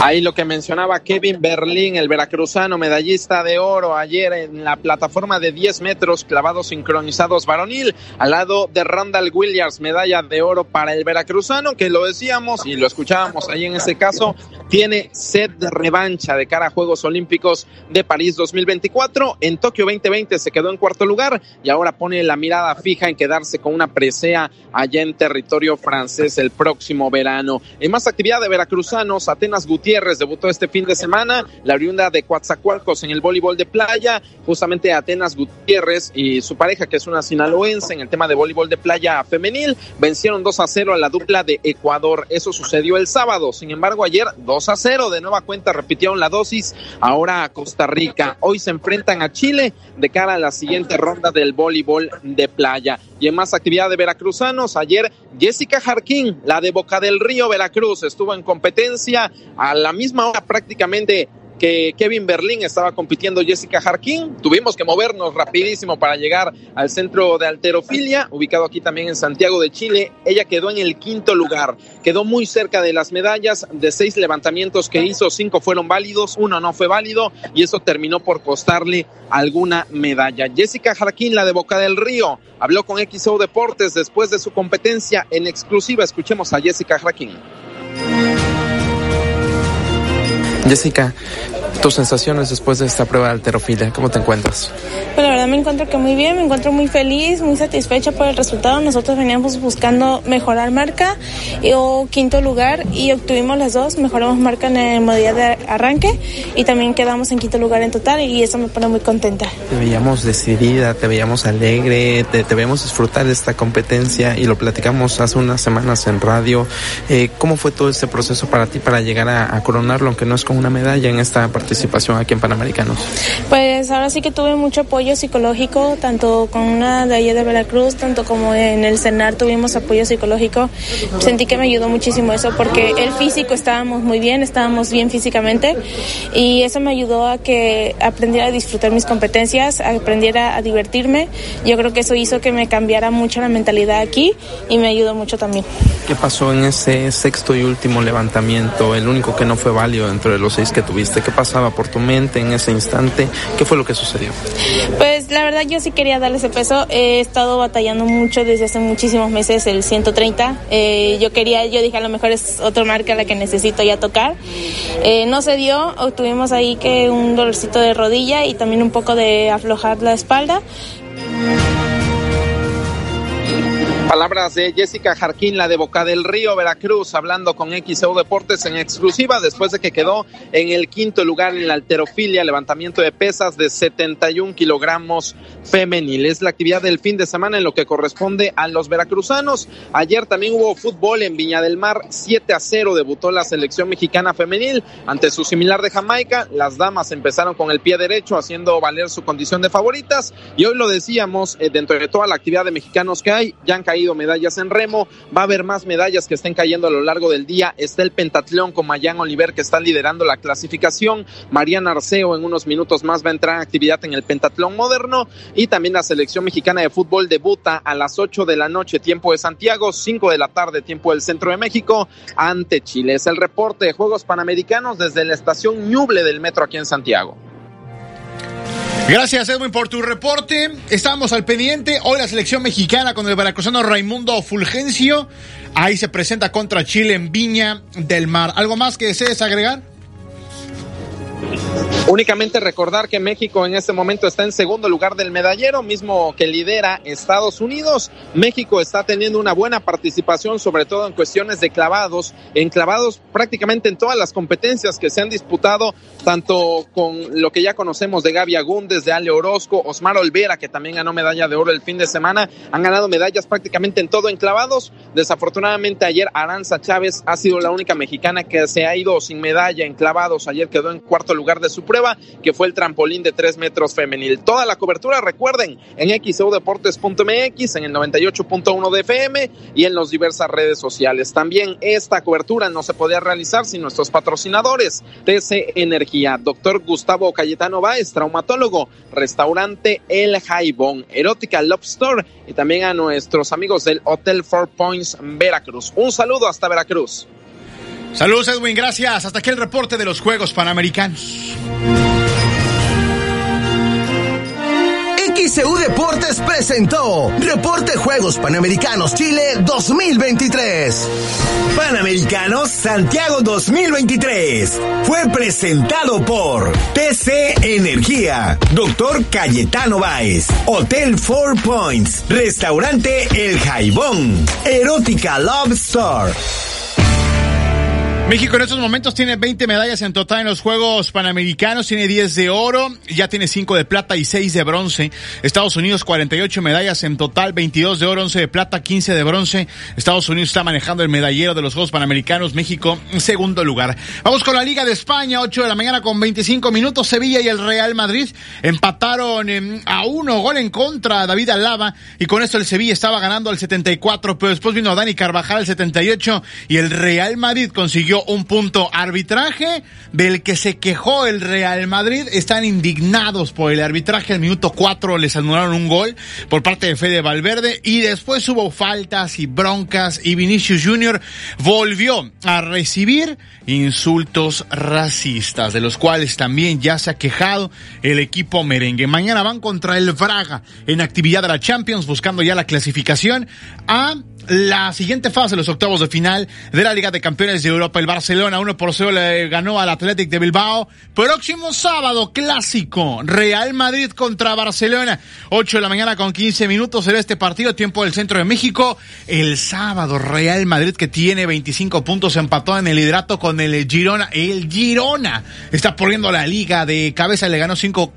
Ahí lo que mencionaba Kevin Berlín, el veracruzano medallista de oro ayer en la plataforma de 10 metros clavados sincronizados varonil, al lado de Randall Williams, medalla de oro para el veracruzano, que lo decíamos y lo escuchábamos ahí en ese caso, tiene sed de revancha de cara a Juegos Olímpicos de París 2024. En Tokio 2020 se quedó en cuarto lugar y ahora pone la mirada fija en quedarse con una presea allá en territorio francés el próximo verano. En más actividad de veracruzanos, Atenas Gutiérrez Gutiérrez debutó este fin de semana, la oriunda de Coatzacoalcos en el voleibol de playa, justamente Atenas Gutiérrez y su pareja, que es una sinaloense en el tema de voleibol de playa femenil, vencieron 2 a 0 a la dupla de Ecuador. Eso sucedió el sábado. Sin embargo, ayer 2 a 0 de nueva cuenta repitieron la dosis, ahora a Costa Rica. Hoy se enfrentan a Chile de cara a la siguiente ronda del voleibol de playa. Y en más actividad de veracruzanos, ayer Jessica Jarquín, la de Boca del Río, Veracruz, estuvo en competencia a la misma hora prácticamente que Kevin Berlín estaba compitiendo Jessica Jarquín. Tuvimos que movernos rapidísimo para llegar al centro de alterofilia, ubicado aquí también en Santiago de Chile. Ella quedó en el quinto lugar, quedó muy cerca de las medallas. De seis levantamientos que hizo, cinco fueron válidos, uno no fue válido y eso terminó por costarle alguna medalla. Jessica Jarquín, la de Boca del Río, habló con XO Deportes después de su competencia en exclusiva. Escuchemos a Jessica Jarquín. Jessica, tus sensaciones después de esta prueba de alterofilia, ¿cómo te encuentras? Pues la verdad me encuentro que muy bien, me encuentro muy feliz, muy satisfecha por el resultado. Nosotros veníamos buscando mejorar marca o quinto lugar y obtuvimos las dos, mejoramos marca en el modalidad de arranque y también quedamos en quinto lugar en total y eso me pone muy contenta. Te veíamos decidida, te veíamos alegre, te, te veíamos disfrutar de esta competencia y lo platicamos hace unas semanas en radio. Eh, ¿Cómo fue todo este proceso para ti para llegar a, a coronarlo, aunque no es con una medalla en esta participación aquí en Panamericanos? Pues ahora sí que tuve mucho apoyo psicológico, tanto con una de allá de Veracruz, tanto como en el CENAR tuvimos apoyo psicológico. Sentí que me ayudó muchísimo eso porque el físico estábamos muy bien, estábamos bien físicamente y eso me ayudó a que aprendiera a disfrutar mis competencias, aprendiera a divertirme. Yo creo que eso hizo que me cambiara mucho la mentalidad aquí y me ayudó mucho también. ¿Qué pasó en ese sexto y último levantamiento, el único que no fue válido dentro de los seis que tuviste? ¿Qué pasó pasaba por tu mente en ese instante? ¿Qué fue lo que sucedió? Pues la verdad yo sí quería darle ese peso. He estado batallando mucho desde hace muchísimos meses el 130. Eh, yo quería, yo dije a lo mejor es otra marca la que necesito ya tocar. Eh, no se dio, tuvimos ahí que un dolorcito de rodilla y también un poco de aflojar la espalda. Palabras de Jessica Jarquín, la de Boca del Río, Veracruz, hablando con XEU Deportes en exclusiva después de que quedó en el quinto lugar en la alterofilia, levantamiento de pesas de 71 kilogramos femenil. Es la actividad del fin de semana en lo que corresponde a los veracruzanos. Ayer también hubo fútbol en Viña del Mar, 7 a 0 debutó la selección mexicana femenil ante su similar de Jamaica. Las damas empezaron con el pie derecho haciendo valer su condición de favoritas y hoy lo decíamos, eh, dentro de toda la actividad de mexicanos que hay, ya han caído medallas en remo, va a haber más medallas que estén cayendo a lo largo del día. Está el pentatlón con Mayan Oliver que está liderando la clasificación. Mariana Arceo en unos minutos más va a entrar en actividad en el pentatlón moderno y también la selección mexicana de fútbol debuta a las 8 de la noche, tiempo de Santiago, 5 de la tarde, tiempo del centro de México, ante Chile. Es el reporte de Juegos Panamericanos desde la estación Ñuble del metro aquí en Santiago. Gracias, Edwin, por tu reporte. Estamos al pendiente. Hoy la selección mexicana con el veracruzano Raimundo Fulgencio. Ahí se presenta contra Chile en Viña del Mar. ¿Algo más que desees agregar? Únicamente recordar que México en este momento está en segundo lugar del medallero, mismo que lidera Estados Unidos. México está teniendo una buena participación, sobre todo en cuestiones de clavados, en clavados prácticamente en todas las competencias que se han disputado, tanto con lo que ya conocemos de Gaby Agúndez, de Ale Orozco, Osmar Olvera, que también ganó medalla de oro el fin de semana, han ganado medallas prácticamente en todo en clavados. Desafortunadamente ayer Aranza Chávez ha sido la única mexicana que se ha ido sin medalla en clavados. Ayer quedó en cuarto lugar de su prueba que fue el trampolín de tres metros femenil. Toda la cobertura, recuerden, en xeudeportes.mx, en el 98.1 de FM y en las diversas redes sociales. También esta cobertura no se podía realizar sin nuestros patrocinadores, TC Energía, doctor Gustavo Cayetano Báez, traumatólogo, restaurante El Jaibón, Erótica Love Store y también a nuestros amigos del Hotel Four Points Veracruz. Un saludo hasta Veracruz. Saludos Edwin, gracias. Hasta aquí el reporte de los Juegos Panamericanos. XCU Deportes presentó Reporte Juegos Panamericanos Chile 2023. Panamericanos Santiago 2023. Fue presentado por TC Energía, Doctor Cayetano Báez, Hotel Four Points, Restaurante El Jaibón, Erótica Love Store. México en estos momentos tiene 20 medallas en total en los Juegos Panamericanos, tiene 10 de oro, ya tiene 5 de plata y 6 de bronce. Estados Unidos 48 medallas en total, 22 de oro, 11 de plata, 15 de bronce. Estados Unidos está manejando el medallero de los Juegos Panamericanos, México en segundo lugar. Vamos con la Liga de España, 8 de la mañana con 25 minutos. Sevilla y el Real Madrid empataron a uno, gol en contra David Alaba y con esto el Sevilla estaba ganando al 74, pero después vino Dani Carvajal al 78 y el Real Madrid consiguió un punto. Arbitraje del que se quejó el Real Madrid. Están indignados por el arbitraje. Al minuto 4 les anularon un gol por parte de Fede Valverde y después hubo faltas y broncas y Vinicius Junior volvió a recibir insultos racistas, de los cuales también ya se ha quejado el equipo merengue. Mañana van contra el Braga en actividad de la Champions, buscando ya la clasificación a la siguiente fase, los octavos de final de la Liga de Campeones de Europa. El Barcelona 1 por 0 le ganó al Athletic de Bilbao. Próximo sábado, clásico, Real Madrid contra Barcelona. 8 de la mañana con 15 minutos en este partido, tiempo del centro de México. El sábado, Real Madrid que tiene 25 puntos, empató en el liderato con el Girona. El Girona está poniendo la liga de cabeza, le ganó 5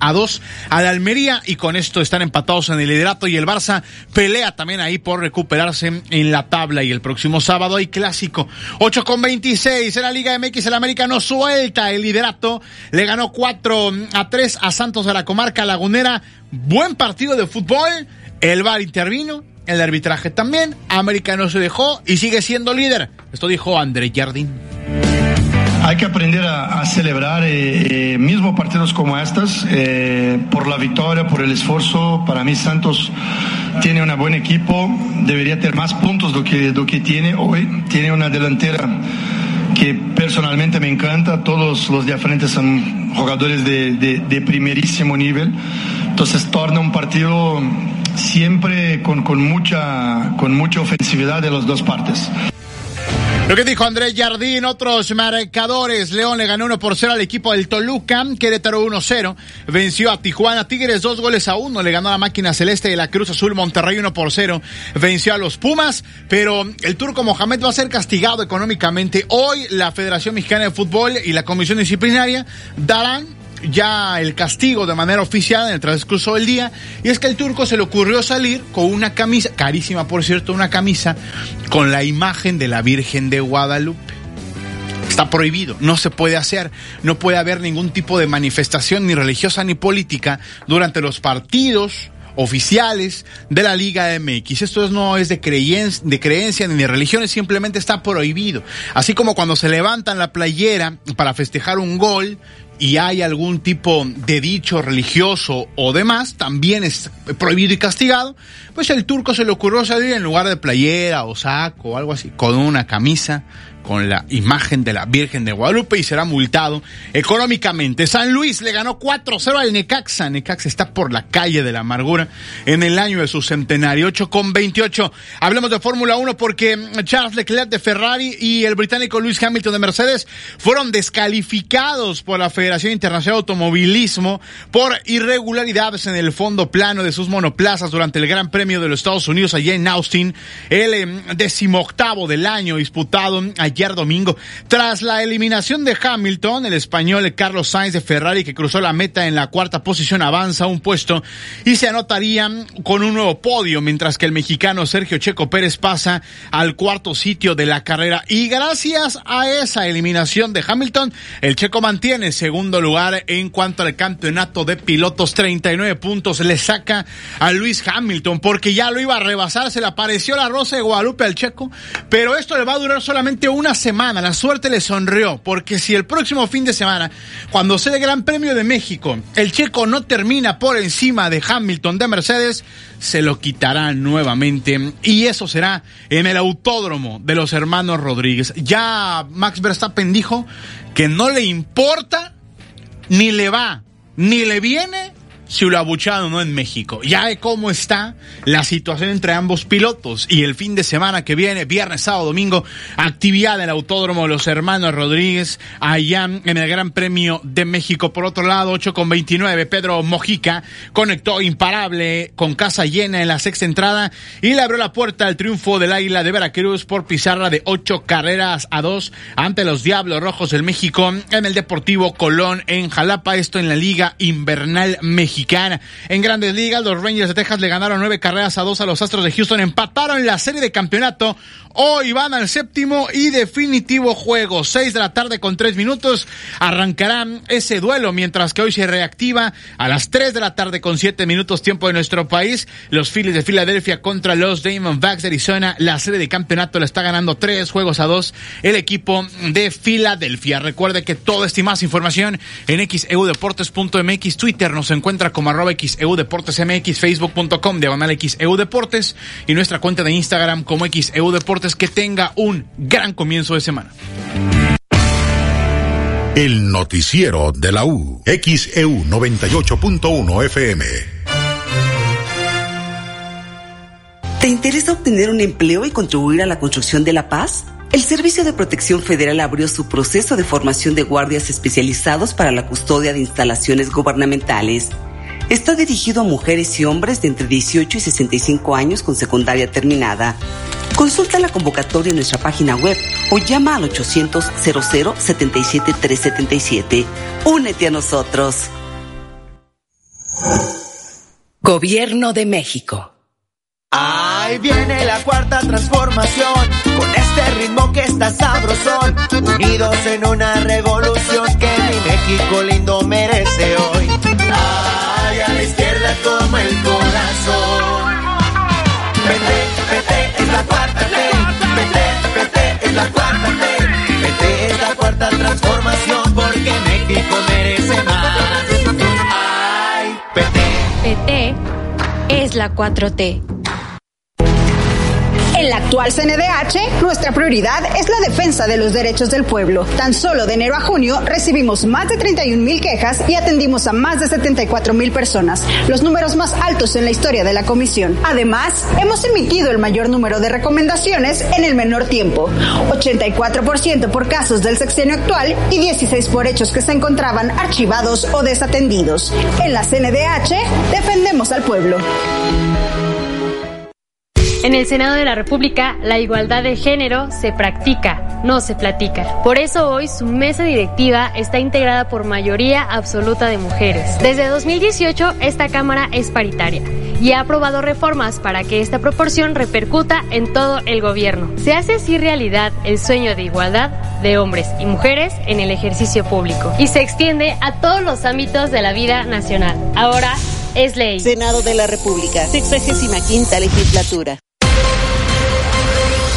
a 2 al Almería y con esto están empatados en el liderato y el Barça pelea también ahí por recuperarse en la tabla y el próximo sábado hay clásico. 8 con 26 en la Liga MX el América no suelta el liderato. Le ganó 4 a 3 a Santos de la comarca lagunera. Buen partido de fútbol. El VAR intervino el arbitraje también. América no se dejó y sigue siendo líder. Esto dijo André Jardín hay que aprender a, celebrar eh, eh, mismo partidos como estos eh, por la victoria, por el esfuerzo. Para mí Santos tiene un buen equipo, debería tener más puntos do que, do que tiene hoy. Tiene una delantera que personalmente me encanta. Todos los de frente son jugadores de, primerísimo nivel. Entonces torna un partido siempre con, mucha, con mucha ofensividad de las dos partes. Lo que dijo Andrés Jardín, otros marcadores. León le ganó 1 por 0 al equipo del Toluca. Querétaro 1-0. Venció a Tijuana. Tigres dos goles a uno. Le ganó a la máquina celeste de la Cruz Azul. Monterrey 1 por 0. Venció a los Pumas. Pero el turco Mohamed va a ser castigado económicamente. Hoy la Federación Mexicana de Fútbol y la Comisión Disciplinaria darán ya el castigo de manera oficial en el transcurso del día. Y es que el turco se le ocurrió salir con una camisa, carísima por cierto, una camisa con la imagen de la Virgen de Guadalupe. Está prohibido, no se puede hacer, no puede haber ningún tipo de manifestación ni religiosa ni política durante los partidos oficiales de la Liga MX. Esto no es de, creencia, de creencia ni de religión, simplemente está prohibido. Así como cuando se levantan la playera para festejar un gol y hay algún tipo de dicho religioso o demás, también es prohibido y castigado, pues el turco se le ocurrió salir en lugar de playera o saco o algo así, con una camisa con la imagen de la Virgen de Guadalupe y será multado económicamente. San Luis le ganó 4-0 al Necaxa. Necaxa está por la calle de la amargura en el año de su centenario, 8 con 28. Hablemos de Fórmula 1 porque Charles Leclerc de Ferrari y el británico Lewis Hamilton de Mercedes fueron descalificados por la Federación Internacional de Automovilismo por irregularidades en el fondo plano de sus monoplazas durante el Gran Premio de los Estados Unidos allá en Austin, el em, decimoctavo del año disputado ayer domingo. Tras la eliminación de Hamilton, el español Carlos Sainz de Ferrari, que cruzó la meta en la cuarta posición, avanza un puesto y se anotaría con un nuevo podio, mientras que el mexicano Sergio Checo Pérez pasa al cuarto sitio de la carrera. Y gracias a esa eliminación de Hamilton, el checo mantiene segundo lugar en cuanto al campeonato de pilotos. 39 puntos le saca a Luis Hamilton, porque ya lo iba a rebasar, se le apareció la rosa de Guadalupe al checo, pero esto le va a durar solamente un una semana, la suerte le sonrió, porque si el próximo fin de semana, cuando sea el Gran Premio de México, el checo no termina por encima de Hamilton de Mercedes, se lo quitará nuevamente y eso será en el autódromo de los hermanos Rodríguez. Ya Max Verstappen dijo que no le importa, ni le va, ni le viene si lo abuchado no en México. Ya de cómo está la situación entre ambos pilotos y el fin de semana que viene, viernes, sábado, domingo, actividad en el Autódromo de los Hermanos Rodríguez, allá en el Gran Premio de México. Por otro lado, 8 con 29, Pedro Mojica conectó imparable con casa llena en la sexta entrada y le abrió la puerta al triunfo del Águila de Veracruz por pizarra de ocho carreras a dos ante los Diablos Rojos del México en el Deportivo Colón en Jalapa, esto en la Liga Invernal En grandes ligas, los Rangers de Texas le ganaron nueve carreras a dos a los Astros de Houston, empataron la serie de campeonato. Hoy van al séptimo y definitivo juego. Seis de la tarde con tres minutos arrancarán ese duelo, mientras que hoy se reactiva a las tres de la tarde con siete minutos tiempo de nuestro país. Los Phillies de Filadelfia contra los Diamondbacks de Arizona. La serie de campeonato le está ganando tres juegos a dos el equipo de Filadelfia. Recuerde que todo esto y más información en xeudeportes.mx. Twitter nos encuentra como arroba XEU Deportes MX, Facebook.com, diagonal XEU Deportes y nuestra cuenta de Instagram como XEU Deportes. Que tenga un gran comienzo de semana. El noticiero de la U, XEU 98.1 FM. ¿Te interesa obtener un empleo y contribuir a la construcción de la paz? El Servicio de Protección Federal abrió su proceso de formación de guardias especializados para la custodia de instalaciones gubernamentales. Está dirigido a mujeres y hombres de entre 18 y 65 años con secundaria terminada. Consulta la convocatoria en nuestra página web o llama al 800 00 77 377. Únete a nosotros. Gobierno de México. Ahí viene la cuarta transformación, con este ritmo que está sabrosón, unidos en una revolución que mi México lindo merece hoy. Ay, la izquierda como el corazón. Vete, vete, es la cuarta T. Vete, vete, es la cuarta T. Vete, es la cuarta transformación, porque México merece más. Ay, PT. PT es la 4T. En la actual CNDH, nuestra prioridad es la defensa de los derechos del pueblo. Tan solo de enero a junio recibimos más de 31 mil quejas y atendimos a más de 74 mil personas, los números más altos en la historia de la comisión. Además, hemos emitido el mayor número de recomendaciones en el menor tiempo, 84% por casos del sexenio actual y 16 por hechos que se encontraban archivados o desatendidos. En la CNDH, defendemos al pueblo. En el Senado de la República, la igualdad de género se practica, no se platica. Por eso hoy su mesa directiva está integrada por mayoría absoluta de mujeres. Desde 2018, esta Cámara es paritaria y ha aprobado reformas para que esta proporción repercuta en todo el gobierno. Se hace así realidad el sueño de igualdad de hombres y mujeres en el ejercicio público y se extiende a todos los ámbitos de la vida nacional. Ahora es ley. Senado de la República, 65 legislatura.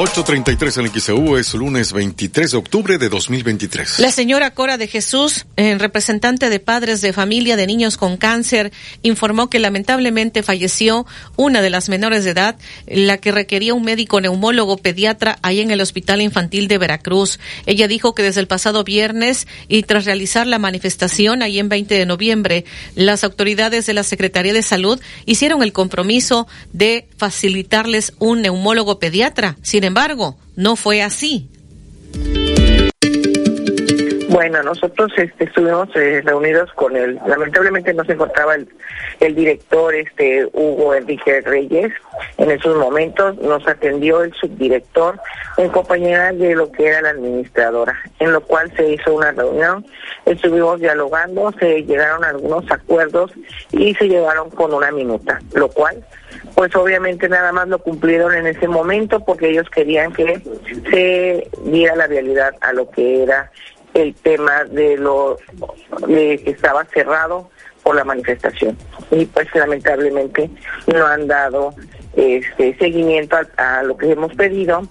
8.33 en XEU es lunes 23 de octubre de 2023. La señora Cora de Jesús, en representante de padres de familia de niños con cáncer, informó que lamentablemente falleció una de las menores de edad, la que requería un médico neumólogo pediatra ahí en el Hospital Infantil de Veracruz. Ella dijo que desde el pasado viernes y tras realizar la manifestación ahí en 20 de noviembre, las autoridades de la Secretaría de Salud hicieron el compromiso de facilitarles un neumólogo pediatra. Sin embargo, no fue así. Bueno, nosotros este, estuvimos eh, reunidos con él. Lamentablemente no se encontraba el, el director, este Hugo Enrique Reyes. En esos momentos nos atendió el subdirector en compañía de lo que era la administradora, en lo cual se hizo una reunión. Estuvimos dialogando, se llegaron a algunos acuerdos y se llevaron con una minuta, lo cual pues obviamente nada más lo cumplieron en ese momento porque ellos querían que se diera la realidad a lo que era el tema de lo de que estaba cerrado por la manifestación. Y pues lamentablemente no han dado este seguimiento a, lo que hemos pedido.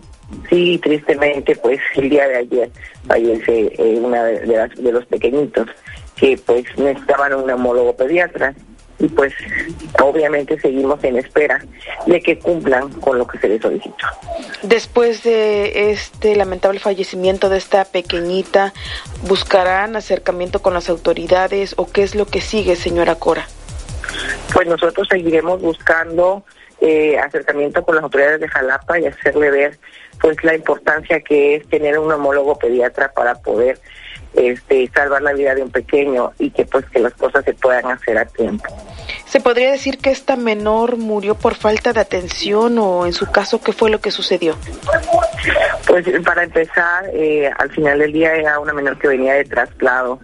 Sí tristemente pues el día de ayer fallece eh, una de, de los pequeñitos que pues necesitaban un homólogo pediatra y pues obviamente seguimos en espera de que cumplan con lo que se les solicitó. Después de este lamentable fallecimiento de esta pequeñita, ¿buscarán acercamiento con las autoridades o qué es lo que sigue, señora Cora? Pues nosotros seguiremos buscando eh, acercamiento con las autoridades de Jalapa y hacerle ver pues la importancia que es tener un homólogo pediatra para poder este, salvar la vida de un pequeño y que pues que las cosas se puedan hacer a tiempo. ¿Se podría decir que esta menor murió por falta de atención o en su caso qué fue lo que sucedió? Pues para empezar, eh, al final del día era una menor que venía de traslado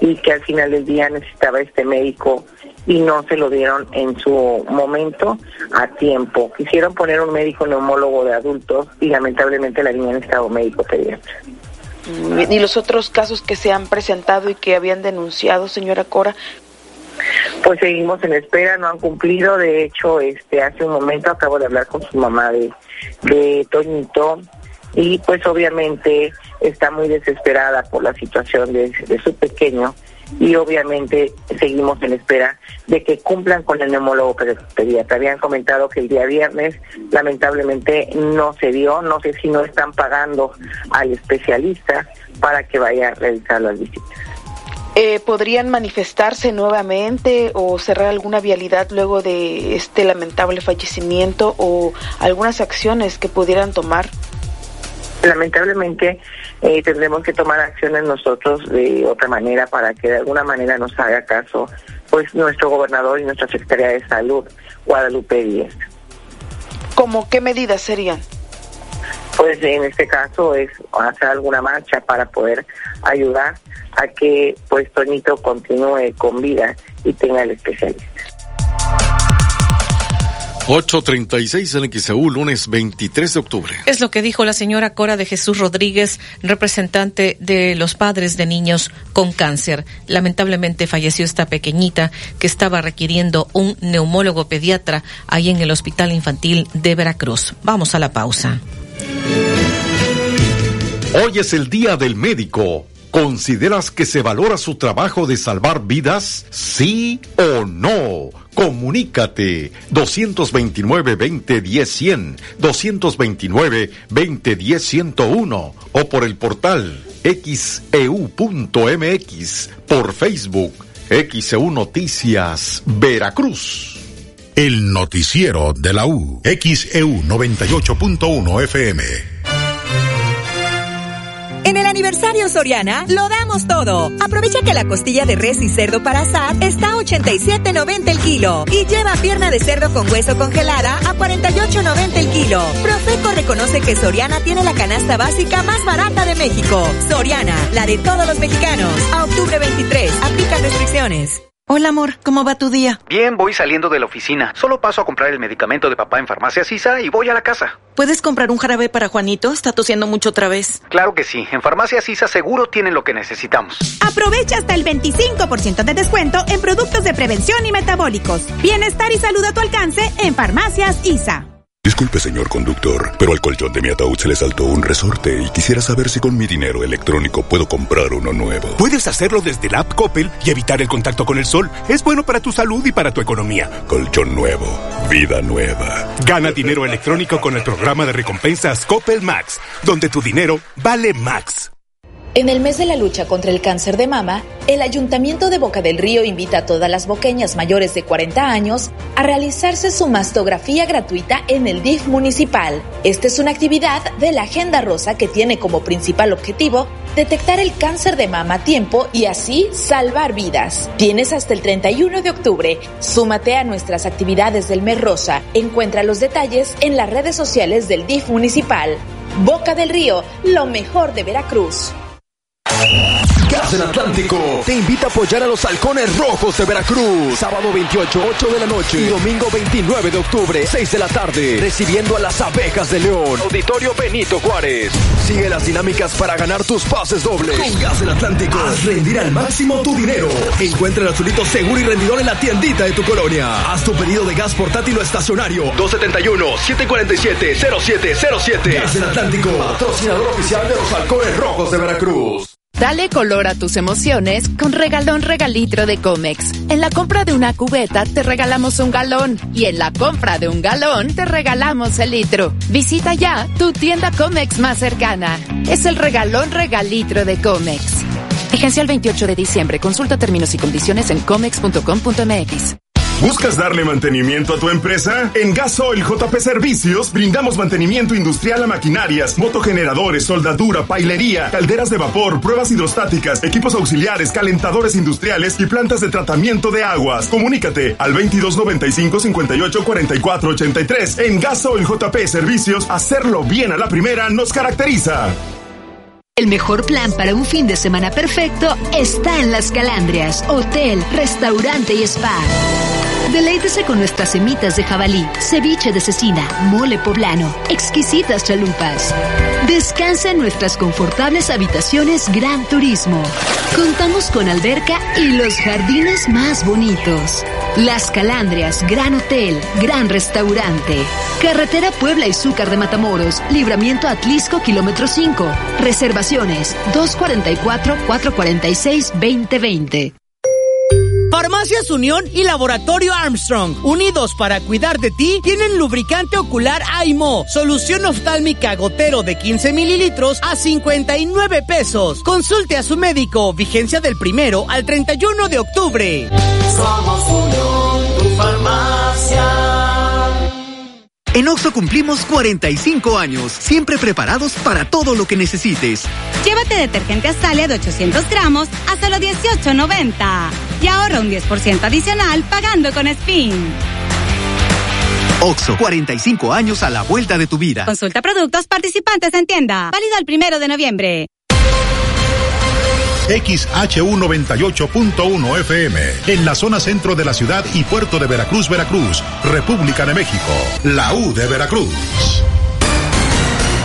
y que al final del día necesitaba este médico y no se lo dieron en su momento a tiempo. Quisieron poner un médico neumólogo de adultos y lamentablemente la niña necesitaba un médico pediatra. ¿Y los otros casos que se han presentado y que habían denunciado, señora Cora? Pues seguimos en espera, no han cumplido. De hecho, este hace un momento acabo de hablar con su mamá de, de Toñito y pues obviamente está muy desesperada por la situación de, de su pequeño y obviamente seguimos en espera de que cumplan con el neumólogo pediatra. Habían comentado que el día viernes lamentablemente no se dio, no sé si no están pagando al especialista para que vaya a realizar las visitas. Eh, ¿Podrían manifestarse nuevamente o cerrar alguna vialidad luego de este lamentable fallecimiento o algunas acciones que pudieran tomar? Lamentablemente eh, tendremos que tomar acciones nosotros de otra manera para que de alguna manera nos haga caso pues nuestro gobernador y nuestra Secretaría de Salud, Guadalupe Díaz. ¿Cómo qué medidas serían? Pues en este caso es hacer alguna marcha para poder ayudar a que pues Toñito continúe con vida y tenga el especialista. 8.36 en XEU, lunes 23 de octubre. Es lo que dijo la señora Cora de Jesús Rodríguez, representante de los padres de niños con cáncer. Lamentablemente falleció esta pequeñita que estaba requiriendo un neumólogo pediatra ahí en el Hospital Infantil de Veracruz. Vamos a la pausa. Hoy es el Día del Médico. ¿Consideras que se valora su trabajo de salvar vidas? ¿Sí o no? Comunícate 229-2010-100, 229-2010-101 o por el portal xeu.mx, e por Facebook, XEU Noticias, Veracruz. El noticiero de la U, XEU 98.1 FM. En el aniversario Soriana lo damos todo. Aprovecha que la costilla de res y cerdo para asar está a 87.90 el kilo y lleva pierna de cerdo con hueso congelada a 48.90 el kilo. Profeco reconoce que Soriana tiene la canasta básica más barata de México. Soriana, la de todos los mexicanos. A octubre 23, aplica restricciones. Hola amor, ¿cómo va tu día? Bien, voy saliendo de la oficina. Solo paso a comprar el medicamento de papá en Farmacia Sisa y voy a la casa. ¿Puedes comprar un jarabe para Juanito? Está tosiendo mucho otra vez. Claro que sí. En Farmacia Sisa seguro tienen lo que necesitamos. Aprovecha hasta el 25% de descuento en productos de prevención y metabólicos. Bienestar y salud a tu alcance en Farmacias ISA. Disculpe, señor conductor, pero al colchón de mi ataúd se le saltó un resorte y quisiera saber si con mi dinero electrónico puedo comprar uno nuevo. Puedes hacerlo desde la app Coppel y evitar el contacto con el sol. Es bueno para tu salud y para tu economía. Colchón nuevo, vida nueva. Gana dinero electrónico con el programa de recompensas Coppel Max, donde tu dinero vale Max. En el mes de la lucha contra el cáncer de mama, el Ayuntamiento de Boca del Río invita a todas las boqueñas mayores de 40 años a realizarse su mastografía gratuita en el DIF municipal. Esta es una actividad de la Agenda Rosa que tiene como principal objetivo detectar el cáncer de mama a tiempo y así salvar vidas. Tienes hasta el 31 de octubre. Súmate a nuestras actividades del mes rosa. Encuentra los detalles en las redes sociales del DIF municipal. Boca del Río, lo mejor de Veracruz. Gas del Atlántico te invita a apoyar a los halcones rojos de Veracruz. Sábado 28, 8 de la noche y domingo 29 de octubre, 6 de la tarde, recibiendo a las abejas de León. Auditorio Benito Juárez. Sigue las dinámicas para ganar tus pases dobles. Con Gas del Atlántico, haz rendir al máximo tu dinero. Encuentra el azulito seguro y rendidor en la tiendita de tu colonia. Haz tu pedido de gas portátil o estacionario. 271-747-0707. Gas del Atlántico, patrocinador oficial de los halcones rojos de Veracruz. Dale color a tus emociones con regalón regalitro de Comex. En la compra de una cubeta te regalamos un galón y en la compra de un galón te regalamos el litro. Visita ya tu tienda Comex más cercana. Es el regalón regalitro de Comex. Vigencia el 28 de diciembre. Consulta términos y condiciones en comex.com.mx. ¿Buscas darle mantenimiento a tu empresa? En Gasoil JP Servicios brindamos mantenimiento industrial a maquinarias, motogeneradores, soldadura, pailería, calderas de vapor, pruebas hidrostáticas, equipos auxiliares, calentadores industriales y plantas de tratamiento de aguas. Comunícate al 2295 58 44 83. En Gasoil JP Servicios, hacerlo bien a la primera nos caracteriza. El mejor plan para un fin de semana perfecto está en Las Calandrias, hotel, restaurante y spa. Deleítese con nuestras semitas de jabalí, ceviche de cecina, mole poblano, exquisitas chalupas. Descansa en nuestras confortables habitaciones Gran Turismo. Contamos con alberca y los jardines más bonitos. Las Calandrias, Gran Hotel, Gran Restaurante. Carretera Puebla y Zúcar de Matamoros, Libramiento Atlisco, kilómetro 5. Reservaciones 244-446-2020. Farmacias Unión y Laboratorio Armstrong, unidos para cuidar de ti, tienen lubricante ocular AIMO, solución oftálmica gotero de 15 mililitros a 59 pesos. Consulte a su médico, vigencia del primero al 31 de octubre. Somos Unión, tu farmacia. En Oxo cumplimos 45 años, siempre preparados para todo lo que necesites. Llévate detergente Astalia de 800 gramos a solo 18.90 y ahorra un 10% adicional pagando con Spin. Oxo, 45 años a la vuelta de tu vida. Consulta productos participantes en tienda. Válido el primero de noviembre. XHU98.1 FM, en la zona centro de la ciudad y puerto de Veracruz, Veracruz, República de México, la U de Veracruz.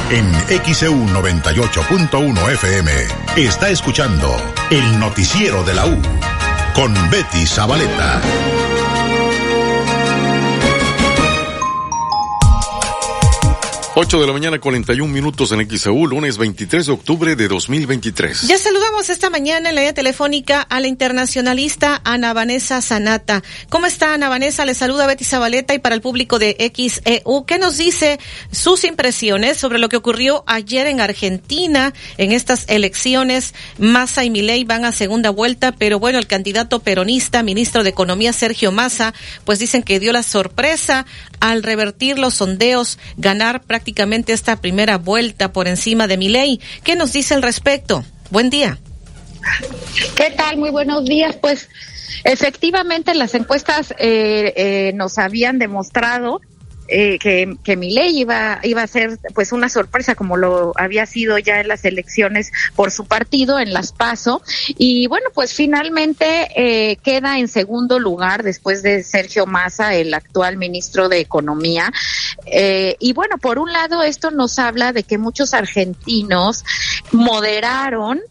En XEU 98.1 FM está escuchando el noticiero de la U con Betty Zabaleta. 8 de la mañana, 41 minutos en XEU, lunes 23 de octubre de 2023. Ya saludamos esta mañana en la línea telefónica a la internacionalista Ana Vanessa Sanata. ¿Cómo está Ana Vanessa? Le saluda Betty Zabaleta y para el público de XEU, ¿qué nos dice sus impresiones sobre lo que ocurrió ayer en Argentina en estas elecciones? Massa y Milei van a segunda vuelta, pero bueno, el candidato peronista, ministro de Economía Sergio Massa, pues dicen que dio la sorpresa al revertir los sondeos, ganar prácticamente prácticamente esta primera vuelta por encima de mi ley. ¿Qué nos dice al respecto? Buen día. ¿Qué tal? Muy buenos días. Pues efectivamente las encuestas eh, eh, nos habían demostrado eh, que, que mi ley iba, iba a ser pues una sorpresa como lo había sido ya en las elecciones por su partido en las PASO. Y bueno pues finalmente eh, queda en segundo lugar después de Sergio Massa el actual ministro de Economía. Eh, y bueno por un lado esto nos habla de que muchos argentinos moderaron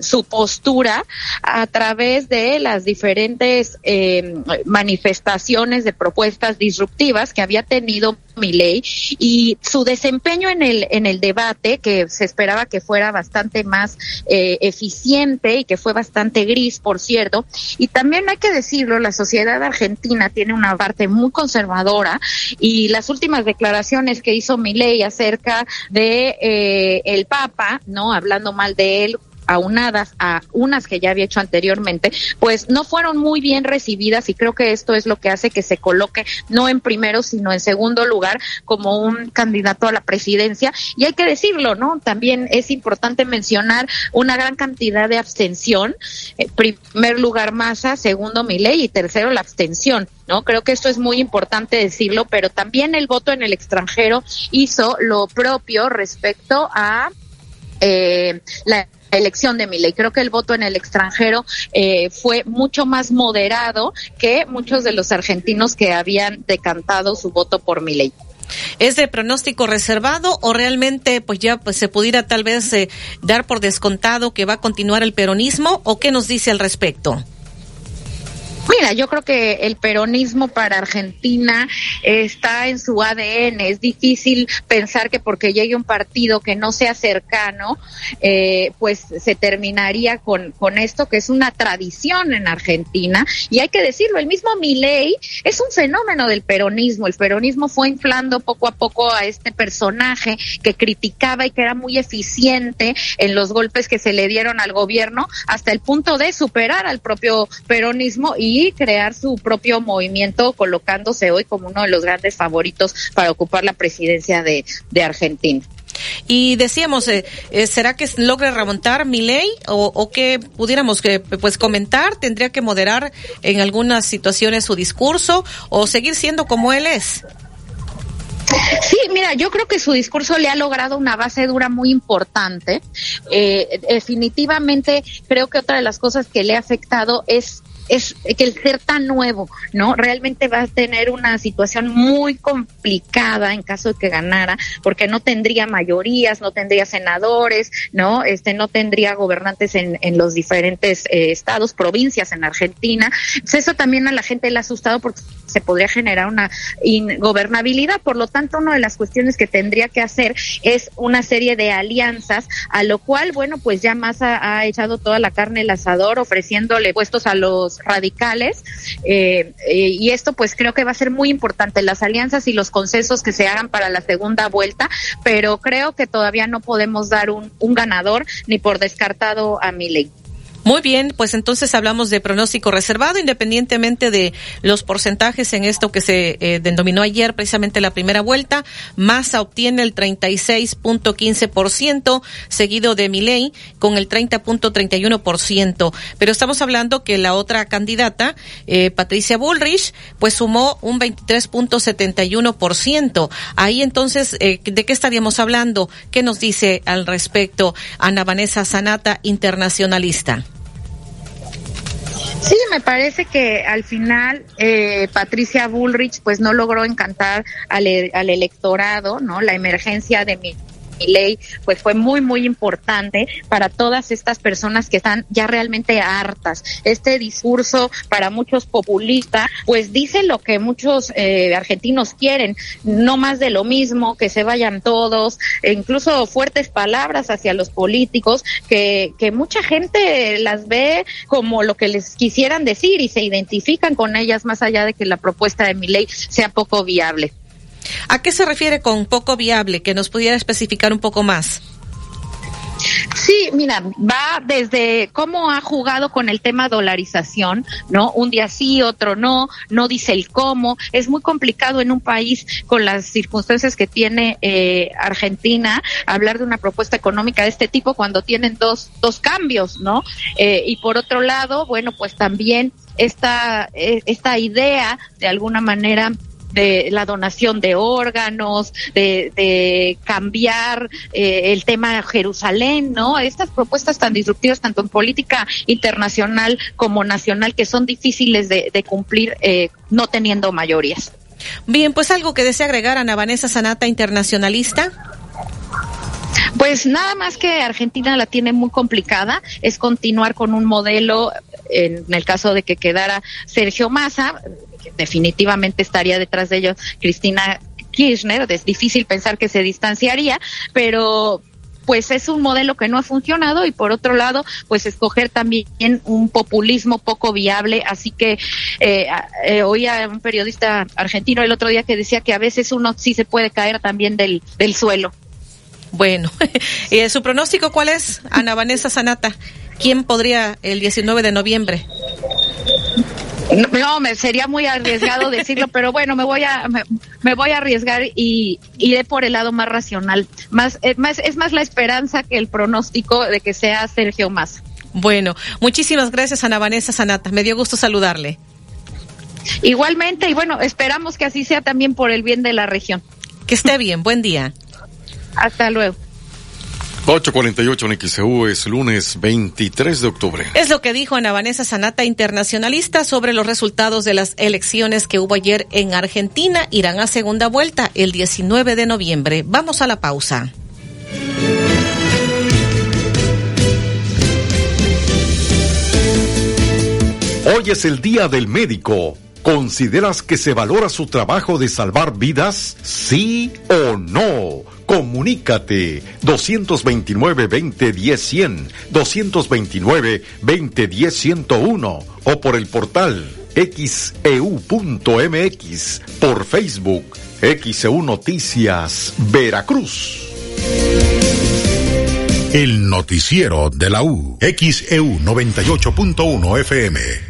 su postura a través de las diferentes eh, manifestaciones de propuestas disruptivas que había tenido mi ley y su desempeño en el en el debate que se esperaba que fuera bastante más eh, eficiente y que fue bastante gris por cierto. Y también hay que decirlo la sociedad argentina tiene una parte muy conservadora y las últimas declaraciones que hizo mi ley acerca de eh, el Papa no hablando mal de él aunadas a unas que ya había hecho anteriormente, pues no fueron muy bien recibidas y creo que esto es lo que hace que se coloque no en primero, sino en segundo lugar como un candidato a la presidencia. Y hay que decirlo, ¿no? También es importante mencionar una gran cantidad de abstención. En eh, primer lugar, Massa, segundo, ley y tercero, la abstención. ¿no? Creo que esto es muy importante decirlo, pero también el voto en el extranjero hizo lo propio respecto a eh, la elección de Milei. Creo que el voto en el extranjero eh, fue mucho más moderado que muchos de los argentinos que habían decantado su voto por Milei. ¿Es de pronóstico reservado o realmente pues ya pues se pudiera tal vez eh, dar por descontado que va a continuar el peronismo o qué nos dice al respecto? Mira, yo creo que el peronismo para Argentina está en su ADN. Es difícil pensar que porque llegue un partido que no sea cercano, eh, pues se terminaría con, con esto que es una tradición en Argentina. Y hay que decirlo, el mismo Milei es un fenómeno del peronismo. El peronismo fue inflando poco a poco a este personaje que criticaba y que era muy eficiente en los golpes que se le dieron al gobierno hasta el punto de superar al propio peronismo y crear su propio movimiento colocándose hoy como uno de los grandes favoritos para ocupar la presidencia de, Argentina. Y decíamos, eh, eh, ¿será que logre remontar mi ley o, o que pudiéramos que pues comentar? ¿Tendría que moderar en algunas situaciones su discurso o seguir siendo como él es? Sí, mira, yo creo que su discurso le ha logrado una base dura muy importante. Eh, definitivamente creo que otra de las cosas que le ha afectado es es que el ser tan nuevo, ¿no? Realmente va a tener una situación muy complicada en caso de que ganara, porque no tendría mayorías, no tendría senadores, ¿no? Este, no tendría gobernantes en, en los diferentes eh, estados, provincias en Argentina. eso también a la gente le ha asustado porque se podría generar una ingobernabilidad. Por lo tanto, una de las cuestiones que tendría que hacer es una serie de alianzas, a lo cual, bueno, pues ya más ha, echado toda la carne el asador ofreciéndole puestos a los radicales eh, eh, y esto pues creo que va a ser muy importante las alianzas y los consensos que se hagan para la segunda vuelta, pero creo que todavía no podemos dar un, un ganador ni por descartado a mi ley. Muy bien, pues entonces hablamos de pronóstico reservado, independientemente de los porcentajes en esto que se eh, denominó ayer precisamente la primera vuelta. Massa obtiene el 36.15%, seguido de Milei con el 30.31%. Pero estamos hablando que la otra candidata, eh, Patricia Bullrich, pues sumó un 23.71%. Ahí entonces, eh, ¿de qué estaríamos hablando? ¿Qué nos dice al respecto Ana Vanessa Sanata, internacionalista? Sí, me parece que al final eh, Patricia Bullrich pues no logró encantar al, e, al electorado, ¿no? La emergencia de mi ley pues fue muy muy importante para todas estas personas que están ya realmente hartas. Este discurso para muchos populistas pues dice lo que muchos eh, argentinos quieren, no más de lo mismo, que se vayan todos, e incluso fuertes palabras hacia los políticos que, que mucha gente las ve como lo que les quisieran decir y se identifican con ellas más allá de que la propuesta de mi ley sea poco viable. ¿A qué se refiere con poco viable? Que nos pudiera especificar un poco más. Sí, mira, va desde cómo ha jugado con el tema dolarización, ¿no? Un día sí, otro no, no dice el cómo. Es muy complicado en un país con las circunstancias que tiene eh, Argentina hablar de una propuesta económica de este tipo cuando tienen dos, dos cambios, ¿no? Eh, y por otro lado, bueno, pues también esta, eh, esta idea de alguna manera de la donación de órganos, de, de cambiar eh, el tema Jerusalén, ¿no? Estas propuestas tan disruptivas, tanto en política internacional como nacional, que son difíciles de, de cumplir eh, no teniendo mayorías. Bien, pues algo que desea agregar Ana Vanessa Sanata, internacionalista. Pues nada más que Argentina la tiene muy complicada, es continuar con un modelo, en el caso de que quedara Sergio Massa, definitivamente estaría detrás de ellos Cristina Kirchner, es difícil pensar que se distanciaría, pero pues es un modelo que no ha funcionado y por otro lado, pues escoger también un populismo poco viable. Así que eh, eh, oía un periodista argentino el otro día que decía que a veces uno sí se puede caer también del, del suelo. Bueno, ¿y su pronóstico cuál es, Ana Vanessa Sanata? ¿Quién podría el 19 de noviembre? No, me sería muy arriesgado decirlo, pero bueno, me voy a me, me, voy a arriesgar y iré por el lado más racional. Más, es más es más la esperanza que el pronóstico de que sea Sergio Massa. Bueno, muchísimas gracias Ana Vanessa Sanata. Me dio gusto saludarle. Igualmente y bueno, esperamos que así sea también por el bien de la región. Que esté bien. Buen día. Hasta luego. 848 en XEU es lunes 23 de octubre. Es lo que dijo Ana Vanessa Sanata, internacionalista, sobre los resultados de las elecciones que hubo ayer en Argentina. Irán a segunda vuelta el 19 de noviembre. Vamos a la pausa. Hoy es el Día del Médico. ¿Consideras que se valora su trabajo de salvar vidas? ¿Sí o no? Comunícate 229-2010-100, 229-2010-101 o por el portal xeu.mx, por Facebook, XEU Noticias, Veracruz. El noticiero de la U, XEU 98.1 FM.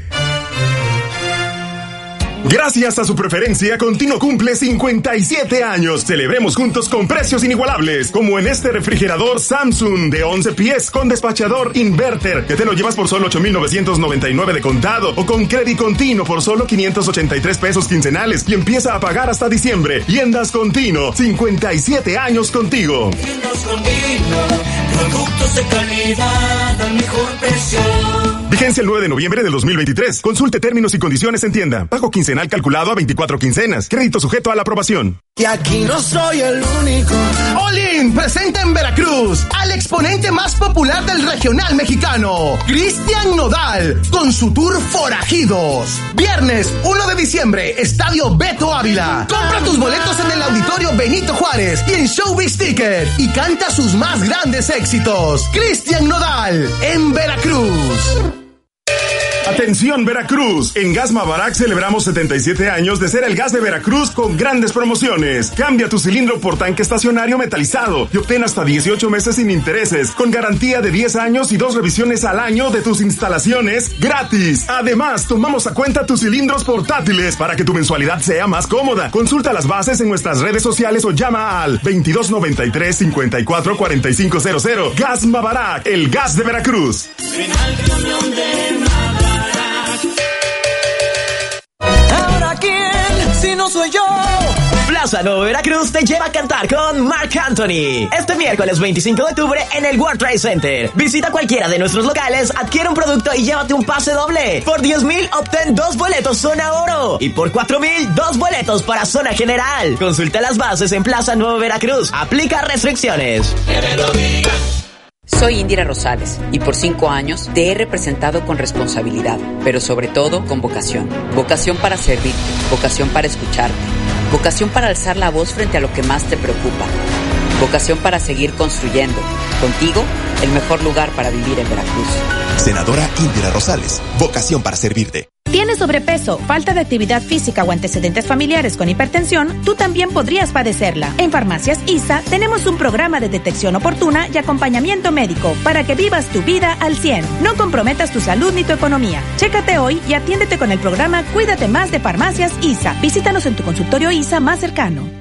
Gracias a su preferencia, Continuo cumple 57 años. Celebremos juntos con precios inigualables, como en este refrigerador Samsung de 11 pies con despachador inverter, que te lo llevas por solo 8,999 de contado, o con crédito continuo por solo 583 pesos quincenales y empieza a pagar hasta diciembre. Tiendas Continuo, 57 años contigo. Tiendas Continuo, productos de calidad al mejor precio. Vigencia el 9 de noviembre del 2023. Consulte términos y condiciones en tienda. Pago quincenal calculado a 24 quincenas. Crédito sujeto a la aprobación. Y aquí no soy el único. Olin presenta en Veracruz al exponente más popular del regional mexicano, Cristian Nodal, con su tour Forajidos. Viernes 1 de diciembre, Estadio Beto Ávila. Compra tus boletos en el auditorio Benito Juárez y en Showbiz Ticket y canta sus más grandes éxitos. Cristian Nodal en Veracruz. Atención Veracruz, en Gas Mavarac celebramos 77 años de ser el gas de Veracruz con grandes promociones. Cambia tu cilindro por tanque estacionario metalizado y obtén hasta 18 meses sin intereses, con garantía de 10 años y dos revisiones al año de tus instalaciones gratis. Además, tomamos a cuenta tus cilindros portátiles para que tu mensualidad sea más cómoda. Consulta las bases en nuestras redes sociales o llama al 2293 54 Gas Mavarac, el gas de Veracruz. ¿Ahora Si no soy yo. Plaza Nueva Veracruz te lleva a cantar con Mark Anthony. Este miércoles 25 de octubre en el World Trade Center. Visita cualquiera de nuestros locales, adquiere un producto y llévate un pase doble. Por 10 mil obtén dos boletos zona oro. Y por 4 mil, dos boletos para zona general. Consulta las bases en Plaza Nueva Veracruz. Aplica restricciones. Que me lo soy Indira Rosales y por cinco años te he representado con responsabilidad, pero sobre todo con vocación. Vocación para servirte, vocación para escucharte, vocación para alzar la voz frente a lo que más te preocupa, vocación para seguir construyendo. Contigo, el mejor lugar para vivir en Veracruz. Senadora Indira Rosales, vocación para servirte. ¿Tienes sobrepeso, falta de actividad física o antecedentes familiares con hipertensión? Tú también podrías padecerla. En Farmacias ISA tenemos un programa de detección oportuna y acompañamiento médico para que vivas tu vida al 100. No comprometas tu salud ni tu economía. Chécate hoy y atiéndete con el programa Cuídate más de Farmacias ISA. Visítanos en tu consultorio ISA más cercano.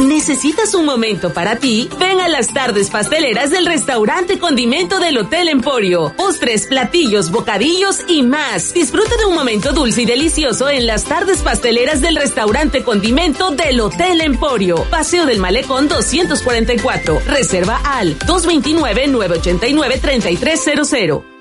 ¿Necesitas un momento para ti? Ven a las tardes pasteleras del restaurante Condimento del Hotel Emporio. Postres, platillos, bocadillos y más. Disfruta de un momento dulce y delicioso en las tardes pasteleras del restaurante Condimento del Hotel Emporio. Paseo del Malecón 244. Reserva al 229-989-3300.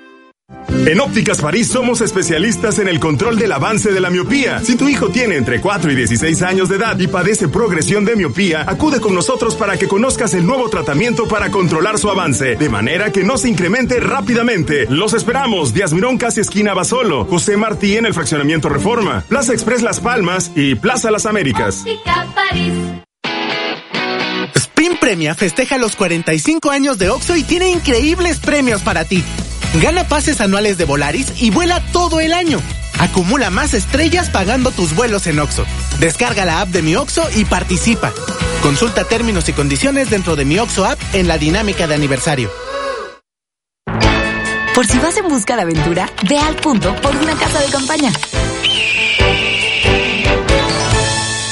En Ópticas París somos especialistas en el control del avance de la miopía. Si tu hijo tiene entre 4 y 16 años de edad y padece progresión de miopía, acude con nosotros para que conozcas el nuevo tratamiento para controlar su avance, de manera que no se incremente rápidamente. Los esperamos, Díaz Mirón casi esquina Basolo, José Martí en el fraccionamiento Reforma, Plaza Express Las Palmas y Plaza Las Américas. París. Spring Premia festeja los 45 años de Oxo y tiene increíbles premios para ti. Gana pases anuales de Volaris y vuela todo el año. Acumula más estrellas pagando tus vuelos en Oxo. Descarga la app de Mi Oxo y participa. Consulta términos y condiciones dentro de Mi Oxo app en la dinámica de aniversario. Por si vas en busca de aventura, ve al punto por una casa de campaña.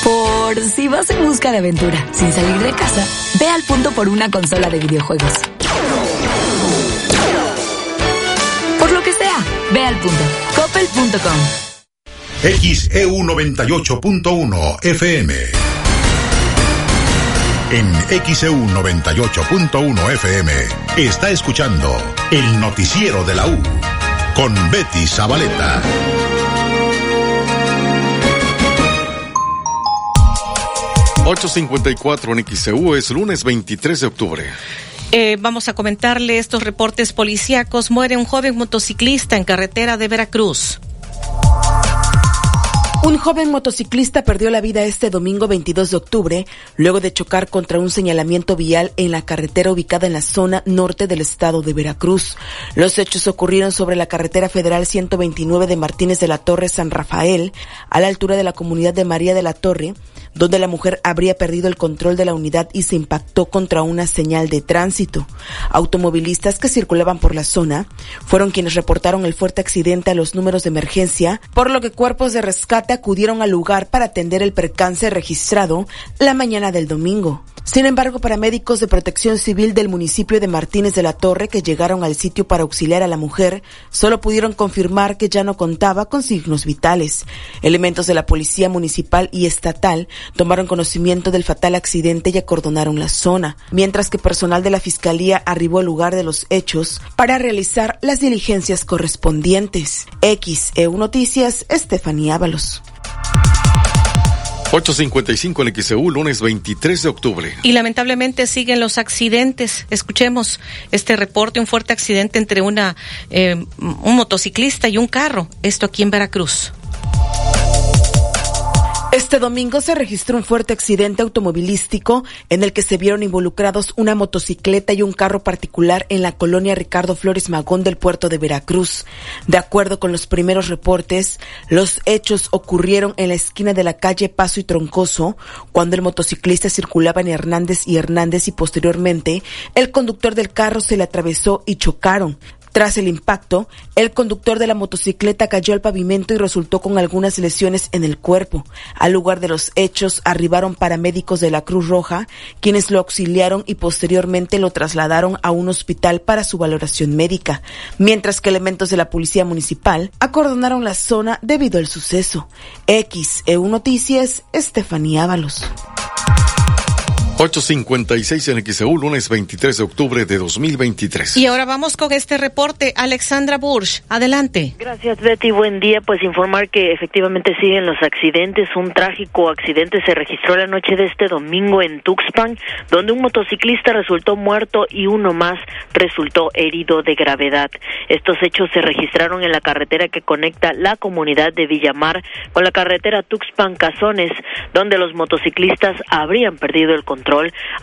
Por si vas en busca de aventura sin salir de casa, ve al punto por una consola de videojuegos. Ve al punto. Coppel.com. XEU 98.1 FM. En XEU 98.1 FM está escuchando el noticiero de la U con Betty Zabaleta. ...8.54 en XEU es lunes 23 de octubre. Eh, vamos a comentarle estos reportes policíacos. Muere un joven motociclista en carretera de Veracruz. Un joven motociclista perdió la vida este domingo 22 de octubre luego de chocar contra un señalamiento vial en la carretera ubicada en la zona norte del estado de Veracruz. Los hechos ocurrieron sobre la carretera federal 129 de Martínez de la Torre San Rafael, a la altura de la comunidad de María de la Torre, donde la mujer habría perdido el control de la unidad y se impactó contra una señal de tránsito. Automovilistas que circulaban por la zona fueron quienes reportaron el fuerte accidente a los números de emergencia, por lo que cuerpos de rescate acudieron al lugar para atender el percance registrado la mañana del domingo. Sin embargo, paramédicos de protección civil del municipio de Martínez de la Torre que llegaron al sitio para auxiliar a la mujer solo pudieron confirmar que ya no contaba con signos vitales. Elementos de la policía municipal y estatal tomaron conocimiento del fatal accidente y acordonaron la zona, mientras que personal de la Fiscalía arribó al lugar de los hechos para realizar las diligencias correspondientes. XEU Noticias, Estefanía Ábalos. 8.55 en XEU, lunes 23 de octubre. Y lamentablemente siguen los accidentes. Escuchemos este reporte, un fuerte accidente entre una eh, un motociclista y un carro. Esto aquí en Veracruz. Este domingo se registró un fuerte accidente automovilístico en el que se vieron involucrados una motocicleta y un carro particular en la colonia Ricardo Flores Magón del puerto de Veracruz. De acuerdo con los primeros reportes, los hechos ocurrieron en la esquina de la calle Paso y Troncoso, cuando el motociclista circulaba en Hernández y Hernández y posteriormente el conductor del carro se le atravesó y chocaron. Tras el impacto, el conductor de la motocicleta cayó al pavimento y resultó con algunas lesiones en el cuerpo. Al lugar de los hechos arribaron paramédicos de la Cruz Roja, quienes lo auxiliaron y posteriormente lo trasladaron a un hospital para su valoración médica, mientras que elementos de la Policía Municipal acordonaron la zona debido al suceso. XEU Noticias, Estefanía Ábalos. 856 en XEU, lunes 23 de octubre de 2023. Y ahora vamos con este reporte. Alexandra Bursch, adelante. Gracias, Betty. Buen día. Pues informar que efectivamente siguen los accidentes. Un trágico accidente se registró la noche de este domingo en Tuxpan, donde un motociclista resultó muerto y uno más resultó herido de gravedad. Estos hechos se registraron en la carretera que conecta la comunidad de Villamar con la carretera Tuxpan-Cazones, donde los motociclistas habrían perdido el control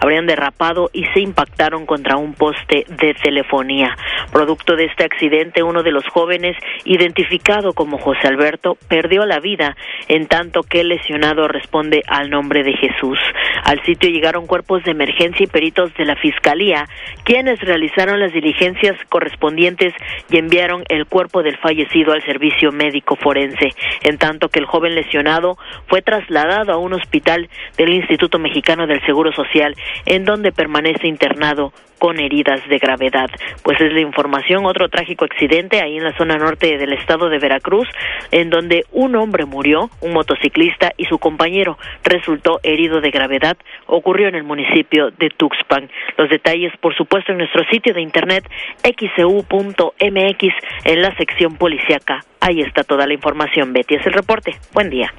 habrían derrapado y se impactaron contra un poste de telefonía. Producto de este accidente, uno de los jóvenes, identificado como José Alberto, perdió la vida, en tanto que el lesionado responde al nombre de Jesús. Al sitio llegaron cuerpos de emergencia y peritos de la Fiscalía, quienes realizaron las diligencias correspondientes y enviaron el cuerpo del fallecido al servicio médico forense, en tanto que el joven lesionado fue trasladado a un hospital del Instituto Mexicano del Seguro Social, en donde permanece internado con heridas de gravedad. Pues es la información, otro trágico accidente ahí en la zona norte del estado de Veracruz, en donde un hombre murió, un motociclista y su compañero resultó herido de gravedad, ocurrió en el municipio de Tuxpan. Los detalles, por supuesto, en nuestro sitio de internet xcu.mx en la sección policíaca. Ahí está toda la información. Betty es el reporte. Buen día.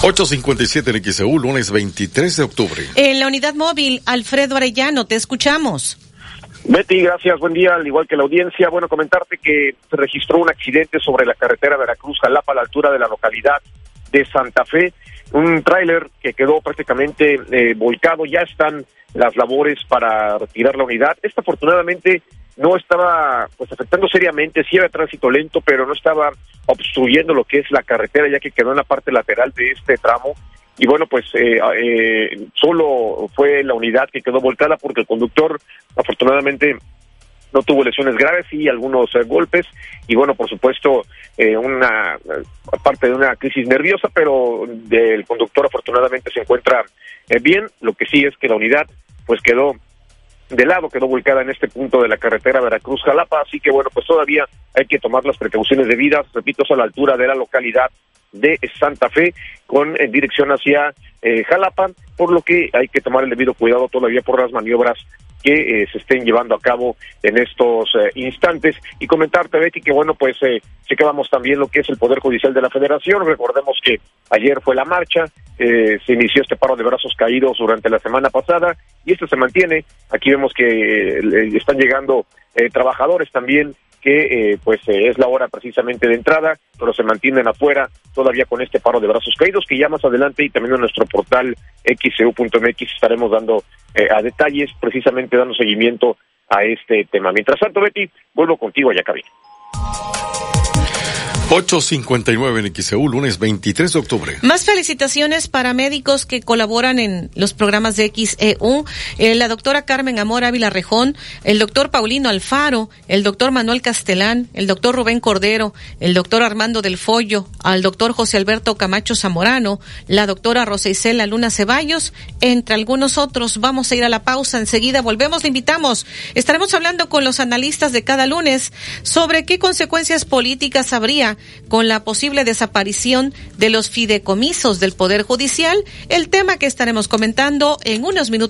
857 en XEU, lunes 23 de octubre. En la unidad móvil, Alfredo Arellano, te escuchamos. Betty, gracias, buen día, al igual que la audiencia. Bueno, comentarte que se registró un accidente sobre la carretera Veracruz-Jalapa a la altura de la localidad de Santa Fe. Un tráiler que quedó prácticamente eh, volcado, ya están las labores para retirar la unidad. Esta afortunadamente no estaba pues afectando seriamente, sí había tránsito lento, pero no estaba obstruyendo lo que es la carretera, ya que quedó en la parte lateral de este tramo. Y bueno, pues eh, eh, solo fue la unidad que quedó volcada porque el conductor afortunadamente no tuvo lesiones graves y algunos eh, golpes y bueno por supuesto una parte de una crisis nerviosa pero el conductor afortunadamente se encuentra bien lo que sí es que la unidad pues quedó de lado quedó volcada en este punto de la carretera Veracruz-Jalapa, así que bueno, pues todavía hay que tomar las precauciones debidas, repito, a la altura de la localidad de Santa Fe con en dirección hacia eh, Jalapa, por lo que hay que tomar el debido cuidado todavía por las maniobras que eh, se estén llevando a cabo en estos eh, instantes. Y comentarte, Betty, que bueno, pues eh, chequeamos también lo que es el Poder Judicial de la Federación. Recordemos que ayer fue la marcha, eh, se inició este paro de brazos caídos durante la semana pasada y esto se mantiene. Aquí vemos que están llegando trabajadores también que eh, pues eh, es la hora precisamente de entrada, pero se mantienen afuera todavía con este paro de brazos caídos que ya más adelante y también en nuestro portal xeu.mx estaremos dando eh, a detalles, precisamente dando seguimiento a este tema. Mientras tanto, Betty, vuelvo contigo allá, cabina. 8.59 en XEU, lunes 23 de octubre. Más felicitaciones para médicos que colaboran en los programas de XEU. Eh, la doctora Carmen Amor Ávila Rejón, el doctor Paulino Alfaro, el doctor Manuel Castelán, el doctor Rubén Cordero, el doctor Armando del Follo, al doctor José Alberto Camacho Zamorano, la doctora Rosa Isela Luna Ceballos, entre algunos otros. Vamos a ir a la pausa. Enseguida volvemos, le invitamos. Estaremos hablando con los analistas de cada lunes sobre qué consecuencias políticas habría con la posible desaparición de los fideicomisos del Poder Judicial, el tema que estaremos comentando en unos minutos